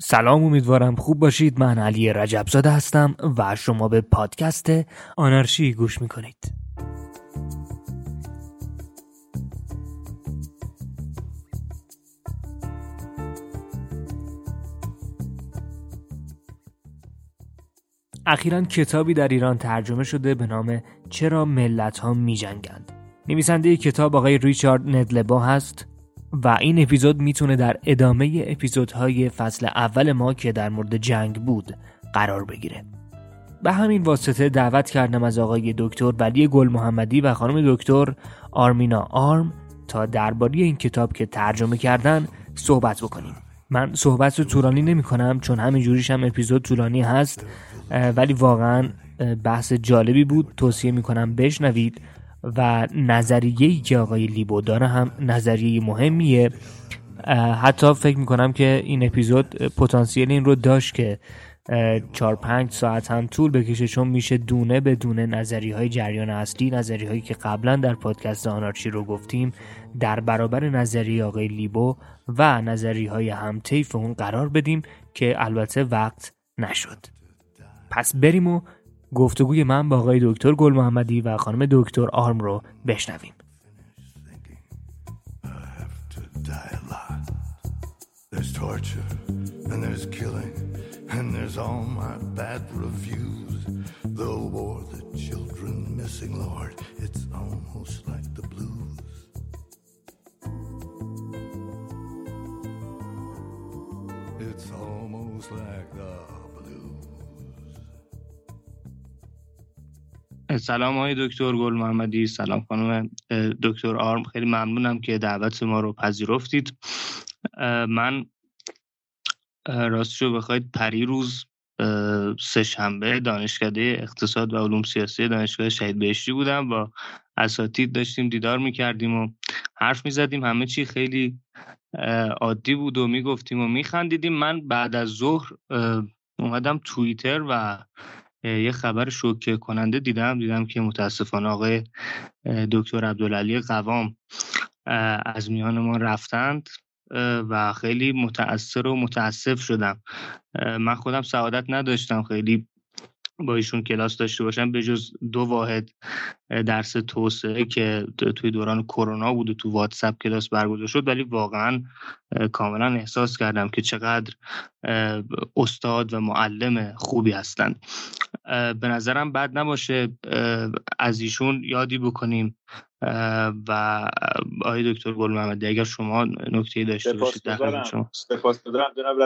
سلام امیدوارم خوب باشید. من علی رجبزاده هستم و شما به پادکست آنارشی گوش می‌کنید. اخیرا کتابی در ایران ترجمه شده به نام چرا ملت ها می جنگند. نویسنده کتاب آقای ریچارد ندلبا هست. و این اپیزود می‌تونه در ادامه اپیزودهای فصل اول ما که در مورد جنگ بود قرار بگیره. به همین واسطه دعوت کردم از آقای دکتر ولی گل محمدی و خانم دکتر آرمینا آرم تا درباره این کتاب که ترجمه کردن صحبت بکنیم. من صحبت رو طولانی نمی کنم چون همین جوریش هم اپیزود طولانی هست ولی واقعا بحث جالبی بود توصیه می کنم بشنوید و نظریه‌ای که آقای لیبو داره هم نظریه مهمیه. حتی فکر می‌کنم که این اپیزود پتانسیل این رو داشت که چار پنج ساعت هم طول بکشه چون میشه دونه به دونه نظری های جریان اصلی نظری هایی که قبلا در پادکست آنارچی رو گفتیم در برابر نظریه آقای لیبو و نظری های همطیف اون قرار بدیم که البته وقت نشد. پس بریم و گفتگوی من با آقای دکتر گل محمدی و خانم دکتر آرم رو بشنویم. There's torture and there's سلام های دکتر گل محمدی سلام خانم دکتر آرم. خیلی ممنونم که دعوت ما رو پذیرفتید. من راستشو بخواید پریروز سه شنبه دانشکده اقتصاد و علوم سیاسی دانشگاه شهید بهشتی بودم. با اساتید داشتیم دیدار می‌کردیم و حرف می‌زدیم. همه چی خیلی عادی بود و می‌گفتیم و میخندیدیم. من بعد از ظهر اومدم توییتر و یه خبر شوکه کننده دیدم. دیدم که متاسفانه آقای دکتر عبدالعلی قوام از میان ما رفتند و خیلی متاثر و متاسف شدم. من خودم سعادت نداشتم. خیلی با ایشون کلاس داشته باشم به جز دو واحد درس توسعه که توی دوران کرونا بود و تو واتساپ کلاس برگزار شد ولی واقعا کاملا احساس کردم که چقدر استاد و معلم خوبی هستند. به نظرم بد نباشه از ایشون یادی بکنیم و آقای دکتر گل محمدی اگر شما نکته داشته باشید در شما. سپاس گذارم. جناب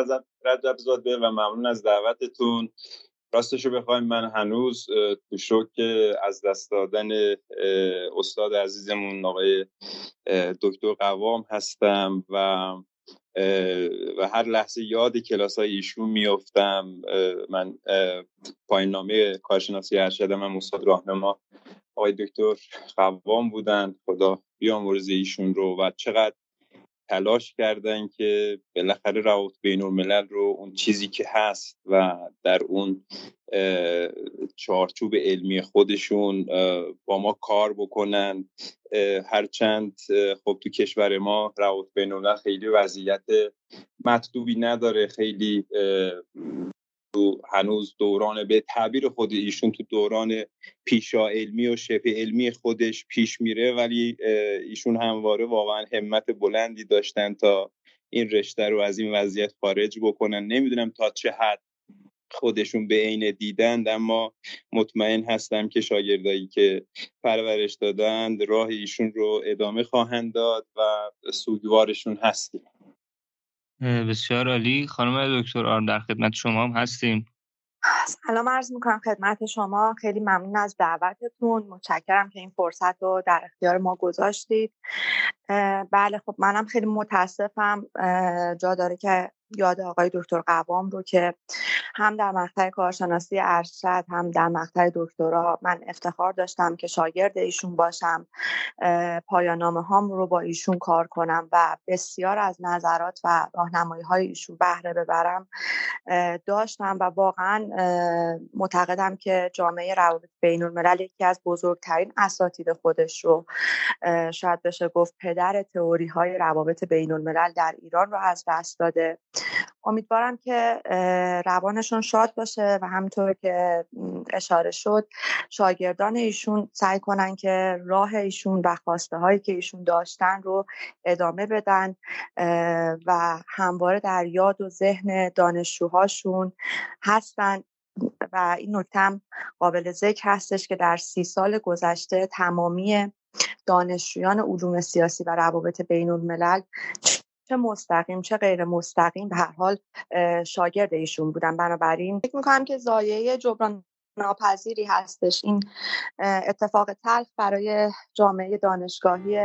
رجب زاده و ممنون از دعوتتون. راستش رو بخوایم من هنوز تو شوک از دست دادن استاد عزیزمون آقای دکتر قوام هستم و و هر لحظه یاد کلاس های ایشون میفتم من پایین نامه کارشناسی ارشد من استاد راهنما آقای دکتر قوام بودن. خدا بیامرزه ایشون رو و چقدر تلاش کردن که بالاخره روابط بین الملل رو اون چیزی که هست و در اون چارچوب علمی خودشون با ما کار بکنن. هرچند خب تو کشور ما روابط بین الملل خیلی وضعیت مطلوبی نداره خیلی تو هنوز دوران به تعبیر خود ایشون تو دوران پیشا علمی و شبه علمی خودش پیش میره ولی ایشون همواره واقعا همت بلندی داشتن تا این رشته رو از این وضعیت خارج بکنن. نمی‌دونم تا چه حد خودشون به عین دیدند اما مطمئن هستم که شاگردایی که پرورش دادند راه ایشون رو ادامه خواهند داد و سوگوارشون هستیم. بسیار عالی. خانم دکتر آرم در خدمت شما هم هستیم. سلام عرض می‌کنم خدمت شما. خیلی ممنون از دعوتتون. متشکرم که این فرصت رو در اختیار ما گذاشتید. بله خب منم خیلی متاسفم جا داره که یاد آقای دکتر قوام رو که هم در مقطع کارشناسی ارشد هم در مقطع دکترا من افتخار داشتم که شاگرد ایشون باشم پایانامه هام رو با ایشون کار کنم و بسیار از نظرات و راهنمایی های ایشون بهره ببرم داشتم و واقعا معتقدم که جامعه روابط بین الملل یکی از بزرگترین اساتید خودش رو شاید بشه گفت پدر تئوری های روابط بین الملل در ایران رو از دست داده. امیدوارم که روانشون شاد باشه و همینطور که اشاره شد شاگردان ایشون سعی کنن که راه ایشون و خواسته هایی که ایشون داشتن رو ادامه بدن و همواره در یاد و ذهن دانشجوهاشون هستن. و این نکته قابل ذکر هستش که در سی سال گذشته تمامی دانشجویان علوم سیاسی و روابط بین الملل چه مستقیم چه غیر مستقیم به هر حال شاگرد ایشون بودن. بنابراین فکر می‌کنم که زایه جبران ناپذیری هستش. این اتفاق تلخ برای جامعه دانشگاهی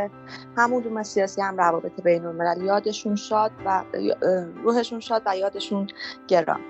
هم علوم سیاسی هم روابط بین الملل یادشون شاد و روحشون شاد و یادشون گران.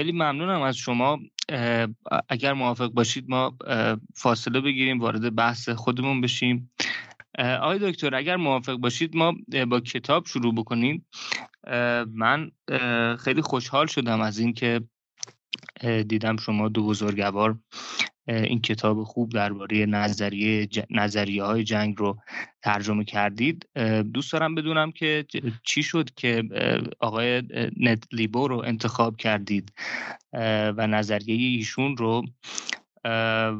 خیلی ممنونم از شما. اگر موافق باشید ما فاصله بگیریم وارد بحث خودمون بشیم. آقای دکتر اگر موافق باشید ما با کتاب شروع بکنیم. من خیلی خوشحال شدم از اینکه دیدم شما دو بزرگوار. این کتاب خوب درباره نظریه نظریه های جنگ رو ترجمه کردید. دوست دارم بدونم که چی شد که آقای نت لیبو رو انتخاب کردید و نظریه ایشون رو.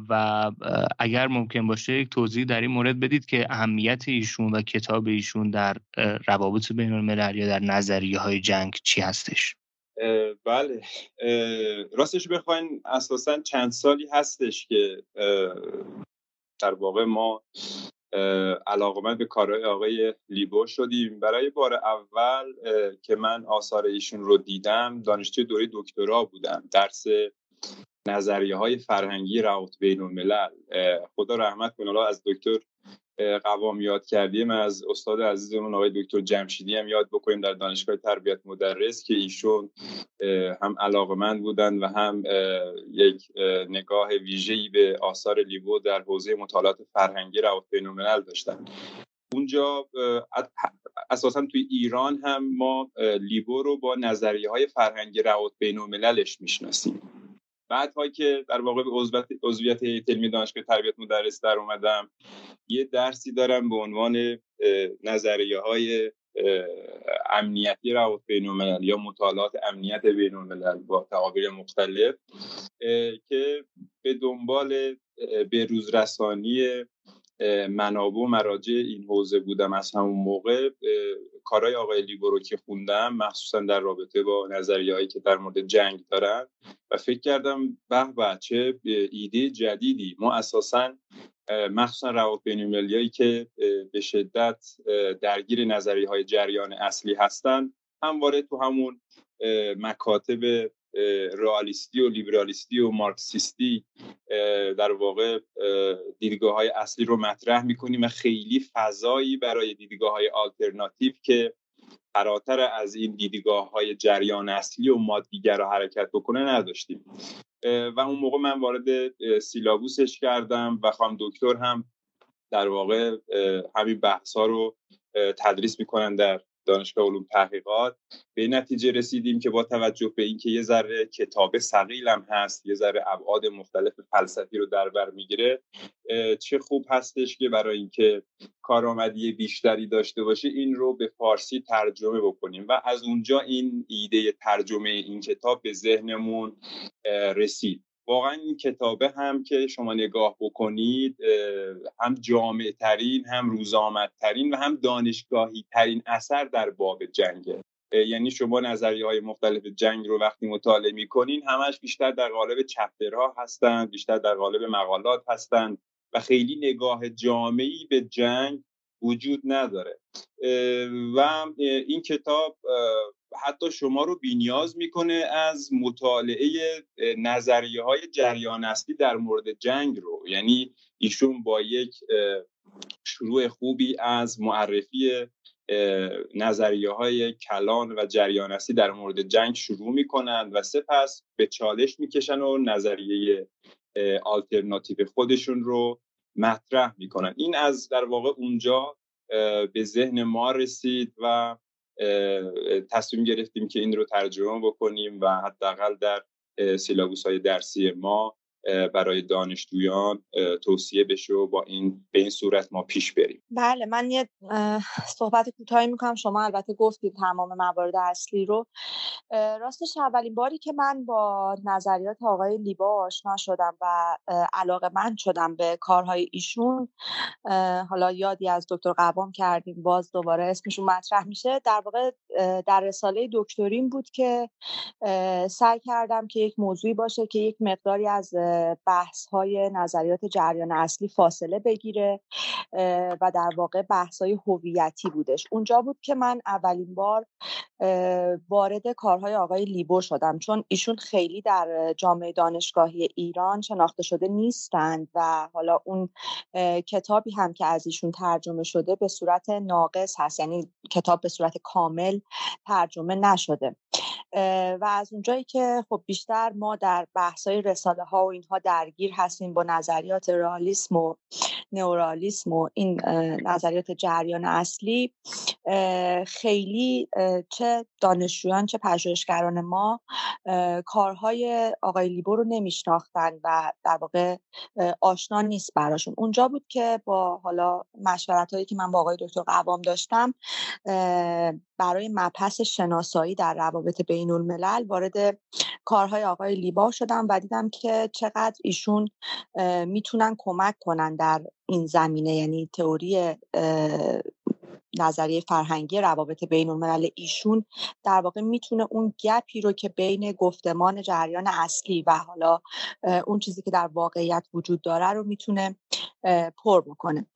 و اگر ممکن باشه یک توضیح در این مورد بدید که اهمیت ایشون و کتاب ایشون در روابط بین الملل یا در نظریه های جنگ چی هستش. بله. راستش بخواین اساسا چند سالی هستش که در واقع ما علاقمند به کارهای آقای لیبو شدیم. برای بار اول که من آثار ایشون رو دیدم دانشجوی دوره دکترا بودم. درس نظریه های فرهنگی روابط بین الملل خدا رحمت کنه از دکتر قوام یاد کردیم از استاد عزیزمون آقای دکتر جمشیدی هم یاد بکنیم در دانشگاه تربیت مدرس که ایشون هم علاقمند بودن و هم یک نگاه ویژه‌ای به آثار لیبو در حوزه مطالعات فرهنگی روابط بین الملل داشتن. اونجا اساسا توی ایران هم ما لیبو رو با نظریه های فرهنگی روابط بین المللش می‌شناسیم. بعد که در واقع به عضویت علمی دانشگاه تربیت مدرس در اومدم یه درسی دارم به عنوان نظریه های امنیتی روابط بین الملل یا مطالعات امنیت بین الملل با تعابیر مختلف که به دنبال به رسانی منابع و مراجع این حوزه بودم از همون موقع. کارهای آقای لیبو رو که خوندم مخصوصا در رابطه با نظریه هایی که در مورد جنگ دارن و فکر کردم به بچه ایده جدیدی. ما اساسا مخصوصا روابط بین که به شدت درگیر نظریه های جریان اصلی هستند همواره تو همون مکاتب رئالیستی و لیبرالیستی و مارکسیستی در واقع دیدگاه های اصلی رو مطرح می‌کنیم و خیلی فضایی برای دیدگاه های آلترناتیو که فراتر از این دیدگاه های جریان اصلی و مادیگر رو حرکت بکنه نداشتیم. و اون موقع من وارد سیلابوسش کردم و خواهم دکتر هم در واقع همین بحث ها رو تدریس می‌کنن در دانشگاه علوم تحقیقات. به نتیجه رسیدیم که با توجه به اینکه یه ذره کتاب سقیلم هست یه ذره ابعاد مختلف فلسفی رو در بر می‌گیره چه خوب هستش که برای اینکه کارآمدی بیشتری داشته باشه این رو به فارسی ترجمه بکنیم. و از اونجا این ایده ترجمه این کتاب به ذهنمون رسید. واقعا این کتابه هم که شما نگاه بکنید هم جامع ترین هم روزآمد ترین و هم دانشگاهی ترین اثر در باب جنگه. یعنی شما نظریه های مختلف جنگ رو وقتی مطالعه می‌کنین همش بیشتر در قالب چپترها هستند بیشتر در قالب مقالات هستند و خیلی نگاه جامعی به جنگ وجود نداره. و این کتاب حتی شما رو بینیاز می‌کنه از مطالعه نظریه های جریان اصلی در مورد جنگ رو. یعنی ایشون با یک شروع خوبی از معرفی نظریه های کلان و جریان اصلی در مورد جنگ شروع می‌کنند و سپس به چالش می‌کشن و نظریه آلترناتیو خودشون رو مطرح می‌کنن. این از در واقع اونجا به ذهن ما رسید و تصمیم گرفتیم که این رو ترجمه بکنیم و حداقل در سیلابوس های درسی ما برای دانشجویان توصیه بشه و با این به این صورت ما پیش بریم. بله من یه صحبت کوتاهی می‌کنم. شما البته گفتید تمام موارد اصلی رو. راستش اولین باری که من با نظریات آقای لیبا آشنا شدم و علاقه من شدم به کارهای ایشون حالا یادی از دکتر قوام کردیم باز دوباره اسمشون مطرح میشه. در واقع در رساله دکترین بود که سعی کردم که یک موضوعی باشه که یک مقداری از بحث های نظریات جریان اصلی فاصله بگیره و در واقع بحث های هویتی بودش. اونجا بود که من اولین بار وارد کارهای آقای لیبو شدم چون ایشون خیلی در جامعه دانشگاهی ایران شناخته شده نیستند و حالا اون کتابی هم که از ایشون ترجمه شده به صورت ناقص هست یعنی کتاب به صورت کامل ترجمه نشده. و از اونجایی که خب بیشتر ما در بحث‌های رساله ها و اینها درگیر هستیم با نظریات رئالیسم و نورالیسم و این نظریات جریان اصلی خیلی چه دانشجویان چه پژوهشگران ما کارهای آقای لیبو رو نمیشناختن و در واقع آشنا نیست براشون. اونجا بود که با حالا مشورت هایی که من با آقای دکتر قوام داشتم برای مبحث شناسایی در روابط بین الملل وارد کارهای آقای لیبا شدم و دیدم که چقدر ایشون می‌تونن کمک کنن در این زمینه. یعنی تئوری نظریه فرهنگی روابط بین الملل ایشون در واقع می‌تونه اون گپی رو که بین گفتمان جریان اصلی و حالا اون چیزی که در واقعیت وجود داره رو می‌تونه پر بکنه.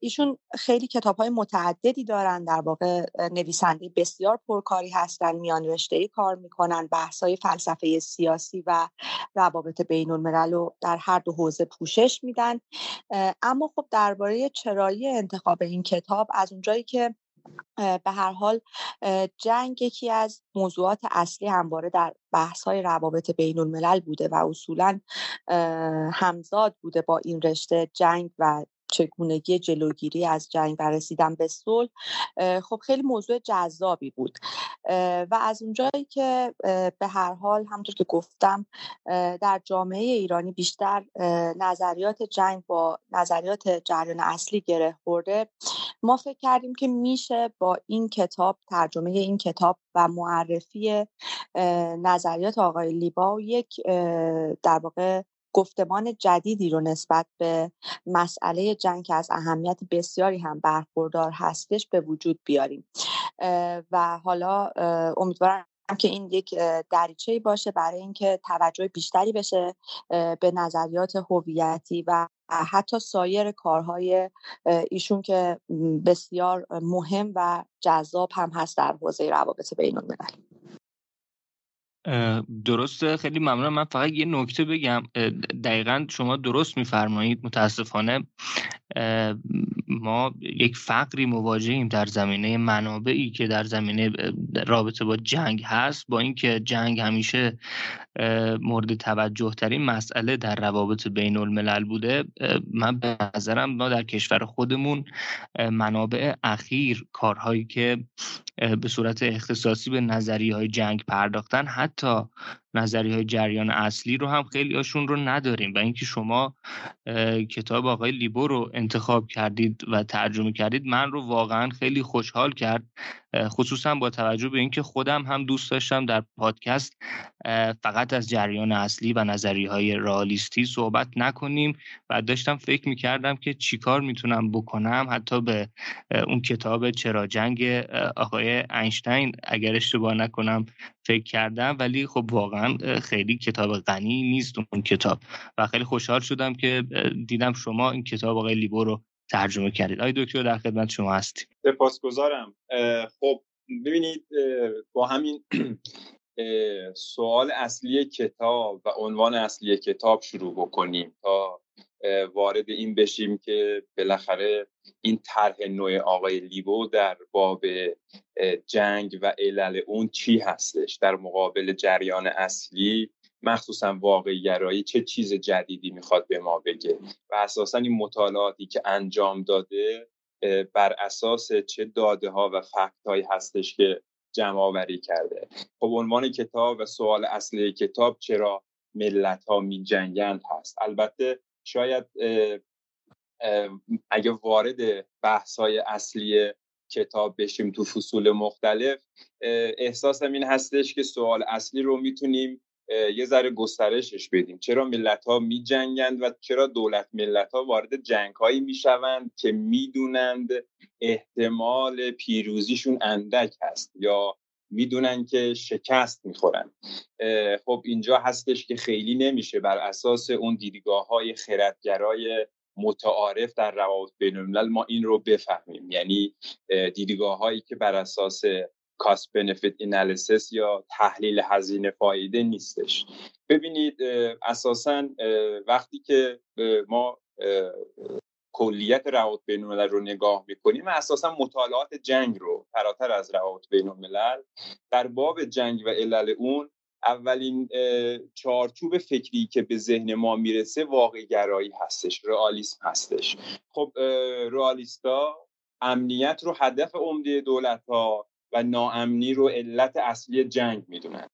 ایشون خیلی کتاب های متعددی دارن در واقع نویسنده بسیار پرکاری هستن میان رشته کار می‌کنن بحث های فلسفه سیاسی و روابط بین الملل رو در هر دو حوزه پوشش میدن. اما خب درباره چرایی انتخاب این کتاب از اونجایی که به هر حال جنگ یکی از موضوعات اصلی همواره در بحث های روابط بین الملل بوده و اصولا همزاد بوده با این رشته جنگ و چگونگی جلوگیری از جنگ و رسیدن به صلح خب خیلی موضوع جذابی بود. و از اونجایی که به هر حال همونطور که گفتم در جامعه ایرانی بیشتر نظریات جنگ با نظریات جریان اصلی گره خورده ما فکر کردیم که میشه با این کتاب ترجمه این کتاب و معرفی نظریات آقای لیبا یک در واقع گفتمان جدیدی رو نسبت به مسئله جنگ که از اهمیت بسیاری هم برخوردار هستش به وجود بیاریم. و حالا امیدوارم که این یک دریچه باشه برای اینکه توجه بیشتری بشه به نظریات هویتی و حتی سایر کارهای ایشون که بسیار مهم و جذاب هم هست در حوزه روابط بین الملل درسته خیلی ممنونم. من فقط یه نکته بگم. دقیقا شما درست میفرمایید. متاسفانه ما یک فقری مواجهیم در زمینه منابعی که در زمینه رابطه با جنگ هست. با اینکه جنگ همیشه مورد توجه ترین مسئله در روابط بین الملل بوده من به نظرم ما در کشور خودمون منابع اخیر کارهایی که به صورت اختصاصی به نظریه های جنگ پرداختن حتی 对。نظری های جریان اصلی رو هم خیلی هاشون رو نداریم و اینکه شما کتاب آقای لیبو رو انتخاب کردید و ترجمه کردید من رو واقعا خیلی خوشحال کرد. خصوصا با توجه به اینکه خودم هم دوست داشتم در پادکست فقط از جریان اصلی و نظری های رالیستی صحبت نکنیم و داشتم فکر می‌کردم که چیکار می‌تونم بکنم حتی به اون کتاب چرا جنگ آقای اینشتین اگر اشتباه نکنم فکر کردم. ولی خب واقعا خیلی کتاب غنی نیست اون کتاب. و خیلی خوشحال شدم که دیدم شما این کتاب آقای لیبو رو ترجمه کردید. آقای دکتر در خدمت شما هستیم. سپاسگزارم. خب ببینید با همین سوال اصلی کتاب و عنوان اصلی کتاب شروع بکنیم تا وارد این بشیم که بالاخره این طرح نوع آقای لیبو در باب جنگ و علل اون چی هستش؟ در مقابل جریان اصلی مخصوصا واقعی گرایی چه چیز جدیدی می‌خواد به ما بگه؟ و اساسا این مطالعاتی که انجام داده بر اساس چه داده ها و فکت هایی هستش که جمع آوری کرده؟ خب عنوان کتاب و سوال اصلی کتاب چرا ملت ها می جنگند هست؟ البته شاید اگه وارد بحث های اصلی کتاب بشیم تو فصول مختلف احساسم این هستش که سوال اصلی رو می‌تونیم یه ذره گسترشش بدیم. چرا ملت ها می جنگند و چرا دولت ملت ها وارد جنگ هایی می شوند که می‌دونند احتمال پیروزیشون اندک هست یا می‌دونن که شکست می‌خورن. خب اینجا هستش که خیلی نمیشه بر اساس اون دیدگاه های خردگرای متعارف در روابط بین ما این رو بفهمیم. یعنی دیدگاه هایی که بر اساس کاست بنفیت انالیسیس یا تحلیل هزینه فایده نیستش. ببینید اساسا وقتی که ما کلیت روابط بین الملل رو نگاه می‌کنیم و اساسا مطالعات جنگ رو فراتر از روابط بین الملل در باب جنگ و علل اون اولین چارچوب فکری که به ذهن ما می‌رسه واقع گرایی هستش رئالیسم هستش. خب رئالیستا امنیت رو هدف عمده دولت ها و ناامنی رو علت اصلی جنگ می‌دونن.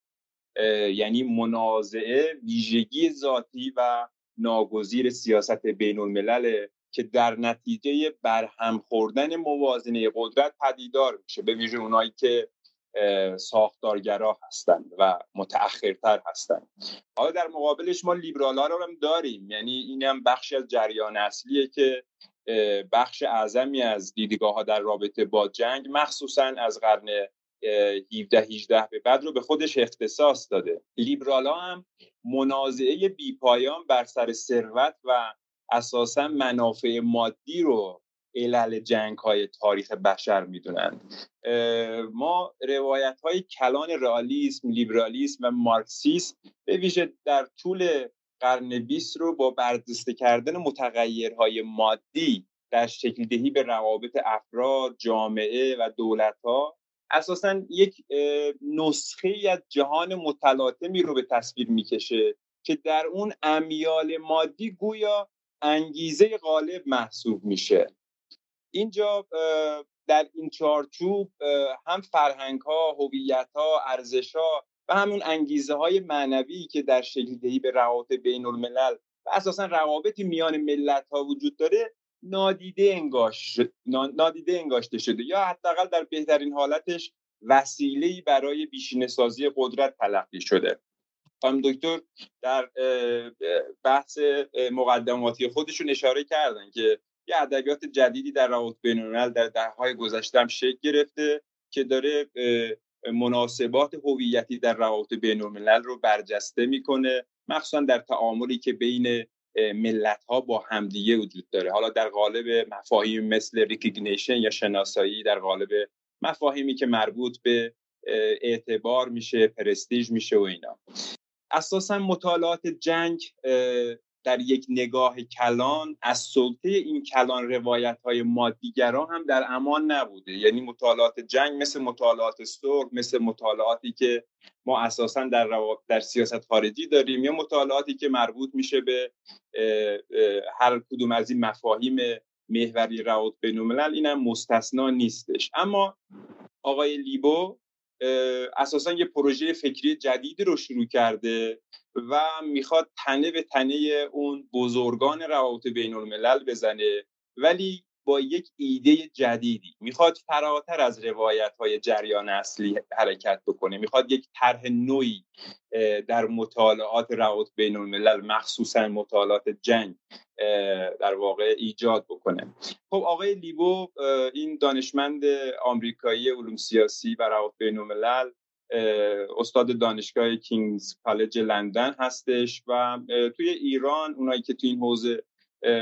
یعنی منازعه ویژگی ذاتی و ناگزیر سیاست بین الملل که در نتیجه برهم خوردن موازنه قدرت پدیدار میشه به ویژه اونایی که ساختارگرا هستند و متأخرتر هستند. حالا در مقابلش ما لیبرال ها رو هم داریم یعنی این هم بخشی از جریان اصلیه که بخش اعظمی از دیدگاه ها در رابطه با جنگ مخصوصا از قرن 17 18 به بعد رو به خودش اختصاص داده. لیبرال ها هم منازعه بیپایان بر سر ثروت و اساسا منافع مادی رو علل جنگ های تاریخ بشر می‌دونند. ما روایت های کلان رئالیسم لیبرالیسم و مارکسیسم به ویژه در طول قرن 20 رو با برجسته کردن متغیرهای مادی در شکل دهی به روابط افراد، جامعه و دولت ها اساسا یک نسخه از جهان متلاطمی رو به تصویر می‌کشه که در اون امیال مادی گویا انگیزه غالب محسوب میشه. اینجا در این چارچوب هم فرهنگ ها هویت ها ارزش ها و همون انگیزه های معنوی که در شکل به روابط بین الملل و اساسا روابطی میان ملت ها وجود داره نادیده انگاش نادیده انگاشته شده یا حداقل در بهترین حالتش وسیله برای بیشینه سازی قدرت تلقی شده. خانم دکتر در بحث مقدماتی خودشون اشاره کردن که یه ادبیات جدیدی در روابط بین‌الملل در دههای گذشته هم شکل گرفته که داره مناسبات هویتی در روابط بین‌الملل رو برجسته می‌کنه مخصوصا در تعاملی که بین ملت ها با همدیگه وجود داره. حالا در قالب مفاهیم مثل recognition یا شناسایی در قالب مفاهیمی که مربوط به اعتبار میشه پرستیژ میشه و اینا. اساسا مطالعات جنگ در یک نگاه کلان از سلطه این کلان روایت های مادیگرا هم در امان نبوده. یعنی مطالعات جنگ مثل مطالعات صلح مثل مطالعاتی که ما اساسا در, در سیاست خارجی داریم یا مطالعاتی که مربوط میشه به هر کدوم از این مفاهیم محوری روابط بین این هم مستثنا نیستش. اما آقای لیبو اساسا یه پروژه فکری جدیدی رو شروع کرده و می‌خواد تنه به تنه اون بزرگان روابط بین الملل بزنه. ولی با یک ایده جدیدی. می‌خواد فراتر از روایت های جریان اصلی حرکت بکنه. می‌خواد یک طرح نوعی در مطالعات روابط بین الملل مخصوصا مطالعات جنگ در واقع ایجاد بکنه. خب آقای لیبو این دانشمند آمریکایی علوم سیاسی و روابط بین الملل استاد دانشگاه کینگز کالج لندن هستش و توی ایران اونایی که توی این حوزه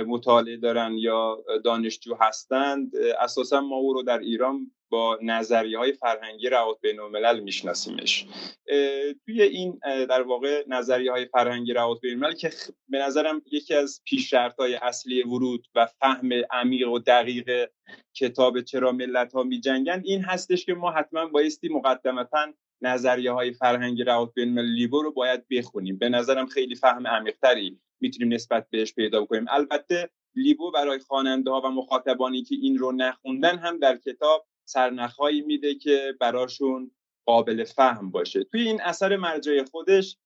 مطالعه دارن یا دانشجو هستند اساسا ما او رو در ایران با نظریه های فرهنگی روابط بین الملل میشناسیمش. توی این در واقع نظریه های فرهنگی روابط بین الملل که به نظرم یکی از پیش های اصلی ورود و فهم عمیق و دقیق کتاب چرا ملت ها می جنگن این هستش که ما حتما بایستی مقدمتا نظریه های فرهنگی روابط بین المللی رو باید بخونیم. به نظرم خیلی فهم عمیقتری می‌تونیم نسبت بهش پیدا کنیم البته لیبو برای خواننده ها و مخاطبانی که این رو نخوندن هم در کتاب سرنخهایی میده که براشون قابل فهم باشه. توی این اثر مرجع خودش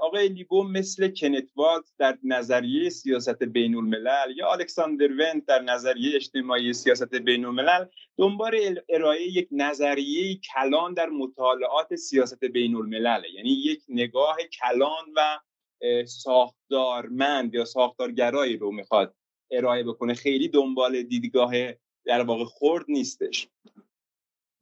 آقای لیبو مثل کنت والت در نظریه سیاست بین الملل یا الکساندر ونت در نظریه اجتماعی سیاست بین الملل دنبال ارائه یک نظریه کلان در مطالعات سیاست بین الملل یعنی یک نگاه کلان و ساختارمند یا ساختارگرایی رو می‌خواد ارائه بکنه خیلی دنبال دیدگاه در واقع خرد نیستش.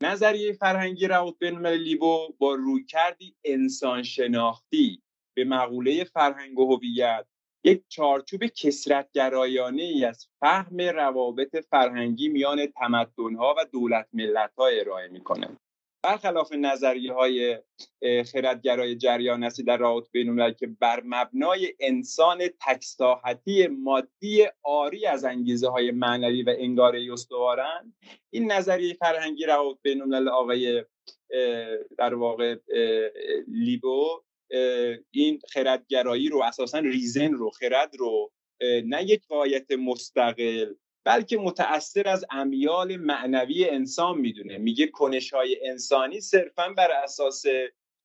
نظریه فرهنگی روابط بین لیبو با روی کردی انسان شناختی به مقوله فرهنگ و هویت یک چارچوب کسرتگرایانه ای از فهم روابط فرهنگی میان تمدنها و دولت ملت ها ارائه می‌کنه. برخلاف نظریه های خردگرای جریان اصلی در روابط بین که بر مبنای انسان تکساحتی مادی آری از انگیزه های معنوی و انگاره استوارن این نظریه فرهنگی روابط بین آقای در واقع لیبو این خردگرایی رو اساسا ریزن رو خرد رو نه یک قایت مستقل بلکه متأثر از امیال معنوی انسان می‌دونه. میگه کنش های انسانی صرفا بر اساس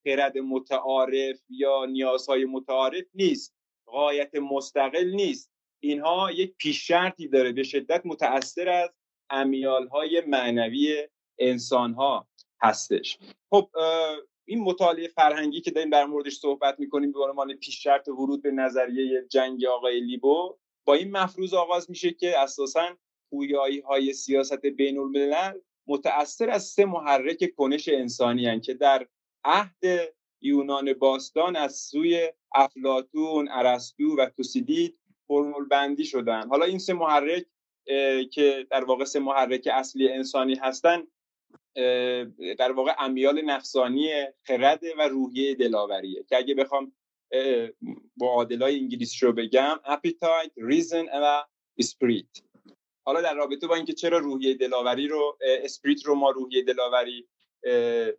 خرد متعارف یا نیازهای متعارف نیست. قایت مستقل نیست. اینها یک پیش شرطی داره. به شدت متأثر از امیال های معنوی انسان ها هستش. خب این مطالعه فرهنگی که داریم در موردش صحبت می‌کنیم به عنوان پیش شرط ورود به نظریه جنگ آقای لیبو با این مفروض آغاز میشه که اساسا پویایی های سیاست بین الملل متأثر از سه محرک کنش انسانی هن که در عهد یونان باستان از سوی افلاتون، ارسطو و توسیدید فرمول بندی شدن. حالا این سه محرک که در واقع سه محرک اصلی انسانی هستن در واقع امیال نفسانی خرد و روحیه دلاوریه که اگه بخوام با عادلای انگلیسی رو بگم appetite, reason و spirit. حالا در رابطه با اینکه چرا روحیه دلاوری رو اسپریت رو ما روحیه دلاوری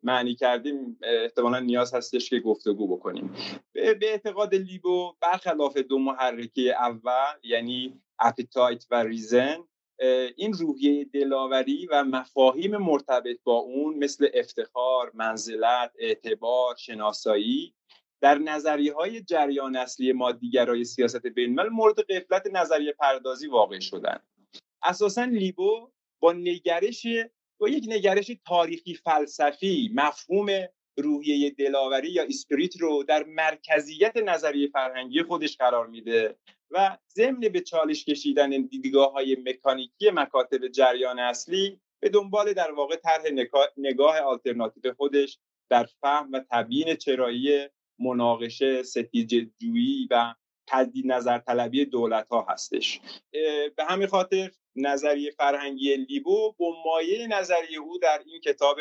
معنی کردیم احتمالا نیاز هستش که گفتگو بکنیم. به اعتقاد لیبو برخلاف دو محرکه اول یعنی appetite و reason این روحیه دلاوری و مفاهیم مرتبط با اون مثل افتخار، منزلت، اعتبار، شناسایی در نظریه های جریان اصلی مادیگرای سیاست بینالملل مورد غفلت نظریه پردازی واقع شدن. اساسا لیبو با نگرش با یک نگرش تاریخی فلسفی مفهوم روحیه دلاوری یا اسپریت رو در مرکزیت نظریه فرهنگی خودش قرار میده و ضمن به چالش کشیدن دیدگاه های مکانیکی مکاتب جریان اصلی به دنبال در واقع طرح نگاه آلترناتیو خودش در فهم و تبیین چرایی مناقشه ستیجه جویی و تجدید نظر طلبی دولت ها هستش به همین خاطر نظریه فرهنگی لیبو با مایه نظریه او در این کتاب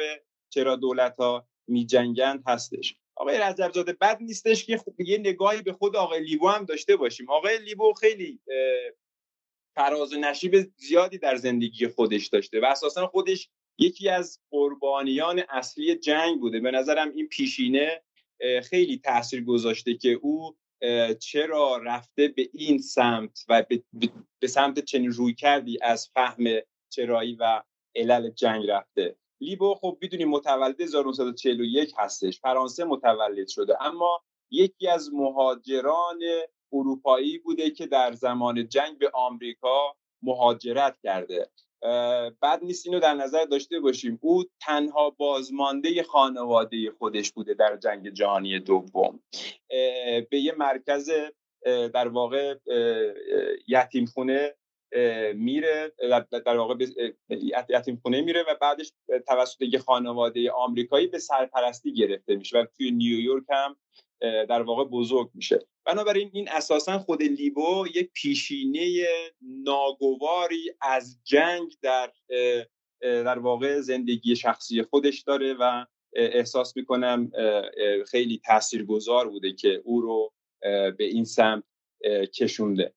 چرا دولت ها می جنگند هستش. آقای رجبزاده بد نیستش که یه نگاهی به خود آقای لیبو هم داشته باشیم. آقای لیبو خیلی فراز و نشیب زیادی در زندگی خودش داشته و اساسا خودش یکی از قربانیان اصلی جنگ بوده. به نظرم این پیشینه خیلی تاثیر گذاشته که او چرا رفته به این سمت و به سمت چنین روی کردی از فهم چرایی و علل جنگ رفته. لیبو خب می‌دونیم متولد 1941 هستش فرانسه متولد شده اما یکی از مهاجران اروپایی بوده که در زمان جنگ به آمریکا مهاجرت کرده. بعد نیست اینو در نظر داشته باشیم. او تنها بازمانده خانواده خودش بوده در جنگ جهانی دوم. به یه مرکز در واقع یتیم خونه میره در واقع یتیم خونه میره و بعدش توسط یه خانواده آمریکایی به سرپرستی گرفته میشه. و توی نیویورک هم در واقع بزرگ میشه. بنابراین این اساسا خود لیبو یک پیشینه ناگواری از جنگ در در واقع زندگی شخصی خودش داره و احساس می‌کنم خیلی تاثیرگذار بوده که او رو به این سمت کشونده.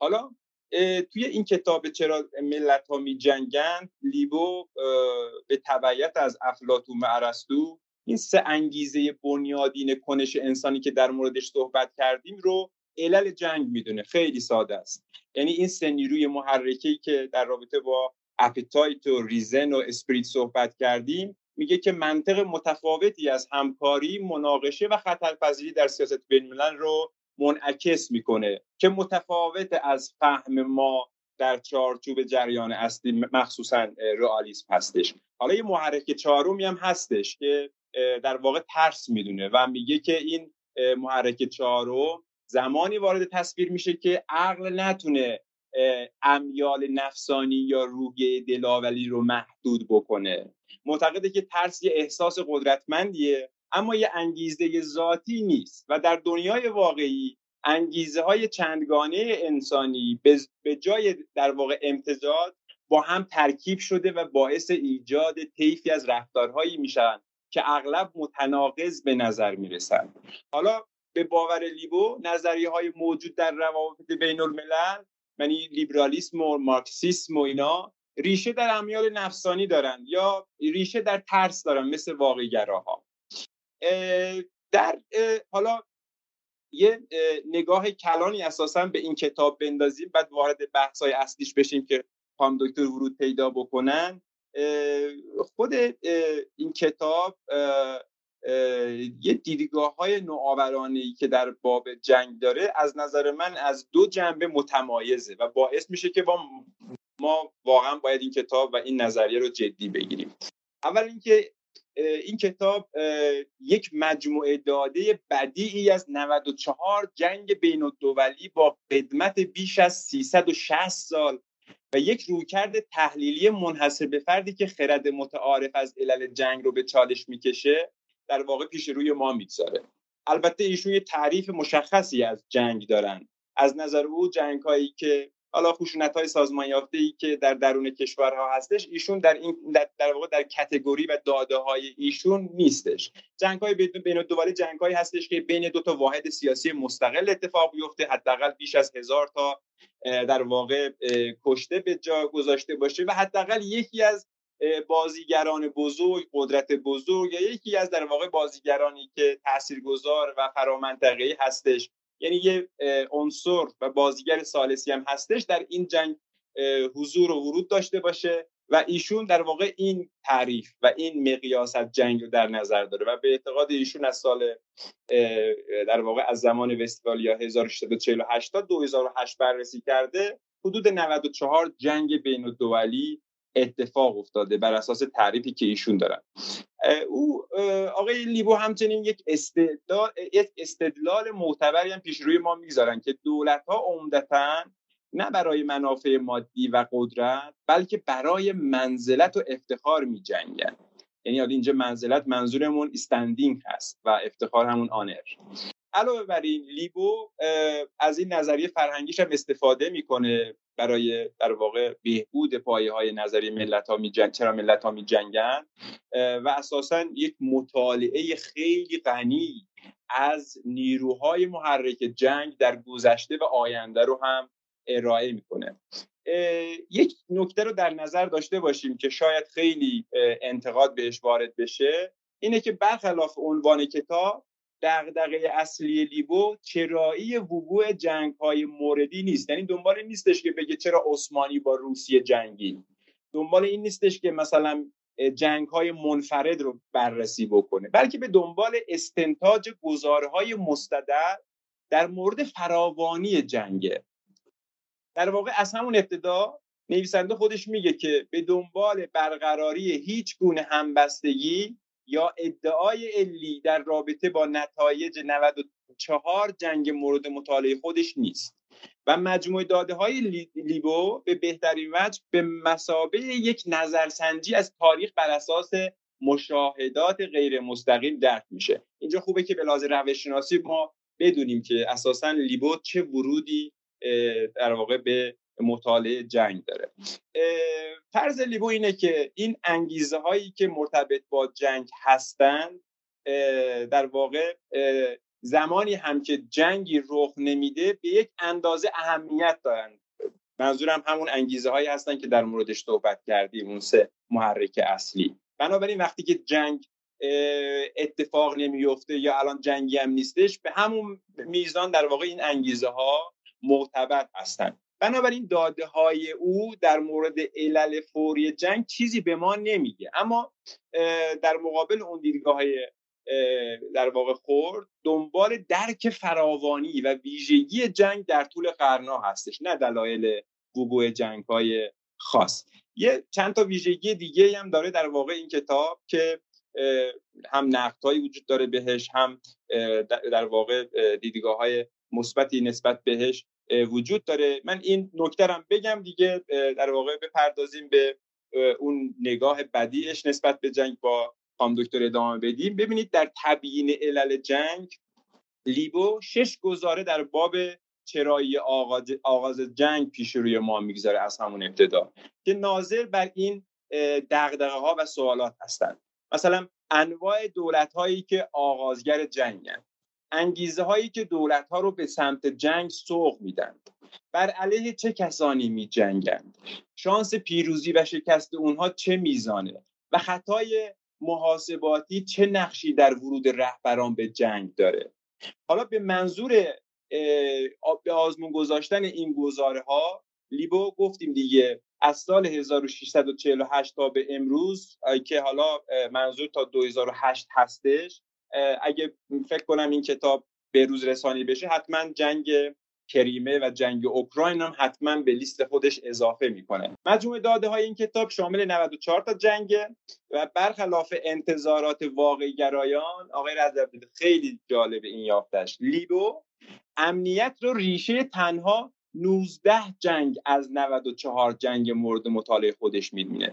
حالا توی این کتاب چرا ملت ها می جنگند لیبو به تبعیت از افلاطون و ارسطو این سه انگیزه بنیادین کنش انسانی که در موردش صحبت کردیم رو علل جنگ می‌دونه. خیلی ساده است. یعنی این سه نیروی محرکه که در رابطه با appetite و reason و spirit صحبت کردیم میگه که منطق متفاوتی از همکاری مناقشه و خطرپذیری در سیاست بین رو منعکس می‌کنه که متفاوت از فهم ما در چارچوب جریان اصلی مخصوصا رئالیسم هستش. حالا یه محرک چهارمی هم هستش که در واقع ترس می‌دونه و میگه که این محرک چهارم زمانی وارد تصویر میشه که عقل نتونه امیال نفسانی یا روحیه دلاولی رو محدود بکنه. معتقده که ترس یه احساس قدرتمندیه اما یه انگیزه ذاتی نیست و در دنیای واقعی انگیزه های چندگانه انسانی به جای در واقع امتزاج با هم ترکیب شده و باعث ایجاد طیفی از رفتارهایی میشن که اغلب متناقض به نظر می‌رسند حالا به باور لیبو نظریه های موجود در روابط بین الملل یعنی لیبرالیسم و مارکسیسم و اینا ریشه در امیال نفسانی دارن یا ریشه در ترس دارن مثل واقعگراها در حالا یه نگاه کلانی اساسا به این کتاب بندازیم بعد وارد بحث های اصلیش بشیم که خانم دکتر ورود پیدا بکنن. خود این کتاب یه دیدگاه های نوآورانه که در باب جنگ داره از نظر من از دو جنبه متمایزه و باعث میشه که ما واقعا باید این کتاب و این نظریه رو جدی بگیریم. اول اینکه این کتاب یک مجموعه داده بدیعی از 94 جنگ بین الدولی با قدمت بیش از 360 سال و یک رویکرد تحلیلی منحصر به فردی که خرد متعارف از علل جنگ رو به چالش می‌کشه در واقع پیش روی ما می‌گذاره. البته ایشون یه تعریف مشخصی از جنگ دارن. از نظر او جنگ هایی که حالا خشونت های سازمان یافته ای که در درون کشورها هستش ایشون در این در, در واقع در کتگوری و داده های ایشون نیستش. جنگ های بین دوباره جنگ هایی هستش که بین دو تا واحد سیاسی مستقل اتفاق بیفته حداقل بیش از هزار تا در واقع کشته به جا گذاشته باشه و حداقل یکی از بازیگران بزرگ قدرت بزرگ یا یکی از در واقع بازیگرانی که تاثیرگذار و فرامنطقه‌ای هستش. یعنی یه عنصر و بازیگر سالسی هم هستش در این جنگ حضور و ورود داشته باشه و ایشون در واقع این تعریف و این مقیاس از جنگ رو در نظر داره و به اعتقاد ایشون از سال در واقع از زمان وستفالیا 1648 تا 2008 بررسی کرده حدود 94 جنگ بین الدولی اتفاق افتاده بر اساس تعریفی که ایشون دارن. او آقای لیبو همچنین یک استدلال یک استدلال معتبری هم پیش روی ما می‌گذارن که دولت ها عمدتا نه برای منافع مادی و قدرت بلکه برای منزلت و افتخار می جنگن یعنی اینجا منزلت منظورمون استندینگ هست و افتخار همون آنر. علاوه بر این لیبو از این نظریه فرهنگیش هم استفاده می‌کنه. برای در واقع بهبود پایه های نظری ملت ها می جنگ... چرا ملت ها می جنگن و اساسا یک مطالعه خیلی غنی از نیروهای محرک جنگ در گذشته و آینده رو هم ارائه می‌کنه یک نکته رو در نظر داشته باشیم که شاید خیلی انتقاد بهش وارد بشه اینه که برخلاف عنوان کتاب دغدغه اصلی لیبو چرایی وقوع جنگ های موردی نیست. یعنی دنبال نیستش که بگه چرا عثمانی با روسیه جنگی دنبال این نیستش که مثلا جنگ های منفرد رو بررسی بکنه. بلکه به دنبال استنتاج گزارهای مستدر در مورد فراوانی جنگه در واقع از همون ابتدا نویسنده خودش میگه که به دنبال برقراری هیچ گونه همبستگی یا ادعای علی در رابطه با نتایج 94 جنگ مورد مطالعه خودش نیست. و مجموع داده های لیبو به بهترین وجه به مسابه یک نظرسنجی از تاریخ بر اساس مشاهدات غیر مستقیم درک میشه. اینجا خوبه که به لحاظ روش شناسی ما بدونیم که اساسا لیبو چه ورودی در واقع به مطالعه جنگ داره. فرض لیبو اینه که این انگیزه هایی که مرتبط با جنگ هستند در واقع زمانی هم که جنگی رخ نمیده به یک اندازه اهمیت دارن منظورم همون انگیزه هایی هستن که در موردش صحبت کردیم اون سه محرک اصلی. بنابراین وقتی که جنگ اتفاق نمیفته یا الان جنگی هم نیستش به همون میزان در واقع این انگیزه ها معتبر هستند بنابراین داده های او در مورد علل فوری جنگ چیزی به ما نمیگه. اما در مقابل اون دیدگاه های در واقع خورد دنبال درک فراوانی و ویژگی جنگ در طول قرنها هستش نه دلایل وقوع جنگ های خاص. یه چند تا ویژگی دیگه هم داره در واقع این کتاب که هم نقدهایی وجود داره بهش هم در واقع دیدگاه های مثبتی نسبت بهش وجود داره. من این نکته بگم دیگه در واقع بپردازیم به اون نگاه بدیش نسبت به جنگ با خام دکتر ادامه بدیم. ببینید در تبیین علل جنگ لیبو شش گزاره در باب چرایی آغاز, آغاز جنگ پیش روی ما می‌گذاره از همون ابتدا که ناظر بر این دغدغه ها و سوالات هستند. مثلا انواع دولت هایی که آغازگر جنگن انگیزه هایی که دولت ها رو به سمت جنگ سوق میدند بر علیه چه کسانی می جنگند شانس پیروزی و شکست اونها چه میزانه؟ و خطای محاسباتی چه نقشی در ورود رهبران به جنگ داره؟ حالا به منظور به آزمون گذاشتن این گزاره ها لیبو گفتیم دیگه از سال 1648 تا به امروز که حالا منظور تا 2008 هستش اگه فکر کنم این کتاب به روز رسانی بشه حتما جنگ کریمه و جنگ اوکراین هم حتما به لیست خودش اضافه می‌کنه. مجموع داده های این کتاب شامل 94 تا جنگ و برخلاف انتظارات واقعی گرایان آقای رضوی خیلی جالب این یافتش. لیبو امنیت رو ریشه تنها 19 جنگ از 94 جنگ مورد مطالعه خودش می‌بینه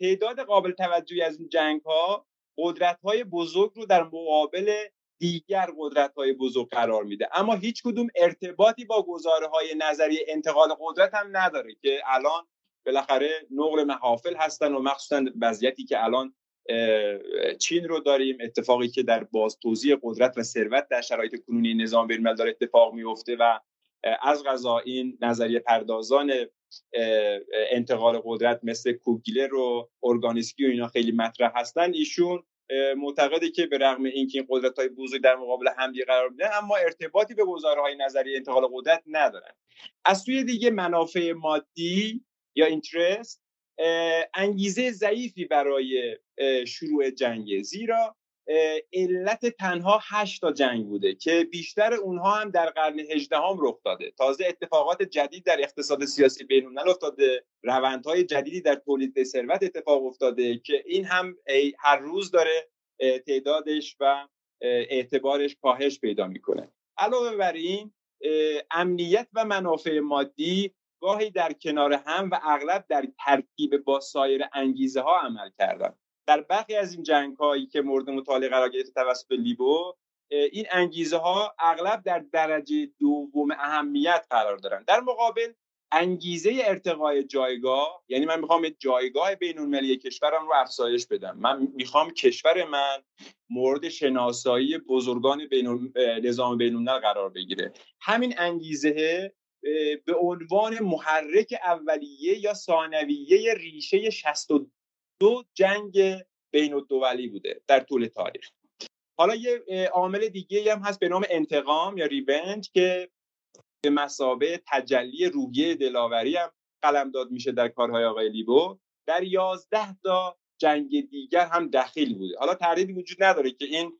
تعداد قابل توجهی از این جنگ ها قدرت های بزرگ رو در مقابل دیگر قدرت های بزرگ قرار میده. اما هیچ کدوم ارتباطی با گزاره های نظری انتقال قدرت هم نداره که الان بالاخره نقل محافل هستن و مخصوصا وضعیتی که الان چین رو داریم اتفاقی که در باز توزیع قدرت و ثروت در شرایط کنونی نظام بین داره اتفاق میفته و از غذا این نظریه پردازان انتقال قدرت مثل کوگیلر و ارگانیسکی و اینا خیلی مطرح هستن. ایشون معتقده که به رغم اینکه این قدرت های بزرگ در مقابل همدیگه قرار میدن اما ارتباطی به گزارهای نظری انتقال قدرت ندارن. از سوی دیگه منافع مادی یا اینترست انگیزه ضعیفی برای شروع جنگ زیرا. علت تنها هشت تا جنگ بوده که بیشتر اونها هم در قرن هجدهم رخ داده. تازه اتفاقات جدید در اقتصاد سیاسی بین افتاده. روندهای جدیدی در تولید ثروت اتفاق افتاده که این هم هر روز داره تعدادش و اعتبارش کاهش پیدا می‌کنه. علاوه بر این امنیت و منافع مادی گاهی در کنار هم و اغلب در ترکیب با سایر انگیزه ها عمل کردن. در برخی از این جنگ هایی که مورد مطالعه قرار گرفته توسط لیبو این انگیزه ها اغلب در درجه دوم اهمیت قرار دارن. در مقابل انگیزه ارتقای جایگاه یعنی من می‌خوام جایگاه بین المللی کشورم رو افزایش بدم. من می‌خوام کشور من مورد شناسایی بزرگان بین نظام بین قرار بگیره. همین انگیزه به عنوان محرک اولیه یا ثانویه ریشه 62 جنگ بین الدولی بوده در طول تاریخ. حالا یه عامل دیگه هم هست به نام انتقام یا ریونج که به مسابه تجلی روحیه دلاوری هم قلمداد میشه در کارهای آقای لیبو. در یازده تا جنگ دیگر هم دخیل بوده. حالا تردیدی وجود نداره که این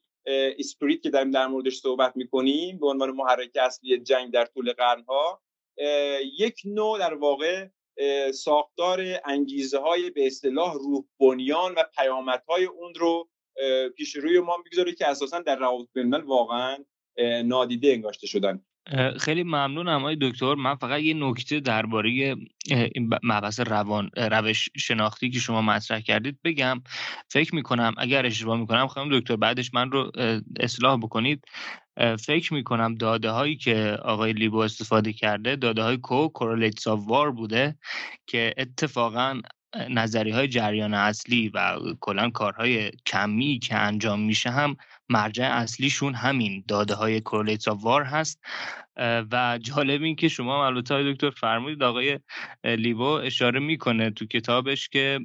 اسپریت که داریم در موردش صحبت می‌کنیم به عنوان محرک اصلی جنگ در طول قرنها یک نوع در واقع ساختار انگیزه های به اصطلاح روح بنیان و پیامدهای اون رو پیش روی ما می‌گذاره که اساسا در روابط بین واقعا نادیده انگاشته شدن. خیلی ممنونم آقای دکتر. من فقط یه نکته درباره این مبحث روان روش شناختی که شما مطرح کردید بگم. فکر می‌کنم اگر اشتباه می‌کنم خانم دکتر بعدش من رو اصلاح بکنید. فکر می‌کنم داده هایی که آقای لیبو استفاده کرده داده های کو Correlates of War بوده که اتفاقا نظریه های جریان اصلی و کلا کارهای کمی که انجام میشه هم مرجع اصلیشون همین داده های Correlates of War هست و جالب این که شما البته دکتر فرمودید آقای لیبو اشاره می‌کنه تو کتابش که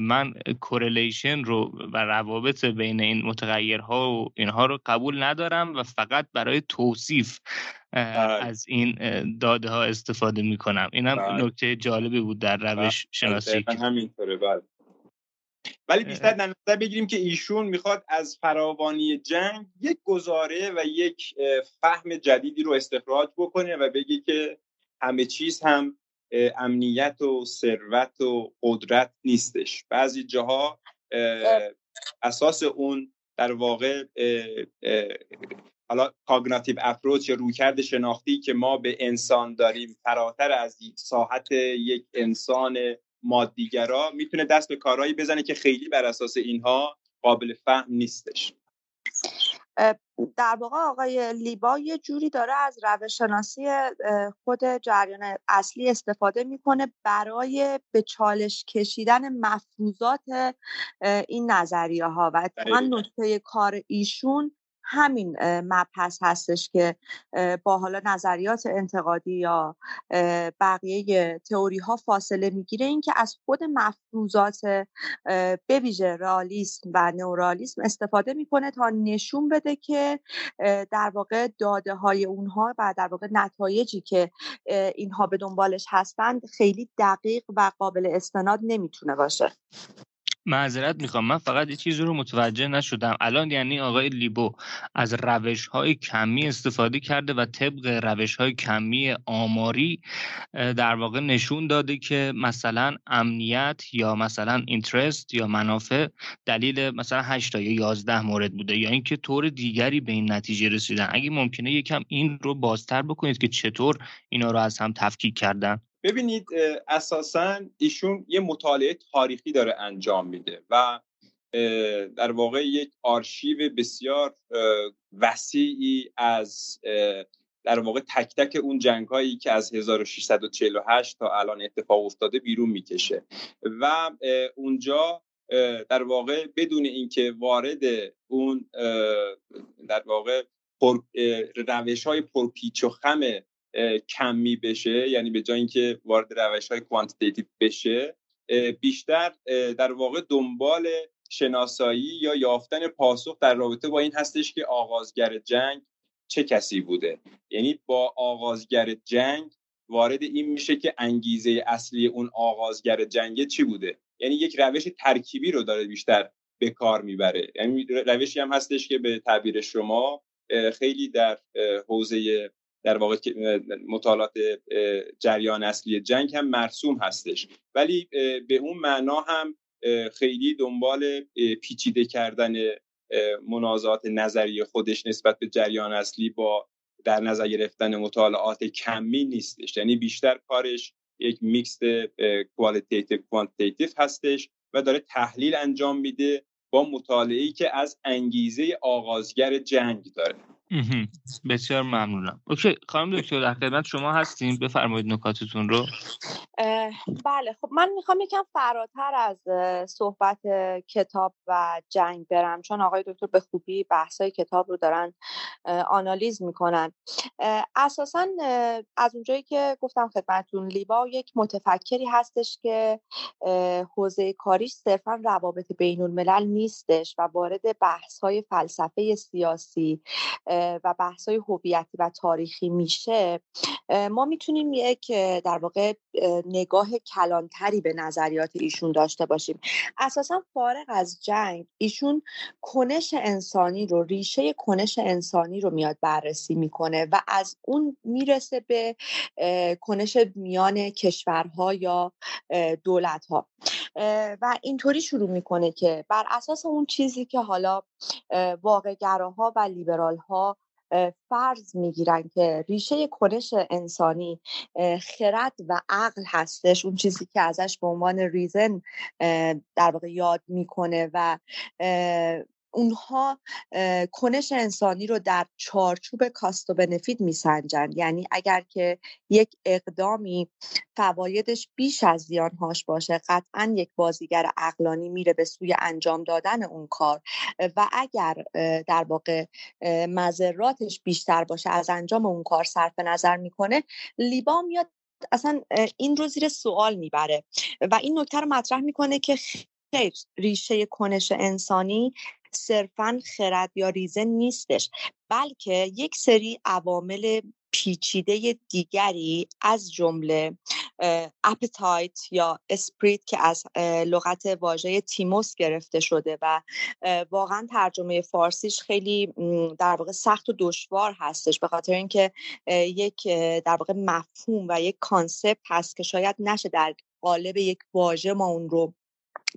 من کورلیشن رو و روابط بین این متغیرها و اینها رو قبول ندارم و فقط برای توصیف. از این داده ها استفاده می‌کنم. این هم بله. نکته جالبی بود در بله. روش شناسی همینطوره. بله. ولی بیشتر در نظر بگیریم که ایشون می‌خواد از فراوانی جنگ یک گزاره و یک فهم جدیدی رو استخراج بکنه و بگه که همه چیز هم امنیت و ثروت و قدرت نیستش. بعضی جاها اساس اون در واقع حالا کاگناتیو اپروچ یا رویکرد شناختی که ما به انسان داریم فراتر از ساحت یک انسان مادیگرا می‌تونه دست به کارهایی بزنه که خیلی بر اساس اینها قابل فهم نیستش. در واقع آقای لیبا یه جوری داره از روش شناسی خود جریان اصلی استفاده می‌کنه برای به چالش کشیدن مفروضات این نظریه ها و اتفاقا نکته کار ایشون همین مبحث هستش که با حالا نظریات انتقادی یا بقیه تئوری ها فاصله می‌گیره. این که از خود مفروضات به رالیسم و نورالیسم استفاده می‌کنه تا نشون بده که در واقع داده های اونها و در واقع نتایجی که اینها به دنبالش هستند خیلی دقیق و قابل استناد نمی‌تونه باشه. معذرت می‌خوام. من فقط یه چیزی رو متوجه نشدم. الان یعنی آقای لیبو از روش های کمی استفاده کرده و طبق روش های کمی آماری در واقع نشون داده که مثلا امنیت یا مثلا اینترست یا منافع دلیل مثلا 8 تا یا 11 مورد بوده یا اینکه طور دیگری به این نتیجه رسیدن. اگه ممکنه یکم این رو بازتر بکنید که چطور اینا رو از هم تفکیک کردن. ببینید اساسا ایشون یه مطالعه تاریخی داره انجام میده و در واقع یک آرشیو بسیار وسیعی از در واقع تک تک اون جنگ هایی که از 1648 تا الان اتفاق افتاده بیرون می‌کشه و اونجا در واقع بدون اینکه وارد اون در واقع روش های پرپیچ و خم کمی بشه یعنی به جای اینکه وارد روش های کوانتیتیتیو بشه بیشتر در واقع دنبال شناسایی یا یافتن پاسخ در رابطه با این هستش که آغازگر جنگ چه کسی بوده. یعنی با آغازگر جنگ وارد این میشه که انگیزه اصلی اون آغازگر جنگ چی بوده. یعنی یک روش ترکیبی رو داره بیشتر به کار می‌بره. یعنی روشی هم هستش که به تعبیر شما خیلی در حوزه در واقع مطالعات جریان اصلی جنگ هم مرسوم هستش. ولی به اون معنا هم خیلی دنبال پیچیده کردن منازعات نظری خودش نسبت به جریان اصلی با در نظر گرفتن مطالعات کمی نیستش. یعنی بیشتر کارش یک mix qualitative quantitative هستش و داره تحلیل انجام میده با مطالعه‌ای که از انگیزه آغازگر جنگ داره. بسیار ممنونم. okay خانم دکتر در خدمت شما هستیم. بفرمایید نکاتتون رو. بله خب من می‌خوام یکم فراتر از صحبت کتاب و جنگ برم چون آقای دکتر به خوبی بحثای کتاب رو دارن آنالیز می‌کنن. اساسا از اونجایی که گفتم خدمتتون لیبا یک متفکری هستش که حوزه کاریش صرفا روابط بین الملل نیستش و وارد بحث های فلسفه سیاسی و بحث های هویتی و تاریخی میشه ما می‌تونیم یک در واقع نگاه کلانتری به نظریات ایشون داشته باشیم. اساسا فارغ از جنگ ایشون کنش انسانی رو ریشه کنش انسانی رو میاد بررسی می‌کنه و از اون می‌رسه به کنش میان کشورها یا دولتها. و اینطوری شروع می‌کنه که بر اساس اون چیزی که حالا واقعگراها و لیبرال ها فرض می‌گیرن که ریشه کنش انسانی خرد و عقل هستش اون چیزی که ازش به عنوان ریزن در واقع یاد می‌کنه و اونها کنش انسانی رو در چارچوب کاست و بنفید میسنجن. یعنی اگر که یک اقدامی فوایدش بیش از زیانهاش باشه قطعا یک بازیگر اقلانی میره به سوی انجام دادن اون کار. و اگر در واقع مذراتش بیشتر باشه از انجام اون کار صرف نظر می‌کنه لیبا میاد اصلا این رو زیر سوال می‌بره. و این نکته رو مطرح می‌کنه که خیر ریشه کنش انسانی صرفا خرد یا reason نیستش بلکه یک سری عوامل پیچیده دیگری از جمله appetite یا spirit که از لغت واژه تیموس گرفته شده و واقعا ترجمه فارسیش خیلی در واقع سخت و دشوار هستش به خاطر اینکه یک در واقع مفهوم و یک کانسپت هست که شاید نشه در قالب یک واژه ما اون رو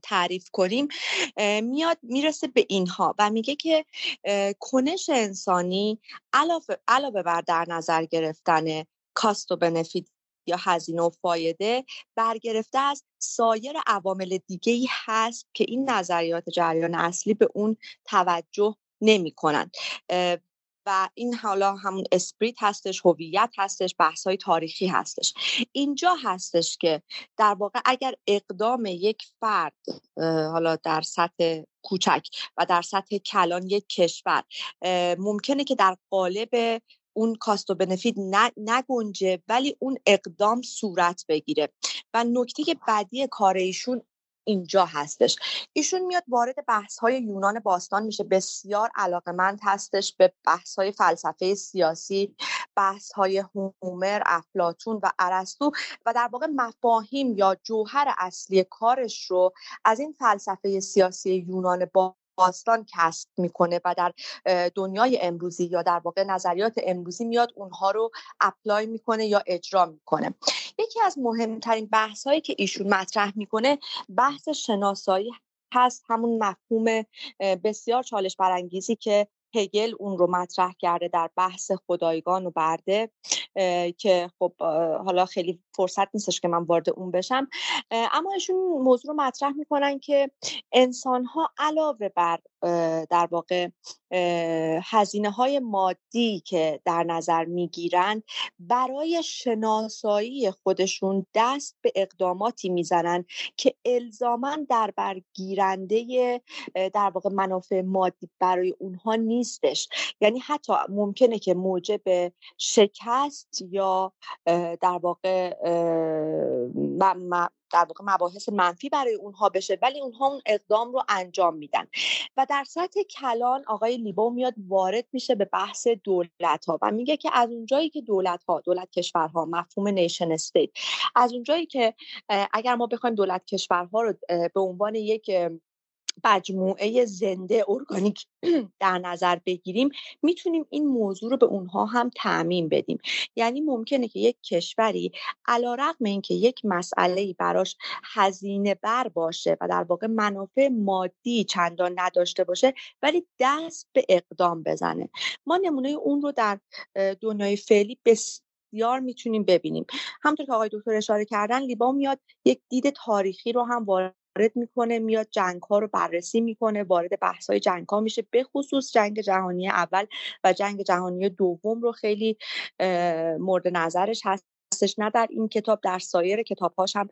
تعریف کنیم میاد می‌رسه به اینها و میگه که کنش انسانی علاوه, علاوه بر در نظر گرفتن کاست و بنفیت یا هزینه و فایده برگرفته از سایر عوامل دیگه ای هست که این نظریات جریان اصلی به اون توجه نمی کنند و این حالا همون اسپریت هستش هویت هستش بحث های تاریخی هستش. اینجا هستش که در واقع اگر اقدام یک فرد حالا در سطح کوچک و در سطح کلان یک کشور ممکنه که در قالب اون کاست و بنفید نگنجه ولی اون اقدام صورت بگیره. و نکته بعدی کار ایشون اینجا هستش. ایشون میاد وارد بحث های یونان باستان میشه. بسیار علاقمند هستش به بحث های فلسفه سیاسی بحث های هومر افلاتون و ارسطو و در واقع مفاهیم یا جوهر اصلی کارش رو از این فلسفه سیاسی یونان با باستان کسب می‌کنه و در دنیای امروزی یا در واقع نظریات امروزی میاد اونها رو اپلای می‌کنه یا اجرا می‌کنه. یکی از مهمترین بحث هایی که ایشون مطرح می‌کنه بحث شناسایی هست همون مفهوم بسیار چالش برانگیزی که هگل اون رو مطرح کرده در بحث خدایگان و برده. که خب حالا خیلی فرصت نیستش که من وارد اون بشم. اما ایشون موضوع رو مطرح می‌کنن که انسان ها علاوه بر در واقع هزینه های مادی که در نظر می‌گیرند برای شناسایی خودشون دست به اقداماتی می‌زنن که الزاما در برگیرنده در واقع منافع مادی برای اونها نیستش. یعنی حتی ممکنه که موجب شکست تروریست یا در واقع در واقع مباحث منفی برای اونها بشه ولی اونها اون اقدام رو انجام میدن. و در سطح کلان آقای لیبو میاد وارد میشه به بحث دولت ها و میگه که از اونجایی که دولت ها دولت کشورها مفهوم نیشن استیت از اونجایی که اگر ما بخوایم دولت کشورها رو به عنوان یک مجموعه زنده ارگانیک در نظر بگیریم می‌تونیم این موضوع رو به اونها هم تعمین بدیم. یعنی ممکنه که یک کشوری علا رقم اینکه یک مسئله براش هزینه بر باشه و در واقع منافع مادی چندان نداشته باشه ولی دست به اقدام بزنه. ما نمونه اون رو در دنیای فعلی بسیار می‌تونیم ببینیم. همطور که آقای دکتر اشاره کردن لیبا میاد یک دید تاریخی رو هم وارد وارد می‌کنه میاد جنگ ها رو بررسی می‌کنه وارد بحث های جنگ ها میشه به خصوص جنگ جهانی اول و جنگ جهانی دوم رو خیلی مورد نظرش هست نه در این کتاب در سایر کتابهاش هم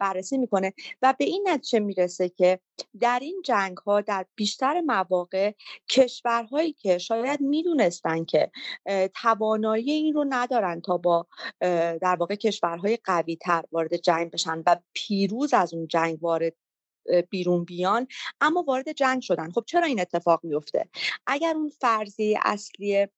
بررسی می‌کنه و به این نتیجه می‌رسه که در این جنگ ها در بیشتر مواقع کشورهایی که شاید می‌دونستن که توانایی این رو ندارن تا با در واقع کشورهای قوی تر وارد جنگ بشن و پیروز از اون جنگ وارد بیرون بیان اما وارد جنگ شدن. خب چرا این اتفاق میفته اگر اون فرضیه اصلی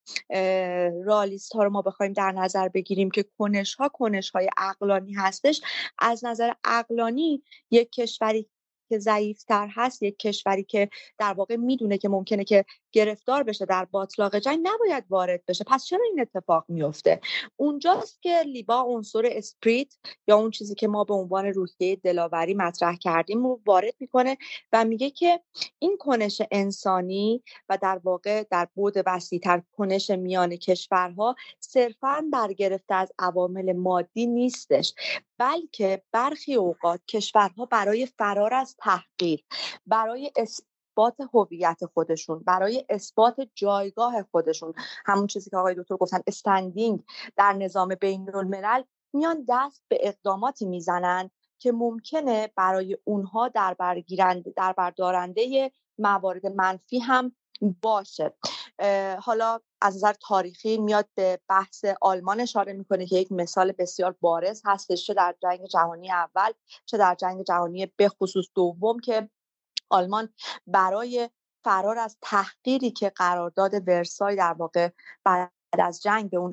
رالیست ها رو ما بخوایم در نظر بگیریم که کنش ها کنش های اقلانی هستش از نظر اقلانی یک کشوری که ضعیفتر هست یک کشوری که در واقع می‌دونه که ممکنه که گرفتار بشه در باطلاق جنگ نباید وارد بشه. پس چرا این اتفاق میفته اونجاست که لیبا عنصر اسپریت یا اون چیزی که ما به عنوان روحیه دلاوری مطرح کردیم رو وارد می‌کنه و میگه که این کنش انسانی و در واقع در بود وسیعتر کنش میان کشورها صرفا برگرفته از عوامل مادی نیستش. بلکه برخی اوقات کشورها برای فرار از تحقیر برای اثبات هویت خودشون برای اثبات جایگاه خودشون همون چیزی که آقای دکتر گفتن استندینگ در نظام بین الملل میان دست به اقداماتی می‌زنند که ممکنه برای اونها در بردارنده موارد منفی هم باشه. حالا از نظر تاریخی میاد به بحث آلمان اشاره می‌کنه که یک مثال بسیار بارز هستش چه در جنگ جهانی اول چه در جنگ جهانی به خصوص دوم که آلمان برای فرار از تحقیری که قرارداد ورسای در واقع بعد از جنگ به اون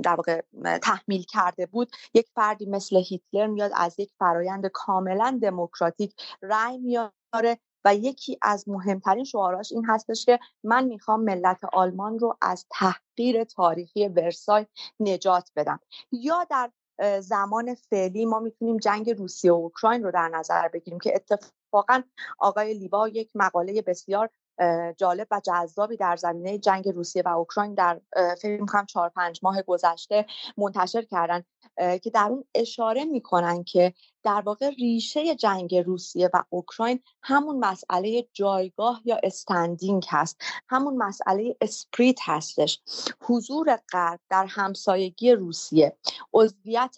در واقع تحمیل کرده بود یک فردی مثل هیتلر میاد از یک فرایند کاملا دموکراتیک رأی میاره و یکی از مهمترین شعاراش این هستش که من می‌خوام ملت آلمان رو از تحقیر تاریخی ورسای نجات بدم. یا در زمان فعلی ما می‌تونیم جنگ روسیه و اوکراین رو در نظر بگیریم که اتفاقا آقای لیبا یک مقاله بسیار جالب و جذابی در زمینه جنگ روسیه و اوکراین در فکر می‌کنم چهار پنج ماه گذشته منتشر کردن که در اون اشاره می‌کنن که در واقع ریشه جنگ روسیه و اوکراین همون مسئله جایگاه یا استندینگ هست همون مسئله اسپریت هستش. حضور غرب در همسایگی روسیه عضویت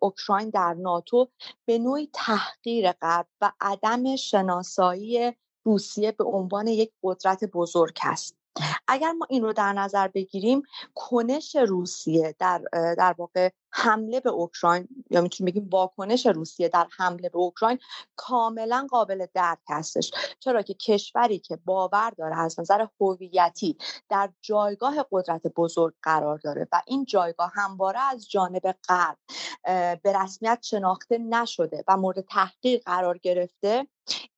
اوکراین در ناتو به نوعی تحقیر غرب و عدم شناسایی روسیه به عنوان یک قدرت بزرگ است اگر ما این رو در نظر بگیریم کنش روسیه در در واقع حمله به اوکراین یا می‌تونیم بگیم واکنش روسیه در حمله به اوکراین کاملا قابل درک هستش. چرا که کشوری که باور داره از نظر هویتی در جایگاه قدرت بزرگ قرار داره و این جایگاه همواره از جانب غرب به رسمیت شناخته نشده و مورد تحقیق قرار گرفته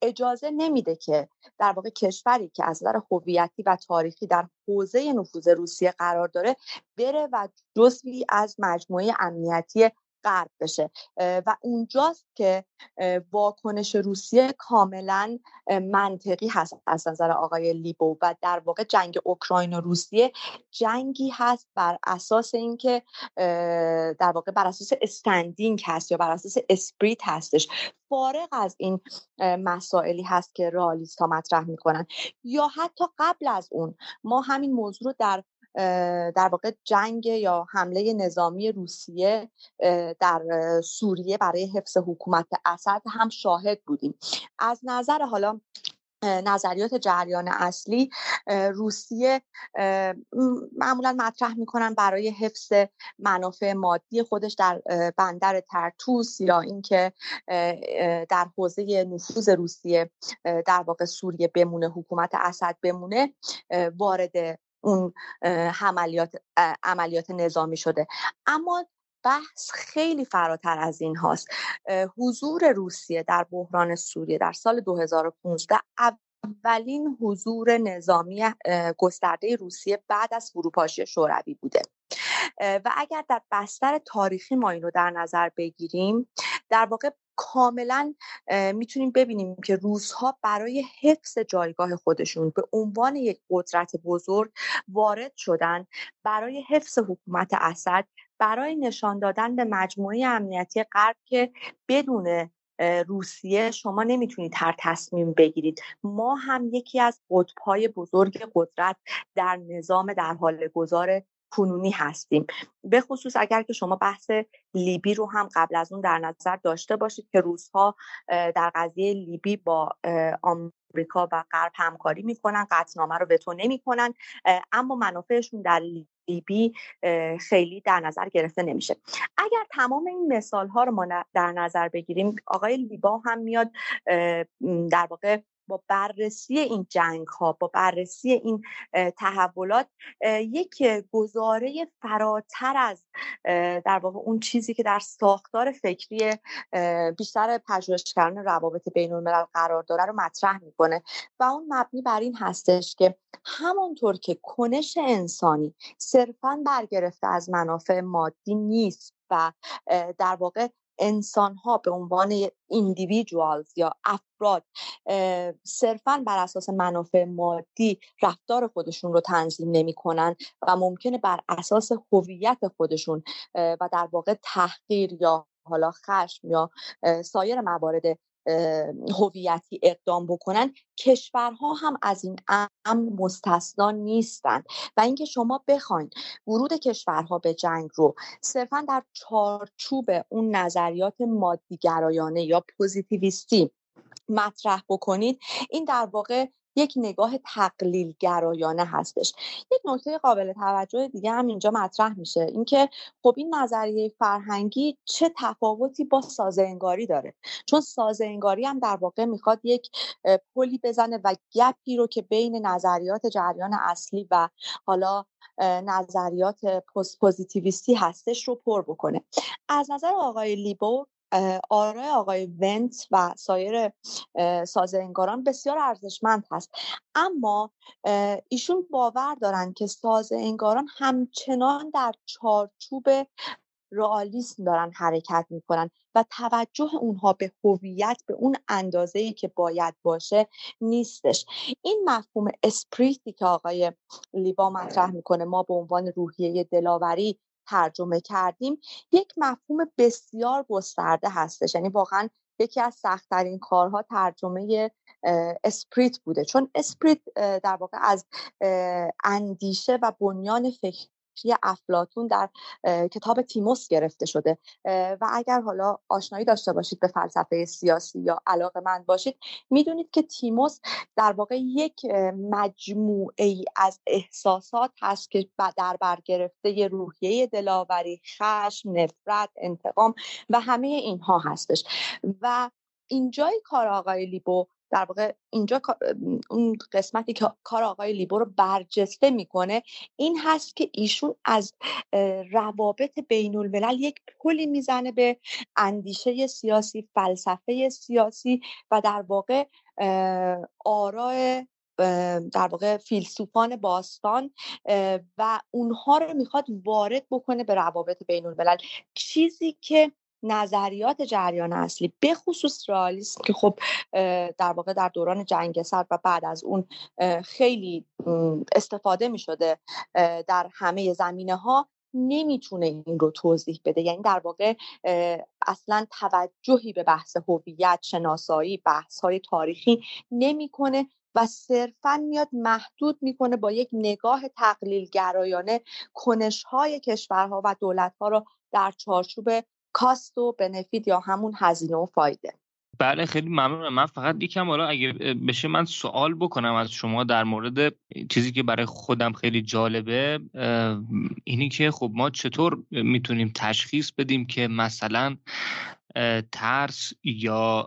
اجازه نمیده که در واقع کشوری که از نظر هویتی و تاریخی در حوزه نفوذ روسیه قرار داره بره و جزوی از مجموعه امنیتی غرب بشه. و اونجاست که واکنش روسیه کاملا منطقی هست از نظر آقای لیبو و در واقع جنگ اوکراین و روسیه جنگی هست بر اساس اینکه در واقع بر اساس استندینگ هست یا بر اساس اسپریت هستش. فارغ از این مسائلی هست که رئالیست ها مطرح می‌کنن. یا حتی قبل از اون ما همین موضوع رو در در واقع جنگ یا حمله نظامی روسیه در سوریه برای حفظ حکومت اسد هم شاهد بودیم. از نظر حالا نظریات جریان اصلی روسیه معمولا مطرح می‌کنن برای حفظ منافع مادی خودش در بندر ترتوس یا اینکه در حوزه نفوذ روسیه در واقع سوریه بمونه حکومت اسد بمونه وارد اون عملیات عملیات نظامی شده. اما بحث خیلی فراتر از این هاست. حضور روسیه در بحران سوریه در سال 2015 اولین حضور نظامی گسترده روسیه بعد از فروپاشی شوروی بوده. و اگر در بستر تاریخی ما این رو در نظر بگیریم در واقع کاملا می‌تونیم ببینیم که روزها برای حفظ جایگاه خودشون به عنوان یک قدرت بزرگ وارد شدن برای حفظ حکومت اسد برای نشان دادن به مجموعه امنیتی غرب که بدون روسیه شما نمی‌تونید هر تصمیم بگیرید. ما هم یکی از قطبهای بزرگ قدرت در نظام در حال گذار کنونی هستیم. به خصوص اگر که شما بحث لیبی رو هم قبل از اون در نظر داشته باشید که روزها در قضیه لیبی با آمریکا و غرب همکاری می‌کنن قطعنامه رو وتو نمی‌کنن اما منافعشون در لیبی خیلی در نظر گرفته نمیشه. اگر تمام این مثال ها رو ما در نظر بگیریم آقای لیبا هم میاد در واقع با بررسی این جنگ ها با بررسی این تحولات یک گزاره فراتر از در واقع اون چیزی که در ساختار فکری بیشتر پژوهشگران روابط بین الملل قرار داره رو مطرح می‌کنه. و اون مبنی بر این هستش که همونطور که کنش انسانی صرفا برگرفته از منافع مادی نیست و در واقع انسان ها به عنوان ایندیویدوالز یا افراد صرفا بر اساس منافع مادی رفتار خودشون رو تنظیم نمی‌کنن و ممکنه بر اساس هویت خودشون و در واقع تحقیر یا حالا خشم یا سایر موارد هویتی اقدام بکنن کشورها هم از این امر مستثنا نیستند. و اینکه شما بخواین ورود کشورها به جنگ رو صرفا در چارچوب اون نظریات مادیگرایانه یا پوزیتیویستی مطرح بکنید این در واقع یک نگاه تقلیل گرایانه هستش. یک نکته قابل توجه دیگه هم اینجا مطرح میشه. اینکه خب این نظریه فرهنگی چه تفاوتی با سازه انگاری داره؟ چون سازه انگاری هم در واقع می‌خواد یک پلی بزنه و gap ی رو که بین نظریات جریان اصلی و حالا نظریات پوزیتیویستی هستش رو پر بکنه. از نظر آقای لیبو آرای آقای ونت و سایر سازه انگاران بسیار ارزشمند هست. اما ایشون باور دارن که سازنگاران همچنان در چارچوب رئالیسم دارن حرکت می‌کنن و توجه اونها به هویت به اون اندازه ای که باید باشه نیستش. این مفهوم اسپریتی که آقای لیبا مطرح می‌کنه ما به عنوان روحیه دلاوری ترجمه کردیم یک مفهوم بسیار گسترده هستش. یعنی واقعا یکی از سختترین کارها ترجمه spirit بوده. چون spirit در واقع از اندیشه و بنیان فکر فکری افلاتون در کتاب تیموس گرفته شده. و اگر حالا آشنایی داشته باشید به فلسفه سیاسی یا علاقه‌مند باشید می‌دونید که تیموس در واقع یک مجموعه ای از احساسات هست که در بر گرفته روحیه دلاوری خشم نفرت انتقام و همه اینها هستش. و اینجای کار آقای لیبو در واقع اینجا اون قسمتی که کار آقای لیبو رو برجسته می‌کنه این هست که ایشون از روابط بین الملل یک پلی می‌زنه به اندیشه سیاسی فلسفه سیاسی و در واقع آراء در واقع فیلسوفان باستان و اونها رو می‌خواد وارد بکنه به روابط بین الملل چیزی که نظریات جریان اصلی به خصوص رئالیسم که خب در واقع در دوران جنگ سرد و بعد از اون خیلی استفاده می شده در همه زمینه ها نمی‌تونه این رو توضیح بده. یعنی در واقع اصلا توجهی به بحث هویت شناسایی بحث های تاریخی نمی‌کنه و صرفا میاد محدود می‌کنه با یک نگاه تقلیل گرایانه کنش های کشورها و دولت ها رو در چارچوب کاست و بنفیت یا همون هزینه و فایده. بله خیلی ممنونم. من فقط یکم حالا اگه بشه من سوال بکنم از شما در مورد چیزی که برای خودم خیلی جالبه اینی که خب ما چطور می‌تونیم تشخیص بدیم که مثلا ترس یا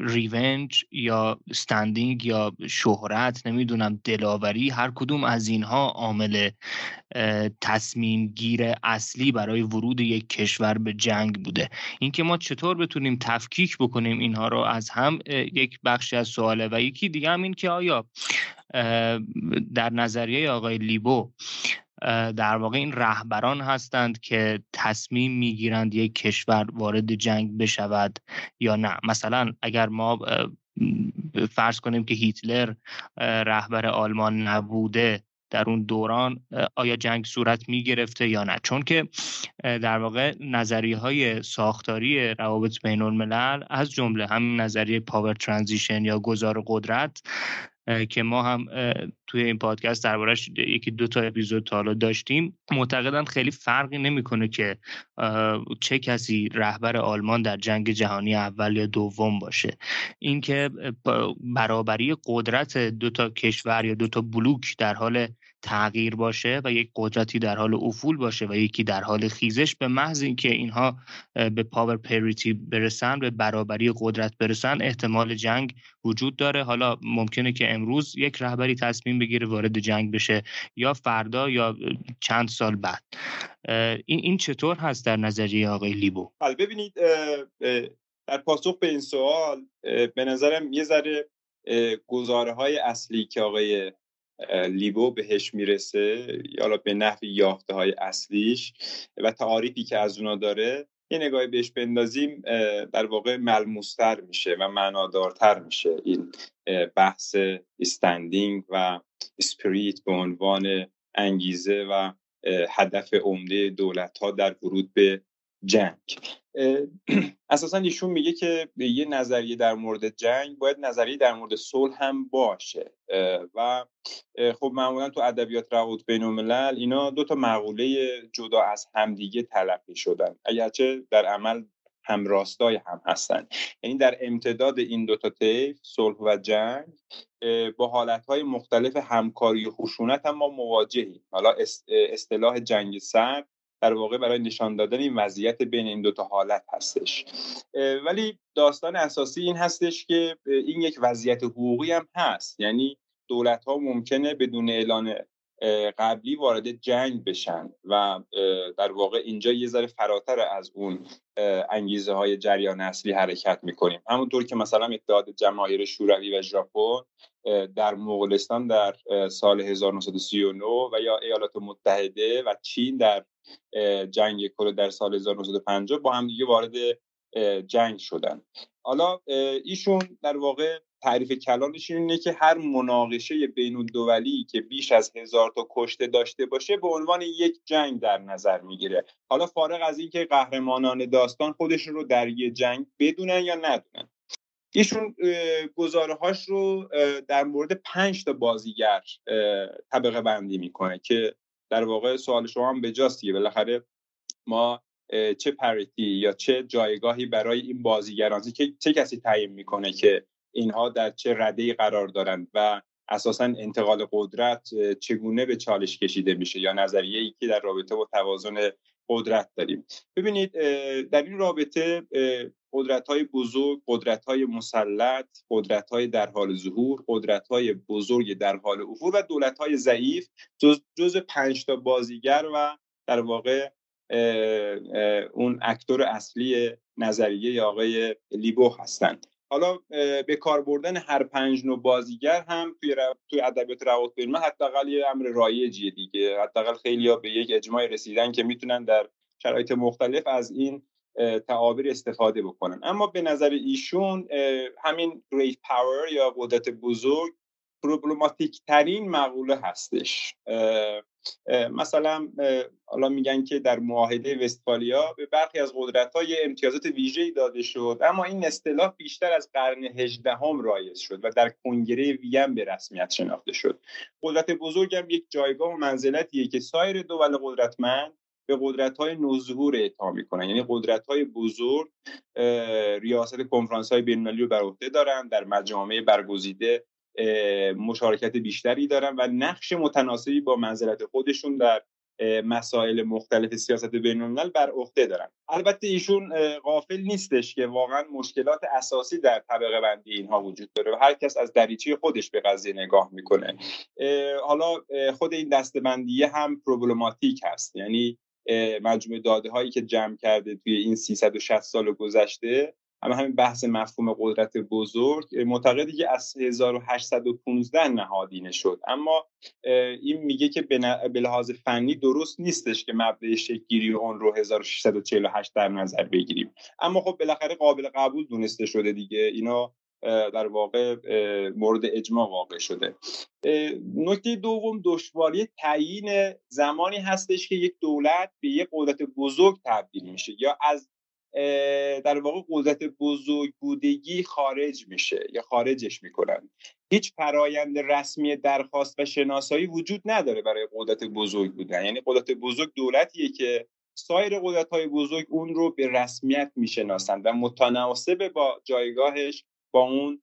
ریونج یا استندینگ یا شهرت نمی‌دونم دلاوری هر کدوم از اینها عامل تصمیم گیر اصلی برای ورود یک کشور به جنگ بوده. اینکه ما چطور بتونیم تفکیک بکنیم اینها رو از هم یک بخشی از سواله. و یکی دیگه هم این که آیا در نظریه آقای لیبو در واقع این رهبران هستند که تصمیم می‌گیرند یک کشور وارد جنگ بشود یا نه. مثلا اگر ما فرض کنیم که هیتلر رهبر آلمان نبوده در اون دوران آیا جنگ صورت می گرفته یا نه؟ چون که در واقع نظریه های ساختاری روابط بین الملل از جمله همین نظریه پاور ترانزیشن یا گذار قدرت که ما هم توی این پادکست دربارش یکی دو تا اپیزود تا حالا داشتیم. معتقدم خیلی فرقی نمی‌کنه که چه کسی رهبر آلمان در جنگ جهانی اول یا دوم باشه. اینکه برابری قدرت دو تا کشور یا دو تا بلوک در حال تغییر باشه و یک قدرتی در حال افول باشه و یکی در حال خیزش به محض اینکه اینها به پاور پریتی برسن به برابری قدرت برسن احتمال جنگ وجود داره. حالا ممکنه که امروز یک رهبری تصمیم بگیره وارد جنگ بشه یا فردا یا چند سال بعد. این این چطور هست در نظریه آقای لیبو؟ حالا ببینید در پاسخ به این سوال به نظرم یه ذره گزاره های اصلی که آقای لیبو بهش می‌رسه یا به نحوی یافته های اصلیش و تعاریفی که از اونا داره یه نگاهی بهش بندازیم در واقع ملموستر میشه و معنادارتر میشه این بحث استندینگ و اسپریت به عنوان انگیزه و هدف عمده دولت ها در ورود به جنگ. اساسا ایشون میگه که یه نظریه در مورد جنگ باید نظریه در مورد صلح هم باشه. و خب معمولا تو ادبیات روابط بین الملل اینا دو تا مقوله جدا از همدیگه تلقی شدن. اگرچه در عمل هم راستای هم هستن. یعنی در امتداد این دوتا طیف صلح و جنگ با حالتهای مختلف همکاری و خشونت هم ما مواجهیم. حالا اصطلاح جنگ سرد در واقع برای نشان دادن این وضعیت بین این دوتا حالت هستش. ولی داستان اساسی این هستش که این یک وضعیت حقوقی هم هست. یعنی دولت ها ممکنه بدون اعلان قبلی وارد جنگ بشن و در واقع اینجا یه ذره فراتر از اون انگیزه های جریان اصلی حرکت می‌کنیم. همونطور که مثلا اتحاد جماهیر شوروی و ژاپن در مغولستان در سال 1939 و یا ایالات متحده و چین در جنگ کره در سال 1950 با هم دیگه وارد جنگ شدن. حالا ایشون در واقع تعریف کلانش اینه که هر مناقشه بین الدولی که بیش از هزار تا کشته داشته باشه به عنوان یک جنگ در نظر می‌گیره. حالا فارغ از اینکه قهرمانان داستان خودشون رو در یه جنگ بدونن یا ندونن. ایشون گزاره هاش رو در مورد پنج تا بازیگر طبقه بندی می‌کنه که در واقع سوال شما هم بجاست دیگه بالاخره ما چه پریتی یا چه جایگاهی برای این بازیگران که چه کسی تعیین می‌کنه که اینها در چه رده قرار دارند و اساسا انتقال قدرت چگونه به چالش کشیده میشه یا نظریه ای که در رابطه با توازن قدرت داریم. ببینید در این رابطه قدرت های بزرگ قدرت های مسلط قدرت های در حال ظهور قدرت های بزرگ در حال افول و دولت های ضعیف جز, جز پنج تا بازیگر و در واقع اون اکتور اصلی نظریه آقای لیبو هستند. حالا به کار بردن هر پنج نوع بازیگر هم توی. توی ادبیات روابط بین حداقل یه امر رایجیه دیگه حداقل خیلی‌ها به یک اجماع رسیدن که می‌تونن در شرایط مختلف از این تعابیر استفاده بکنن اما به نظر ایشون همین great power یا قدرت بزرگ پروبلماتیک ترین مقوله هستش مثلا حالا میگن که در معاهده وستفالیا به برخی از قدرت های امتیازات ویژه‌ای داده شد اما این اصطلاح بیشتر از قرن هجدهم رایج شد و در کنگره وین به رسمیت شناخته شد. قدرت بزرگ هم یک جایگاه و منزلتیه که سایر دول قدرتمند به قدرت های نوظهور اعطا می‌کنن. یعنی قدرت های بزرگ ریاست کنفرانس های بین رو بر عهده دارن در مجامع برگزیده مشارکت بیشتری دارن و نقش متناسبی با منزلت خودشون در مسائل مختلف سیاست بین الملل بر عهده دارن. البته ایشون غافل نیستش که واقعا مشکلات اساسی در طبقه بندی اینها وجود داره و هر کس از دریچه خودش به قضیه نگاه می‌کنه. حالا خود این دستبندی هم پروبلماتیک هست. یعنی مجموعه داده هایی که جمع کرده توی این 360 سال گذشته اما همین بحث مفهوم قدرت بزرگ معتقدی که از 1815 نهادینه شد. اما این میگه که به لحاظ فنی درست نیستش که مبدع شکلگیری اون رو 1648 در نظر بگیریم. اما خب بالاخره قابل قبول دونسته شده دیگه. اینا در واقع مورد اجماع واقع شده. نکته دوم دشواری تعیین زمانی هستش که یک دولت به یک قدرت بزرگ تبدیل میشه یا از در واقع قدرت بزرگ بودگی خارج میشه یا خارجش می‌کنن. هیچ فرایند رسمی درخواست و شناسایی وجود نداره برای قدرت بزرگ بودن. یعنی قدرت بزرگ دولتیه که سایر قدرت های بزرگ اون رو به رسمیت می‌شناسند و متناسب با جایگاهش با اون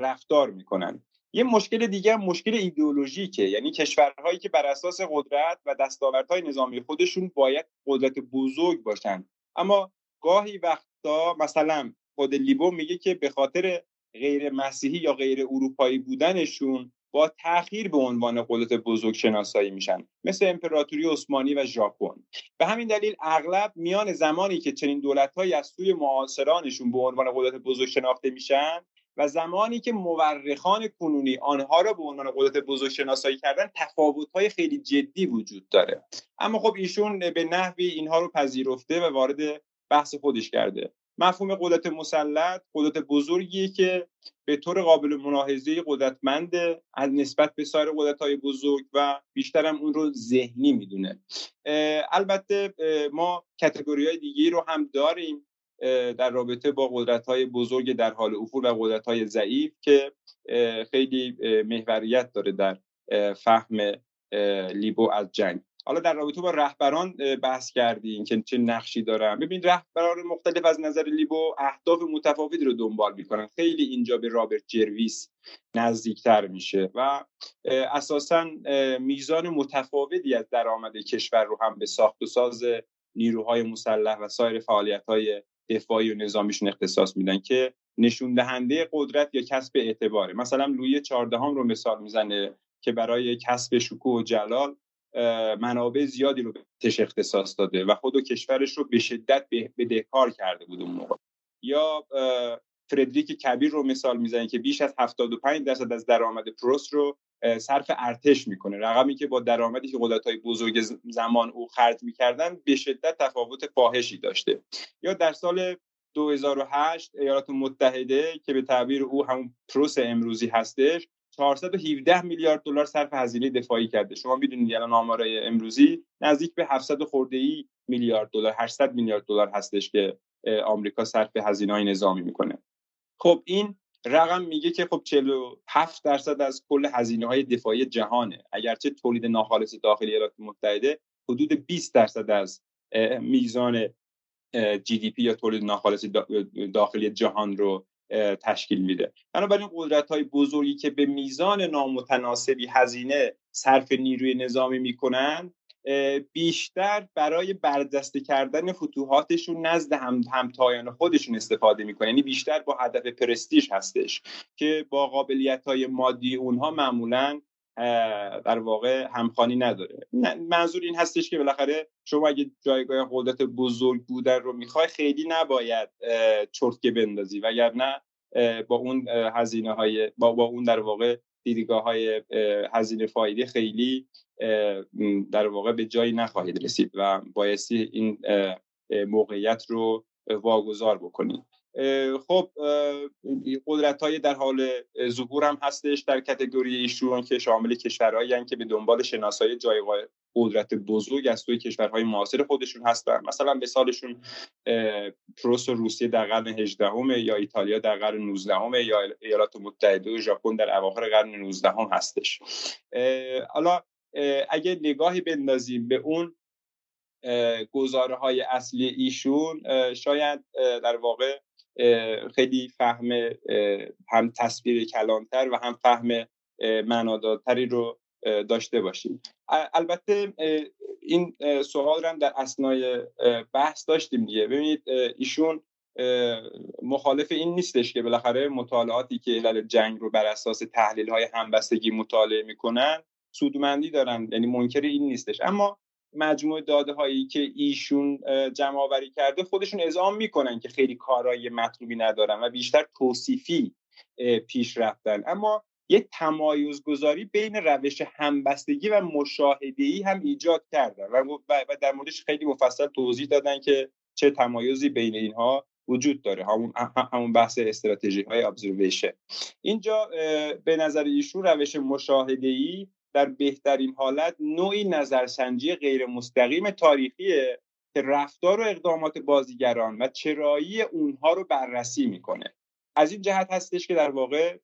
رفتار می‌کنن. یه مشکل دیگه مشکل ایدئولوژیکه. یعنی کشورهایی که بر اساس قدرت و دستاوردهای نظامی خودشون باید قدرت بزرگ باشن. اما گاهی وقتا مثلا خود لیبو میگه که به خاطر غیر مسیحی یا غیر اروپایی بودنشون با تاخیر به عنوان قدرت بزرگ شناسایی میشن. مثل امپراتوری عثمانی و ژاپن. به همین دلیل اغلب میان زمانی که چنین دولتهایی از سوی معاصرانشون به عنوان قدرت بزرگ شناخته میشن و زمانی که مورخان کنونی آنها را به عنوان قدرت بزرگ شناسایی کردن تفاوت‌های خیلی جدی وجود داره. اما خب ایشون به نحوی اینها رو پذیرفته و وارد بحث خودش کرده. مفهوم قدرت مسلط قدرت بزرگیه که به طور قابل ملاحظه قدرتمند از نسبت به سایر قدرت های بزرگ و بیشترم اون رو ذهنی می‌دونه. البته ما کتگوری های دیگه رو هم داریم در رابطه با قدرت های بزرگ در حال افول و قدرت های ضعیف که خیلی محوریت داره در فهم لیبو از جنگ. حالا در رابطه با رهبران بحث کردیم که چه نقشی دارن. ببین رهبران مختلف از نظر لیبو اهداف متفاوتی رو دنبال می‌کنن. خیلی اینجا به رابرت جرویس نزدیکتر میشه و اساسا میزان متفاوتی از درآمد کشور رو هم به ساخت و ساز نیروهای مسلح و سایر فعالیت های دفاعی و نظامیشون اختصاص میدن که نشون دهنده قدرت یا کسب اعتباره. مثلا لویی چهاردهم رو مثال می‌زنه که برای کسب شکوه و جلال منابع زیادی رو بهش اختصاص داده و خود و کشورش رو به شدت بدهکار کرده بود اون موقع. یا فردریک کبیر رو مثال می‌زنه که بیش از 75 درصد از درآمد پروس رو صرف ارتش می‌کنه. رقمی که با درآمدی که قدرت‌های بزرگ زمان او خرج می‌کردن به شدت تفاوت فاحشی داشته. یا در سال 2008 ایالات متحده که به تعبیر او همون پروس امروزی هستش 417 میلیارد دلار صرف هزینه دفاعی کرده. شما می‌دونید الان آمارای امروزی نزدیک به 700 خورده ای میلیارد دلار 800 میلیارد دلار هستش که آمریکا صرف هزینه های نظامی می‌کنه. خب این رقم میگه که خب 47 درصد از کل هزینه های دفاعی جهانه. اگرچه تولید ناخالص داخلی ایالات متحده حدود 20 درصد از میزان جی دی پی یا تولید ناخالص داخلی جهان رو تشکیل میده. بنابراین قدرت های بزرگی که به میزان نامتناسبی هزینه صرف نیروی نظامی می‌کنن بیشتر برای بردسته کردن فتوحاتشون نزد هم همتایان خودشون استفاده می‌کنن. یعنی بیشتر با هدف پرستیژ هستش که با قابلیت های مادی اونها معمولا در واقع همخانی نداره. منظور این هستش که بالاخره شما اگه جایگاه قدرت بزرگ بودن رو می‌خوای خیلی نباید چرتکه بندازی. وگرنه با اون هزینه های با, با اون در واقع دیدگاه های هزینه فایده خیلی در واقع به جایی نخواهید رسید و بایستی این موقعیت رو واگذار بکنید. خب قدرت های در حال ظهور هم هستش در کتگوری ایشون که شامل کشورهایی که به دنبال شناسایی جایگاه قدرت بزرگ از توی کشورهای معاصر خودشون هستن. مثلا به سالشون پروس روسیه در قرن 18 یا ایتالیا در قرن 19 یا ایالات متحده و ژاپن در اواخر قرن 19 هم هستش حالا اگه نگاهی بندازیم به اون گزاره های اصلی ایشون شاید در واقع خیلی فهم هم تصویر کلانتر و هم فهم معنادارتری رو داشته باشیم. البته این سوال رو هم در اسنای بحث داشتیم دیگه. ببینید ایشون مخالف این نیستش که بالاخره مطالعاتی که علل جنگ رو بر اساس تحلیل های همبستگی مطالعه می‌کنن سودمندی دارن. یعنی منکر این نیستش. اما مجموع داده هایی که ایشون جمع آوری کرده خودشون اعزام می‌کنن که خیلی کارایی مطلوبی ندارن و بیشتر توصیفی پیش رفتن. اما یک تمایز گذاری بین روش همبستگی و مشاهده هم ایجاد کردن و در موردش خیلی مفصل توضیح دادن که چه تمایزی بین اینها وجود داره همون همون بحث استراتژی های ابزرویشن اینجا به نظر ایشون روش مشاهده ای در بهترین حالت نوعی نظرسنجی غیر مستقیم تاریخیه که رفتار و اقدامات بازیگران و چرایی اونها رو بررسی می‌کنه. از این جهت هستش که در واقع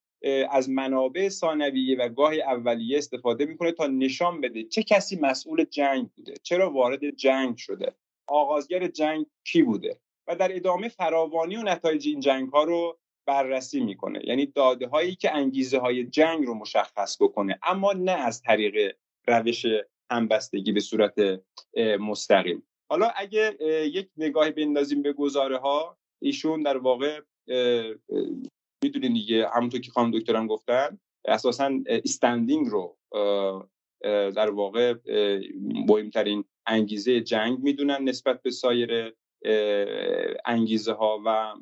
از منابع ثانویه و گاهی اولیه استفاده می‌کنه تا نشان بده چه کسی مسئول جنگ بوده چرا وارد جنگ شده آغازگر جنگ کی بوده و در ادامه فراوانی و نتایج این جنگ ها رو بررسی می‌کنه. یعنی داده هایی که انگیزه های جنگ رو مشخص بکنه اما نه از طریق روش همبستگی به صورت مستقیم. حالا اگه یک نگاهی بندازیم به گزاره ها ایشون در واقع می‌دونین دیگه همونطور که خانم دکترم گفتن اساسا استندینگ رو در واقع مهمترین انگیزه جنگ می‌دونن نسبت به سایر انگیزه ها و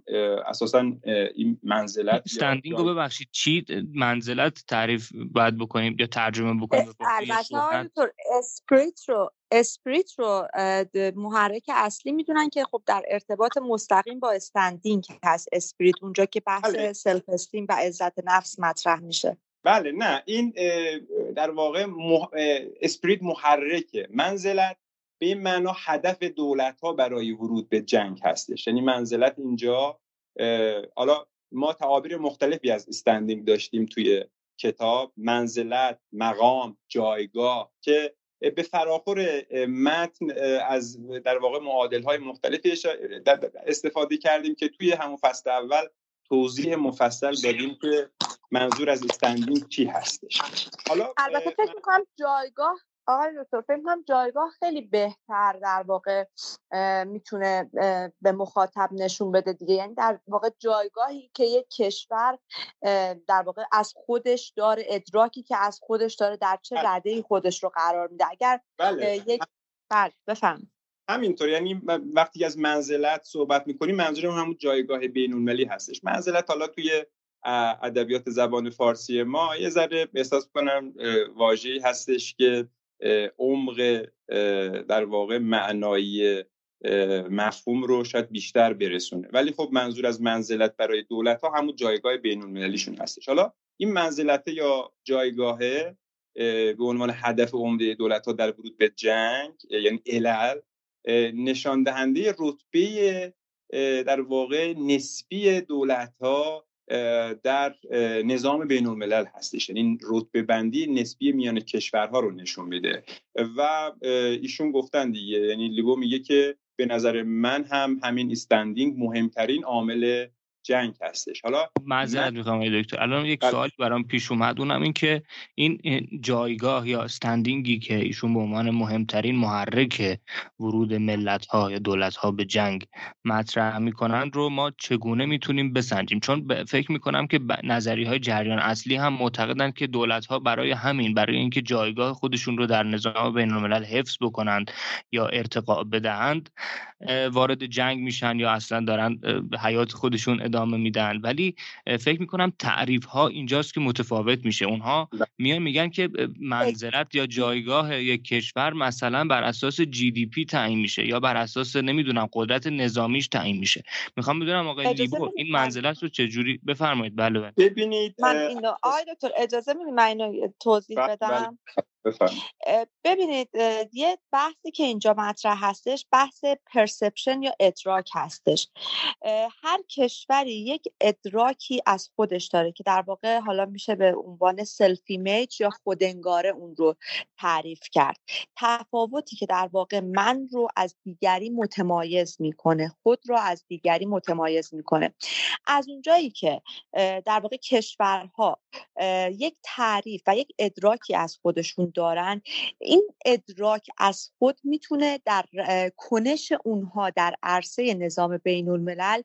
اساسا این منزلت استندینگ رو ببخشید. چی؟ منزلت تعریف باید بکنیم یا ترجمه بکنیم البته spirit رو spirit رو محرک اصلی می‌دونن که خب در ارتباط مستقیم با standing هست spirit اونجا که بحث بله. self-esteem و عزت نفس مطرح میشه. بله نه. این در واقع spirit محرکه. منزلت به این معنا هدف دولت ها برای ورود به جنگ هستش. یعنی منزلت اینجا حالا ما تعابیر مختلفی از استندینگ داشتیم توی کتاب. منزلت مقام جایگاه که به فراخور متن از در واقع معادل های مختلفی استفاده کردیم که توی همون فصل اول توضیح مفصل دادیم که منظور از استندینگ چی هستش. حالا البته فکر می‌کنم جایگاه آقای دکتر فکر کنم جایگاه خیلی بهتر در واقع می‌تونه به مخاطب نشون بده دیگه یعنی در واقع جایگاهی که یک کشور در واقع از خودش داره ادراکی که از خودش داره در چه بله. رده خودش رو قرار میده اگر بله. یک بله بفهم همینطور یعنی وقتی از منزلت صحبت می‌کنیم منظورم همون جایگاه بینالمللی هستش منزلت حالا توی ادبیات زبان فارسی ما یه ذره احساس کنم واژه‌ای هستش که عمق در واقع معنایی مفهوم رو شاید بیشتر برسونه. ولی خب منظور از منزلت برای دولت ها همون جایگاه بین المللیشون هستش. حالا این منزلت یا جایگاهه به عنوان هدف عمده دولت ها در ورود به جنگ یعنی علل نشان دهنده رتبه در واقع نسبی دولت ها در نظام بین الملل هستش. یعنی رتبه بندی نسبی میان کشورها رو نشون میده. و ایشون گفتن دیگه یعنی لیگو میگه که به نظر من هم همین استندینگ مهمترین عامل جنگ هستش. حالا معذرت می‌خوام دکتر. الان یک بله. سوالی برام پیش اومد. اونم این که این جایگاه یا استندینگی که ایشون به عنوان مهمترین محرک ورود ملت ها یا دولت ها به جنگ مطرح می‌کنن رو ما چگونه می‌تونیم بسنجیم؟ چون فکر می‌کنم که نظری های جریان اصلی هم معتقدند که دولت ها برای همین برای اینکه جایگاه خودشون رو در نظام بین الملل حفظ بکنند یا ارتقا بدهند وارد جنگ میشن یا اصلا دارن حیات خودشون ادامه میدن. ولی فکر می‌کنم تعریف ها اینجاست که متفاوت میشه. اونها بله. میان میگن که منزلت یا جایگاه یک کشور مثلا بر اساس جی دی پی تعیین میشه یا بر اساس نمی‌دونم قدرت نظامیش تعیین میشه. می‌خوام بدونم آقای لیبو این منزلت رو چجوری؟ بفرمایید. بله بله. ببینید من اینو آقای دکتر اجازه می‌دید من اینو توضیح بله، بدم؟ ببینید یه بحثی که اینجا مطرح هستش بحث perception یا ادراک هستش. هر کشوری یک ادراکی از خودش داره که در واقع حالا میشه به عنوان self-image یا خودنگاره اون رو تعریف کرد. تفاوتی که در واقع من رو از دیگری متمایز می‌کنه خود رو از دیگری متمایز می‌کنه. از اونجایی که در واقع کشورها یک تعریف و یک ادراکی از خودشون دارن این ادراک از خود می‌تونه در کنش اونها در عرصه نظام بین الملل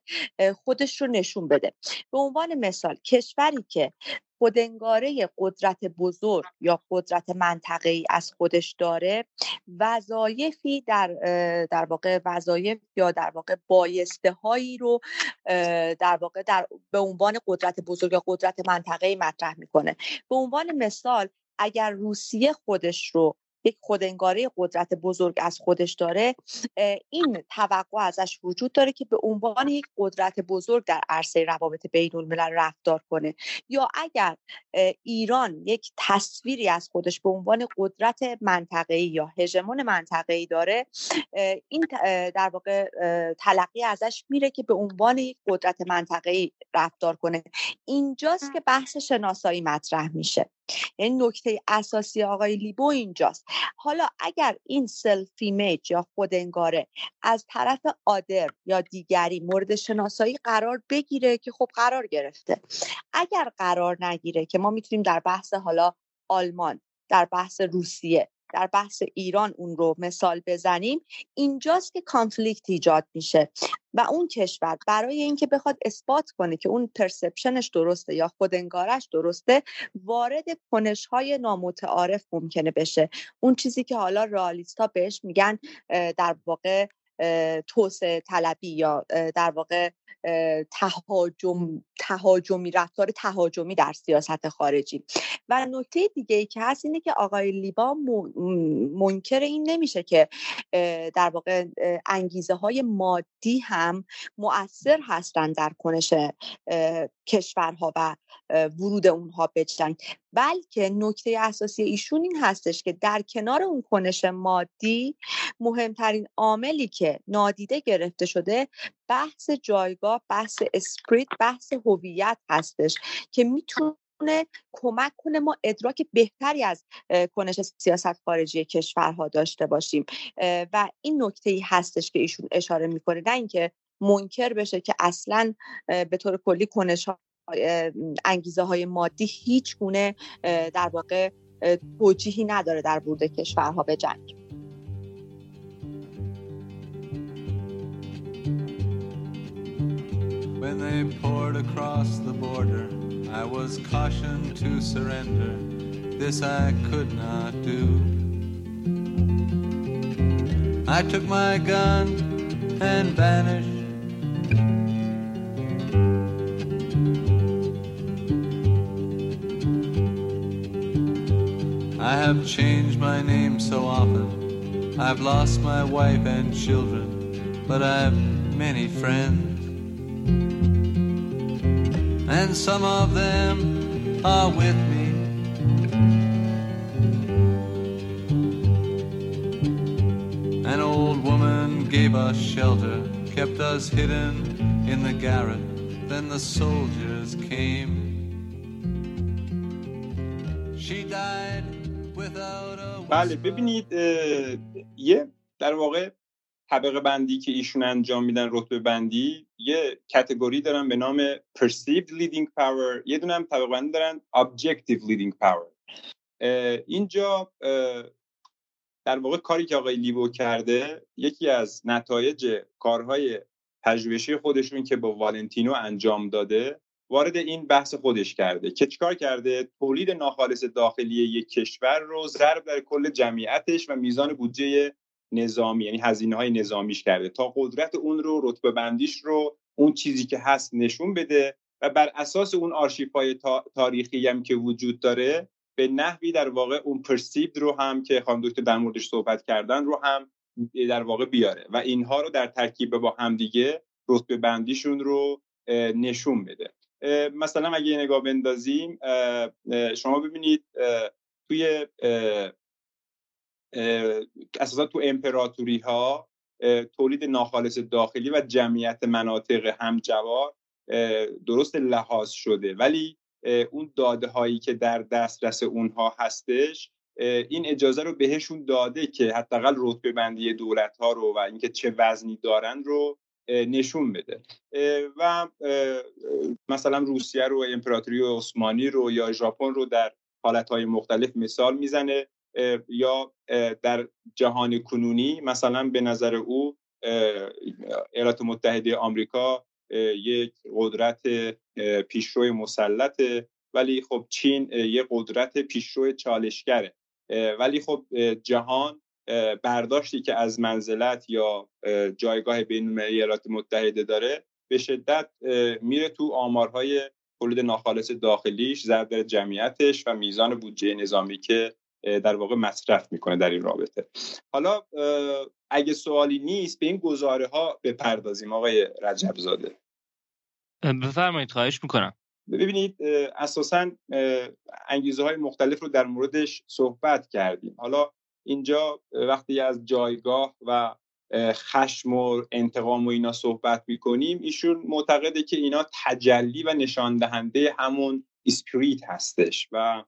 خودش رو نشون بده. به عنوان مثال کشوری که خودنگاره قدرت بزرگ یا قدرت منطقه ای از خودش داره وظایفی در در واقع وظایف یا در واقع بایسته هایی رو در واقع در به عنوان قدرت بزرگ یا قدرت منطقه ای مطرح می‌کنه. به عنوان مثال اگر روسیه خودش رو یک خودنگاره قدرت بزرگ از خودش داره این توقع ازش وجود داره که به عنوان یک قدرت بزرگ در عرصه روابط بین الملل رفتار کنه. یا اگر ایران یک تصویری از خودش به عنوان قدرت منطقه‌ای یا هژمون منطقه‌ای داره این در واقع تلقی ازش میره که به عنوان یک قدرت منطقه‌ای رفتار کنه. اینجاست که بحث شناسایی مطرح میشه. یعنی نکته اساسی آقای لیبو اینجاست. حالا اگر این self-image یا خودنگاره از طرف other یا دیگری مورد شناسایی قرار بگیره که خب قرار گرفته. اگر قرار نگیره که ما می‌تونیم در بحث حالا آلمان در بحث روسیه در بحث ایران اون رو مثال بزنیم اینجاست که کانفلیکت ایجاد میشه و اون کشور برای اینکه بخواد اثبات کنه که اون پرسپشنش درسته یا خودنگارش درسته وارد کنش های نامتعارف ممکنه بشه. اون چیزی که حالا رئالیستا بهش میگن در واقع توسعه طلبی یا در واقع تهاجم تهاجمی رفتار تهاجمی در سیاست خارجی. و نکته دیگه ای که هست اینه که آقای لیبا منکر این نمیشه که در واقع انگیزه های مادی هم مؤثر هستند در کنش کشورها و ورود اونها به جنگ بلکه نکته اساسی ایشون این هستش که در کنار اون کنش مادی مهمترین عاملی که نادیده گرفته شده بحث جایگاه بحث اسپریت بحث هویت هستش که می‌تونه کمک کنه ما ادراک بهتری از کنش سیاست خارجی کشورها داشته باشیم. و این نکته ای هستش که ایشون اشاره می‌کنه. نه اینکه منکر بشه که اصلا به طور کلی کنش انگیزه های مادی هیچ گونه در واقع توجیهی نداره در ورود کشورها به جنگ When they poured across the border, I was cautioned to surrender. This I could not do. I took my gun and vanished I have changed my name so often. I've lost my wife and children, but I've many friends. And some of them are with me. An old woman gave us shelter, kept us hidden in the garret. Then the soldiers came. She died بله ببینید یه در واقع طبقه بندی که ایشون انجام میدن رتبه بندی یه کتگوری دارن به نام perceived leading power. یه دونه هم طبقه بندی دارن objective leading power. اینجا در واقع کاری که آقای لیبو کرده یکی از نتایج کارهای پژوهشی خودشون که با والنتینو انجام داده وارد این بحث خودش کرده که چیکار کرده؟ تولید ناخالص داخلی یک کشور رو ضرب در کل جمعیتش و میزان بودجه نظامی یعنی هزینه های نظامیش کرده تا قدرت اون رو رتبه بندیش رو اون چیزی که هست نشون بده و بر اساس اون آرشیف های تاریخی هم که وجود داره به نحوی در واقع اون پرسیبد رو هم که خانم دکتر در موردش صحبت کردن رو هم در واقع بیاره و اینها رو در ترکیب با همدیگه رتبه بندیشون رو نشون بده. مثلا اگه نگاه بندازیم شما ببینید توی اساسا تو امپراتوری ها تولید ناخالص داخلی و جمعیت مناطق همجوار درست لحاظ شده. ولی اون داده هایی که در دسترس اونها هستش این اجازه رو بهشون داده که حداقل رتبه بندی دولت ها رو و اینکه چه وزنی دارن رو نشون بده. و مثلا روسیه رو امپراتوری عثمانی رو یا ژاپن رو در حالتهای مختلف مثال می‌زنه یا در جهان کنونی مثلا به نظر او ایالات متحده آمریکا یک قدرت پیشروی مسلطه ولی خب چین یک قدرت پیشرو چالشگره. ولی خب جهان برداشتی که از منزلت یا جایگاه بین ایالات متحده داره به شدت میره تو آمارهای تولید ناخالص داخلیش ضرب جمعیتش و میزان بودجه نظامی که در واقع مصرف می‌کنه در این رابطه. حالا اگه سوالی نیست به این گزاره ها بپردازیم آقای رجب زاده بفرمایید خواهش می‌کنم. ببینید اساسا انگیزه های مختلف رو در موردش صحبت کردیم. حالا اینجا وقتی از جایگاه و خشم و انتقام و اینا صحبت می‌کنیم ایشون معتقده که اینا تجلی و نشان دهنده همون اسپریت هستش و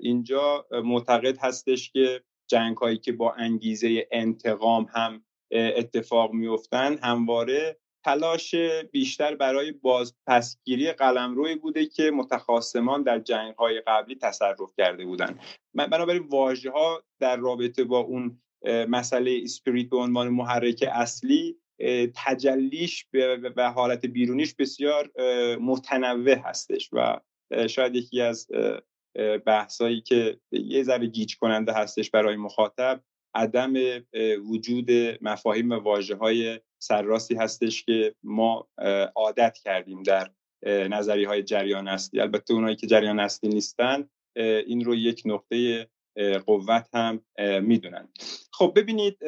اینجا معتقد هستش که جنگ هایی که با انگیزه انتقام هم اتفاق میفتن همواره تلاش بیشتر برای بازپسگیری قلمروی بوده که متخاصمان در جنگ های قبلی تصرف کرده بودند. بنابراین واژه ها در رابطه با اون مسئله اسپریت به عنوان محرک اصلی تجلیش به حالت بیرونیش بسیار متنوع هستش و شاید یکی از بحثایی که یه ذره گیج کننده هستش برای مخاطب عدم وجود مفاهیم و واجه های سرراستی هستش که ما عادت کردیم در نظری های جریان اصلی. البته اونایی که جریان اصلی نیستن این رو یک نقطه قوت هم می‌دونن. خب ببینید